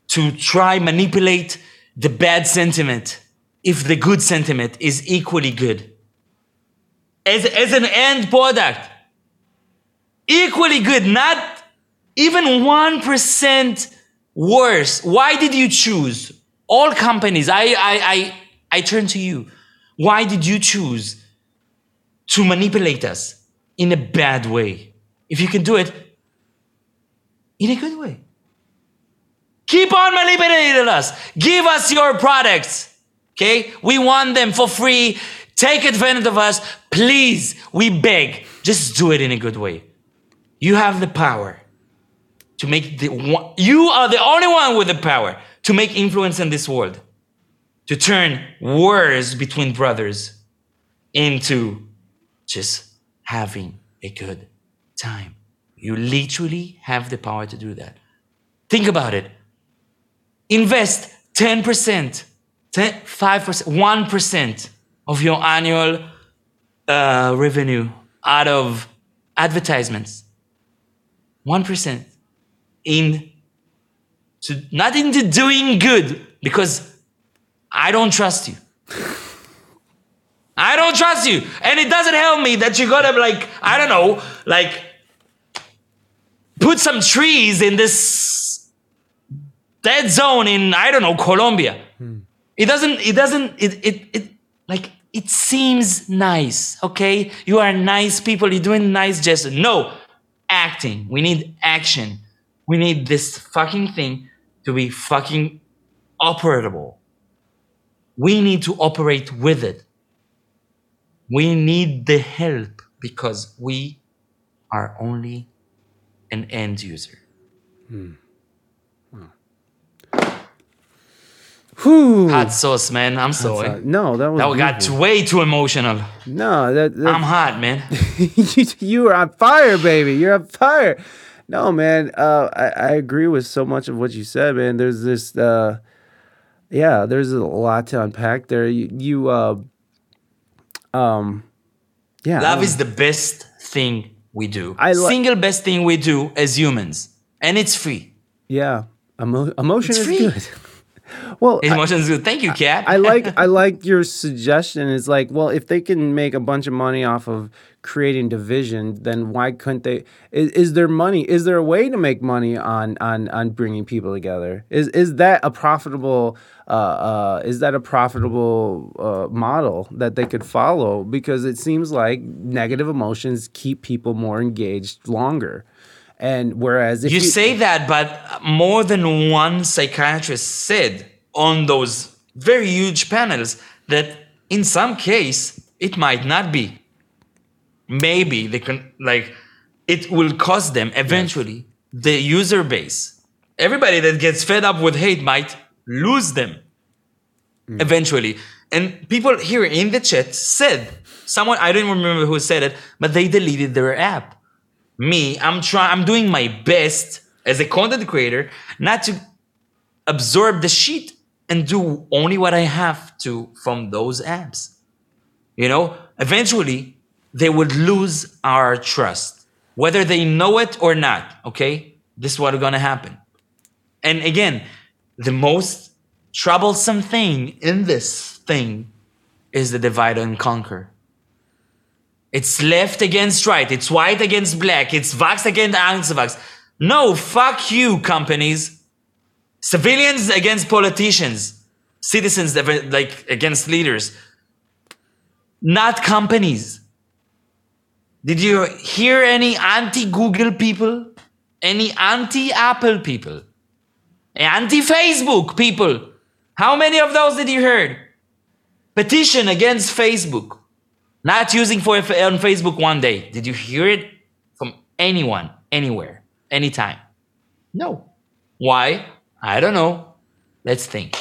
to try manipulate the bad sentiment if the good sentiment is equally good. As, as an end product, equally good, not even 1% worse. Why did you choose? All companies, I, I, I, I turn to you. Why did you choose to manipulate us in a bad way? If you can do it in a good way. Keep on manipulating us. Give us your products. Okay? We want them for free. Take advantage of us. Please, we beg. Just do it in a good way. You have the power to make the one, you are the only one with the power to make influence in this world. To turn wars between brothers into just having a good time. You literally have the power to do that. Think about it invest 10%, 10, 5%, 1% of your annual uh, revenue out of advertisements. 1% in to not into doing good because I don't trust you. I don't trust you. And it doesn't help me that you gotta like, I don't know, like put some trees in this dead zone in I don't know Colombia. Hmm. It doesn't. It doesn't. It, it it like it seems nice. Okay, you are nice people. You're doing nice gestures. No, acting. We need action. We need this fucking thing to be fucking operable. We need to operate with it. We need the help because we are only an end user. Hmm. Whew. Hot sauce, man. I'm sorry. No, that was That got way too emotional. no. That, that I'm hot, man. you, you are on fire, baby. You're on fire. No, man. Uh, I, I agree with so much of what you said, man. There's this, uh, yeah, there's a lot to unpack there. You, you uh, um, yeah. Love is the best thing we do. I Single best thing we do as humans. And it's free. yeah. Emo- emotion It's is free. good. Well, I- Emotion is good. Thank you, Cat. I like I like your suggestion. It's like, well, if they can make a bunch of money off of creating division, then why couldn't they? Is, is there money? Is there a way to make money on on on bringing people together? Is is that a profitable? Uh, uh, is that a profitable uh, model that they could follow? Because it seems like negative emotions keep people more engaged longer, and whereas if you say that, but more than one psychiatrist said on those very huge panels that in some case it might not be. Maybe they can like it will cost them eventually the user base. Everybody that gets fed up with hate might lose them hmm. eventually. And people here in the chat said someone I don't remember who said it, but they deleted their app me i'm trying i'm doing my best as a content creator not to absorb the shit and do only what i have to from those apps. You know eventually they would lose our trust whether they know it or not okay? This is what's gonna happen. And again the most troublesome thing in this thing is the divide and conquer it's left against right. It's white against black. It's Vox against anti-Vox. No, fuck you, companies. Civilians against politicians. Citizens like against leaders. Not companies. Did you hear any anti-Google people? Any anti-Apple people? Anti-Facebook people? How many of those did you heard? Petition against Facebook. Not using for on Facebook one day. Did you hear it from anyone, anywhere, anytime? No. Why? I don't know. Let's think.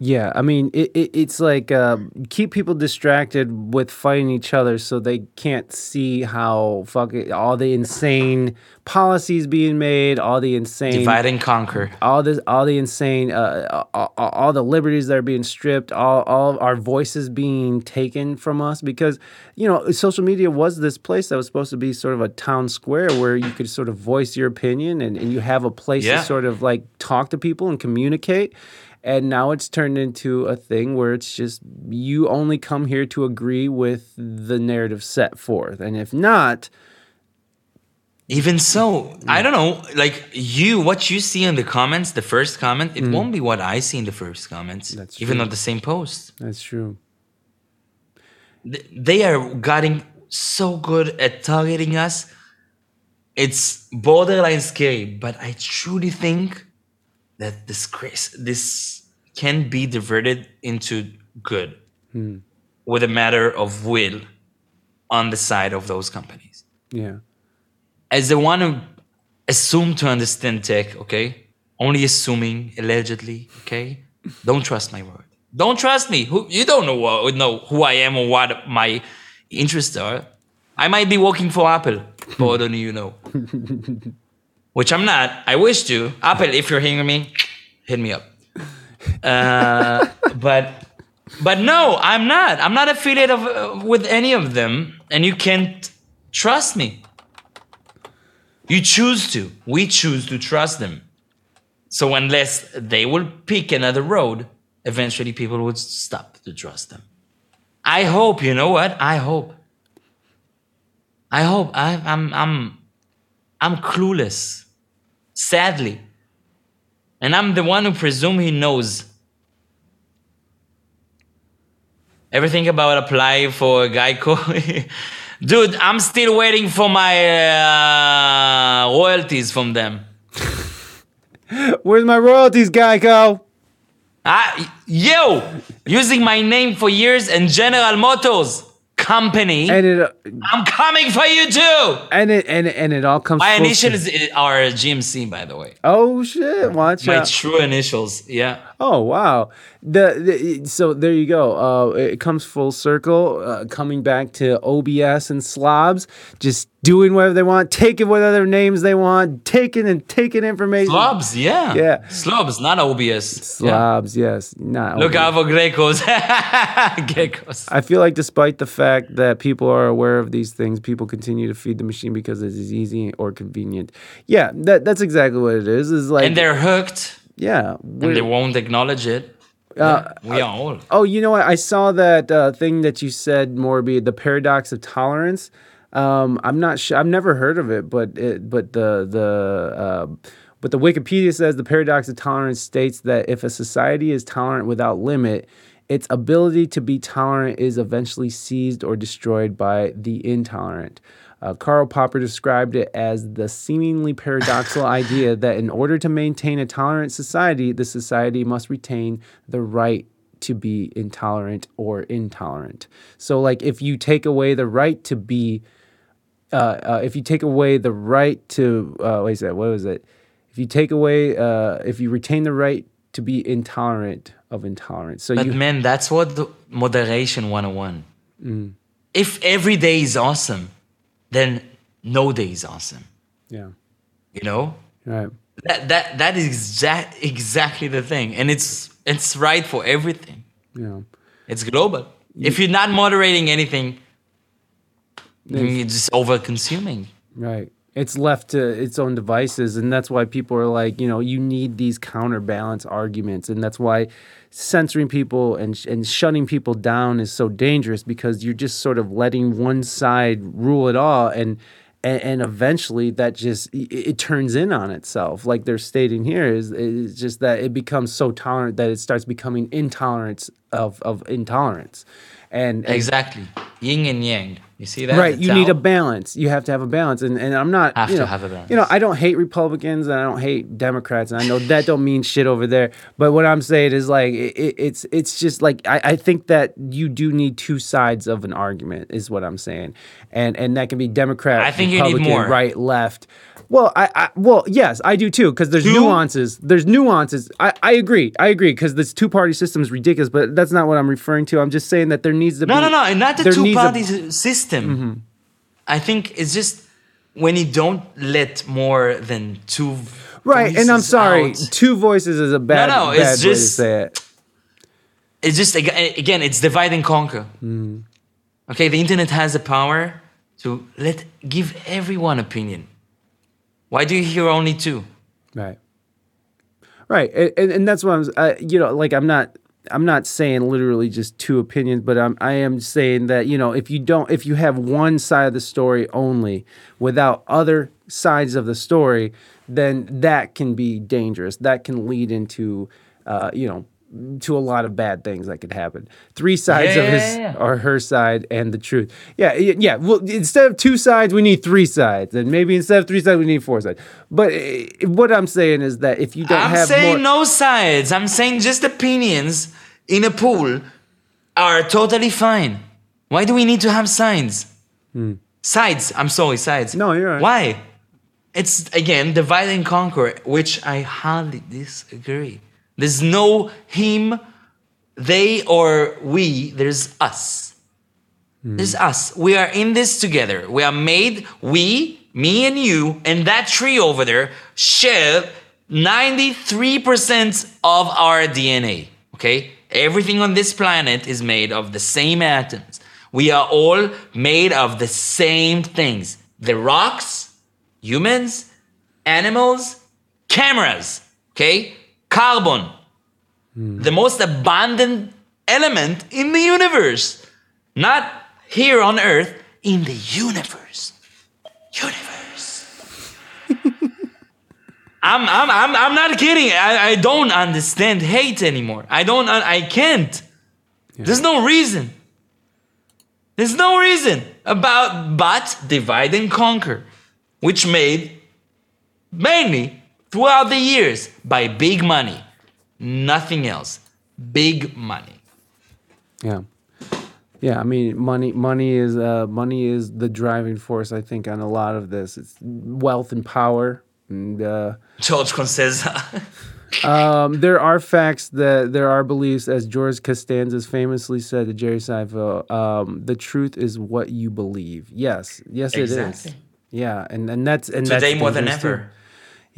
Yeah, I mean, it, it, it's like uh, keep people distracted with fighting each other so they can't see how fucking all the insane policies being made, all the insane Divide and conquer. all this, all the insane, uh, all, all- all the liberties that are being stripped, all, all our voices being taken from us. Because you know, social media was this place that was supposed to be sort of a town square where you could sort of voice your opinion and, and you have a place Yeah. to sort of like talk to people and communicate. And now it's turned into a thing where it's just you only come here to agree with the narrative set forth, and if not, Even so, I don't know. Like you, what you see in the comments, the first comment, it mm. won't be what I see in the first comments. That's even true. on the same post. that's true. They are getting so good at targeting us. It's borderline scary, but I truly think that this cris- this can be diverted into good hmm. with a matter of will on the side of those companies. Yeah. As the one who assumed to understand tech, okay? Only assuming, allegedly, okay? Don't trust my word. Don't trust me. Who, you don't know, what, know who I am or what my interests are. I might be working for Apple, but only you know. Which I'm not. I wish to. Apple, if you're hearing me, hit me up. Uh, but but no, I'm not. I'm not affiliated of, uh, with any of them, and you can't trust me. You choose to. We choose to trust them. So unless they will pick another road, eventually people would stop to trust them. I hope. You know what? I hope. I hope. I, I'm. I'm. I'm clueless. Sadly. And I'm the one who presume he knows. Everything about apply for Geico. Dude, I'm still waiting for my uh, royalties from them. Where's my royalties, Geico? Ah, yo, using my name for years and General Motors company. And it uh, I'm coming for you too. and it and it, and it all comes. My initials are GMC, by the way. Oh shit! Watch My out. true initials. Yeah. Oh wow! The, the so there you go. Uh, it comes full circle, uh, coming back to OBS and slobs, just doing whatever they want, taking whatever names they want, taking and taking information. Slobs, yeah. Yeah. Slobs, not OBS. Yeah. Slobs, yes, not. Look for Grecos. Geckos. I feel like despite the fact that people are aware of these things, people continue to feed the machine because it is easy or convenient. Yeah, that that's exactly what it is. Is like And they're hooked yeah. and they won't acknowledge it. Uh, Yeah, we are all. Oh, you know what? I saw that uh, thing that you said, Morby, the paradox of tolerance. Um, I'm not sure. I've never heard of it, but it, but the the uh, but the Wikipedia says the paradox of tolerance states that if a society is tolerant without limit, its ability to be tolerant is eventually seized or destroyed by the intolerant. Uh, Karl Popper described it as the seemingly paradoxical idea that in order to maintain a tolerant society, the society must retain the right to be intolerant or intolerant. So, like, if you take away the right to be, uh, uh, if you take away the right to, uh, wait a second, what was it? If you take away, uh, if you retain the right to be intolerant of intolerance. So But you, man, that's what the moderation 101. Mm. If every day is awesome, then no day is awesome. yeah, You know? right. That that that is exact exactly the thing. And it's it's right for everything. Yeah. It's global. If you're not moderating anything, you're just over consuming. Right. It's left to its own devices. And that's why people are like, you know, you need these counterbalance arguments. And that's why censoring people and, and shutting people down is so dangerous because you're just sort of letting one side rule it all. And, and, eventually that just, it, it turns in on itself. Like they're stating here is, is just that it becomes so tolerant that it starts becoming intolerance of, of intolerance. And, and Exactly. Yin and yang. You see that? right The you need a balance you have to have a balance and, and i'm not Have you to have a balance. you know i don't hate republicans and i don't hate democrats and i know that don't mean shit over there but what i'm saying is like it, it- it's it's just like I, I think that you do need two sides of an argument is what i'm saying and and that can be democrat I think you need Republican, more. right left well i, I well yes i do too because there's Two? nuances there's nuances i, I agree i agree because this two-party system is ridiculous but that's not what i'm referring to i'm just saying that there needs to No, be no, no. No, and not the two party s- system. I think it's just when you don't let more than two. Right, and I'm sorry, out. two voices is a bad, no, bad it's way to just- say it. It's just again, it's divide and conquer. Mm. Okay, the internet has the power to let give everyone opinion. Why do you hear only two? Right, right, and, and, and that's what I'm. Uh, you know, like I'm not. I'm not saying literally just two opinions, but I'm, I am saying that you know if you don't if you have one side of the story only without other sides of the story, then that can be dangerous. That can lead into uh, you know to a lot of bad things that could happen. Three sides Yeah, of his yeah, yeah. or her side and the truth. Yeah, yeah. Well, instead of two sides, we need three sides, and maybe instead of three sides, we need four sides. But uh, what I'm saying is that if you don't I'm have saying more, no sides. I'm saying just opinions in a pool are totally fine. Why do we need to have sides? Sides. I'm sorry, sides. Hmm. No, you're right. Why? It's again divide and conquer, which I hardly disagree. There's no him, they, or we. There's us. There's us. We are in this together. We are made, we, me and you, and that tree over there share 93% of our DNA. Okay? Everything on this planet is made of the same atoms. We are all made of the same things the rocks, humans, animals, cameras. Okay? Carbon, hmm. the most abundant element in the universe. Not here on Earth, in the universe. Universe. I'm, I'm, I'm, I'm not kidding. I, I don't understand hate anymore. I don't, I can't. There's no reason. There's no reason about but divide and conquer, which made mainly throughout the years by big money, nothing else. Big money. Yeah. Yeah, I mean, money, money is, uh, money is the driving force. I think on a lot of this. It's wealth and power, and uh, George Concesa. um, there are facts that there are beliefs, as George Costanza famously said to Jerry Seinfeld. Um, the truth is what you believe. Yes, yes, it Exactly. is. Yeah, and and that's and that's Today more than ever.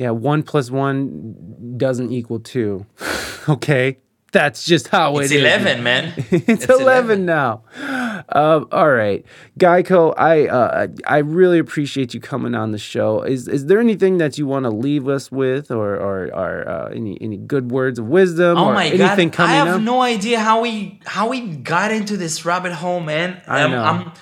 Yeah, one plus one doesn't equal two. okay, that's just how It's it is. 11, man. it's, 11, now. Um, all right, Guyco. I uh, I really appreciate you coming on the show. Is is there anything that you want to leave us with, or or, or uh, any any good words of wisdom, Oh or my god! anything coming I have up? no idea how we how we got into this rabbit hole, man. I Um, know. I'm,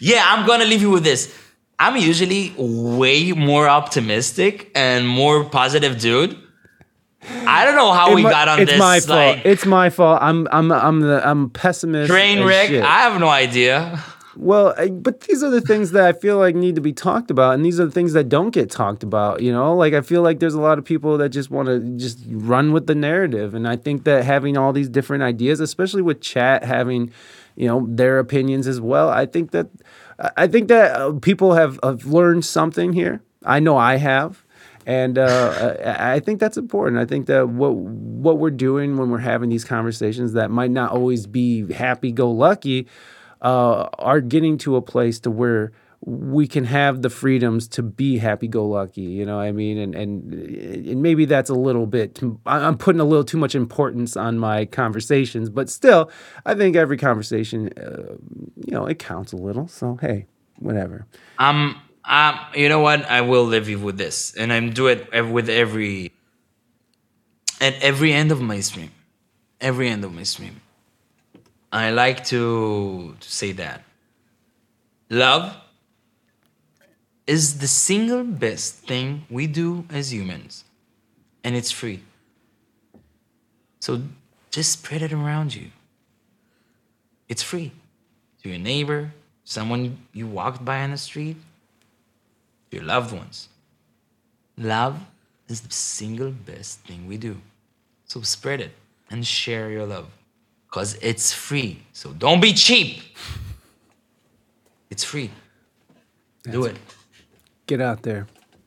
yeah, I'm gonna leave you with this. I'm usually way more optimistic and more positive dude. I don't know how It we mi- got on it's this my fault. like It's my fault. I'm I'm I'm the I'm pessimist. train wreck. shit. I have no idea. Well, but these are the things that I feel like need to be talked about, and these are the things that don't get talked about. You know, like I feel like there's a lot of people that just want to just run with the narrative, and I think that having all these different ideas, especially with chat having, you know, their opinions as well, I think that I think that uh, people have, have learned something here. I know I have. And uh, I think that's important. I think that what what we're doing when we're having these conversations that might not always be happy go lucky, uh, are getting to a place to where we can have the freedoms to be happy go lucky. You know, I mean, and and and maybe that's a little bit. I'm putting a little too much importance on my conversations, but still, I think every conversation, uh, you know, it counts a little. So hey, whatever. Um, um, you know what? I will leave you with this, and I'm do it with every at every end of my stream, every end of my stream. I like to to say that love is the single best thing we do as humans, and it's free. So just spread it around you. It's free to your neighbor, someone you walked by on the street, your loved ones. Love is the single best thing we do. So spread it and share your love because it's free. So don't be cheap. It's free. Do it. Get out there.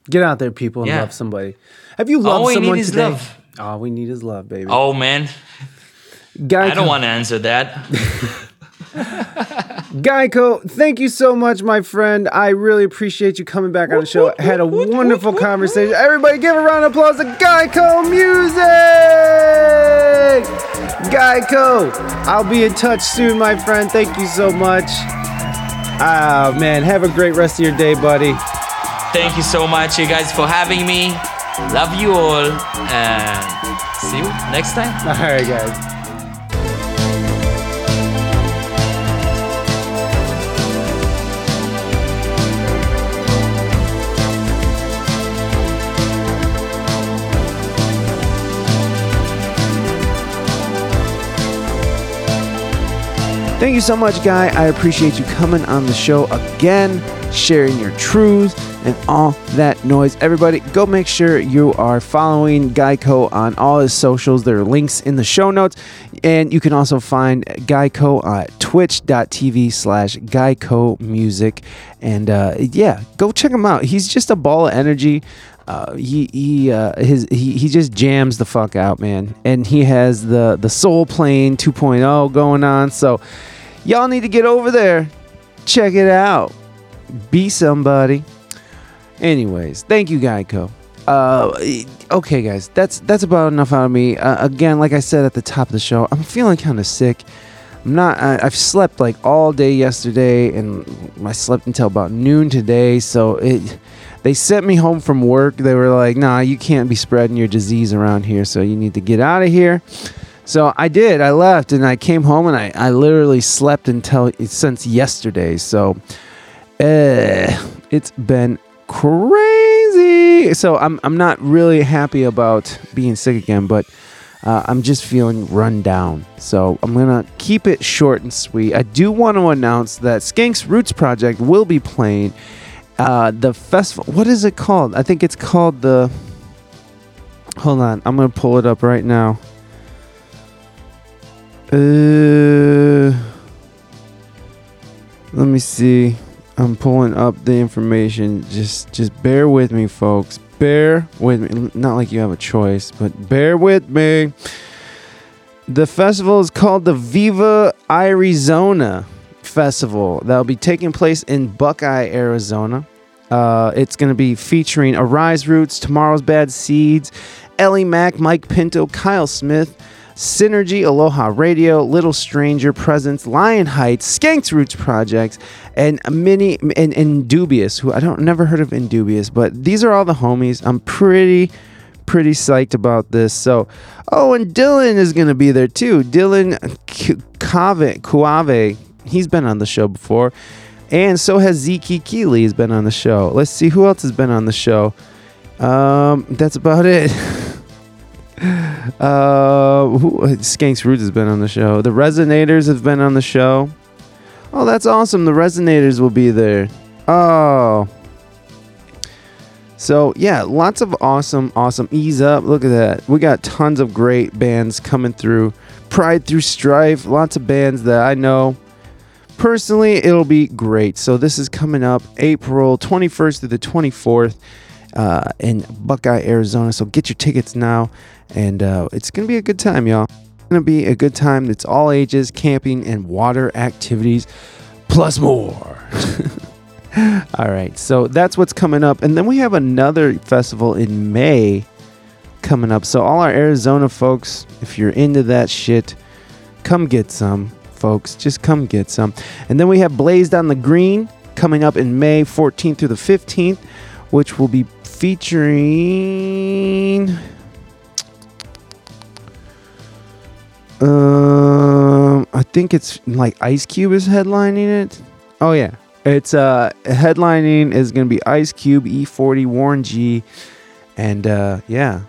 Get out there, people, and Yeah. love somebody. Have you loved All we need someone is today? love. All we need is love, baby. Oh man, Guyco, I don't want to answer that. Guyco, thank you so much, my friend. I really appreciate you coming back on the show. I Had a wonderful conversation. Everybody, give a round of applause to Guyco Music. Guyco, I'll be in touch soon, my friend. Thank you so much. Ah, man, have a great rest of your day, buddy. Thank you so much, you guys, for having me. Love you all, and see you next time. All right, guys. Thank you so much, Guy. I appreciate you coming on the show again, sharing your truths and all that noise. Everybody, go make sure you are following Guyco on all his socials. There are links in the show notes. And you can also find Guyco at twitch.tv slash Guyco Music. And uh, yeah, go check him out. He's just a ball of energy. Uh, he he uh, his he, he just jams the fuck out, man. And he has the the Soul Plane 2.0 going on. So y'all need to get over there, check it out, be somebody. Anyways, thank you, Guyco. Uh, okay, guys, that's that's about enough out of me. Uh, again, like I said at the top of the show, I'm feeling kind of sick. I'm not. I, I've slept like all day yesterday, and I slept until about noon today. So it. They sent me home from work. They were like, "Nah, you can't be spreading your disease around here. So you need to get out of here." So I did. I left, and I came home, and I, I literally slept until since yesterday. So, uh, it's been crazy. So I'm I'm not really happy about being sick again, but uh, I'm just feeling run down. So I'm gonna keep it short and sweet. I do want to announce that Skanks Roots Project will be playing uh, the festival. What is it called? I think it's called the. Hold on, I'm gonna pull it up right now. Uh, let me see. I'm pulling up the information. Just just bear with me, folks. Bear with me. Not like you have a choice, but bear with me. The festival is called the Viva Arizona Festival. That'll be taking place in Buckeye, Arizona. Uh, it's going to be featuring Arise Roots, Tomorrow's Bad Seeds, Ellie Mack, Mike Pinto, Kyle Smith, Synergy, Aloha Radio, Little Stranger Presence, Lion Heights, Skanks Roots Projects, and many and, and Dubious, who I don't never heard of Indubious, but these are all the homies. I'm pretty pretty psyched about this. So, oh, and Dylan is gonna be there too. Dylan Kuave, Kuave, he's been on the show before, and so has Zeke Keeley. Has been on the show. Let's see who else has been on the show. Um, that's about it. Uh, who, Skanks Roots has been on the show. The Resonators have been on the show. Oh, that's awesome. The Resonators will be there. Oh. So, yeah, lots of awesome, awesome. Ease up. Look at that. We got tons of great bands coming through. Pride Through Strife. Lots of bands that I know. Personally, it'll be great. So, this is coming up April 21st through the 24th uh, in Buckeye, Arizona. So, get your tickets now and uh, it's gonna be a good time, y'all. It's gonna be a good time. It's all ages, camping and water activities, plus more. all right, so that's what's coming up, and then we have another festival in May coming up. So all our Arizona folks, if you're into that shit, come get some, folks. Just come get some. And then we have Blazed on the Green coming up in May 14th through the 15th, which will be featuring Um, I think it's like Ice Cube is headlining it. Oh yeah, it's uh headlining is gonna be Ice Cube, E40, Warren G, and uh yeah,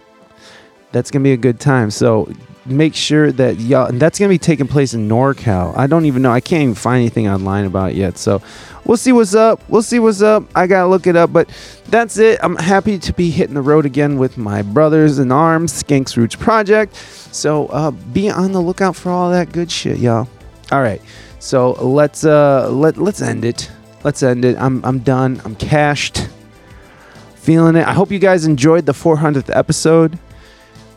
that's gonna be a good time. So make sure that y'all and that's gonna be taking place in NorCal. I don't even know. I can't even find anything online about it yet. So we'll see what's up. We'll see what's up. I gotta look it up, but that's it. I'm happy to be hitting the road again with my brothers in arms, Skanks Roots Project. So uh, be on the lookout for all that good shit, y'all. All right, so let's uh, let let's end it. Let's end it. I'm I'm done. I'm cashed. Feeling it. I hope you guys enjoyed the 400th episode.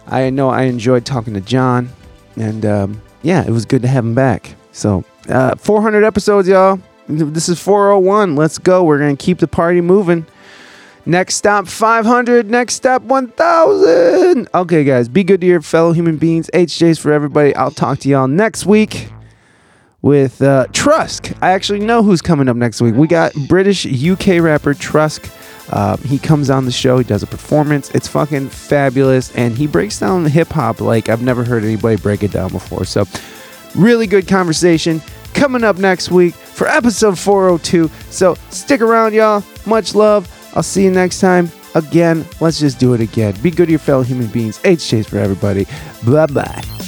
I know I enjoyed talking to John, and um, yeah, it was good to have him back. So uh, 400 episodes, y'all. This is 401. Let's go. We're gonna keep the party moving. Next stop 500. Next stop 1000. Okay, guys, be good to your fellow human beings. HJ's for everybody. I'll talk to y'all next week with uh, Trusk. I actually know who's coming up next week. We got British UK rapper Trusk. Uh, he comes on the show. He does a performance. It's fucking fabulous, and he breaks down hip hop like I've never heard anybody break it down before. So, really good conversation coming up next week for episode 402. So stick around, y'all. Much love. I'll see you next time. Again, let's just do it again. Be good to your fellow human beings. H Chase for everybody. Bye bye.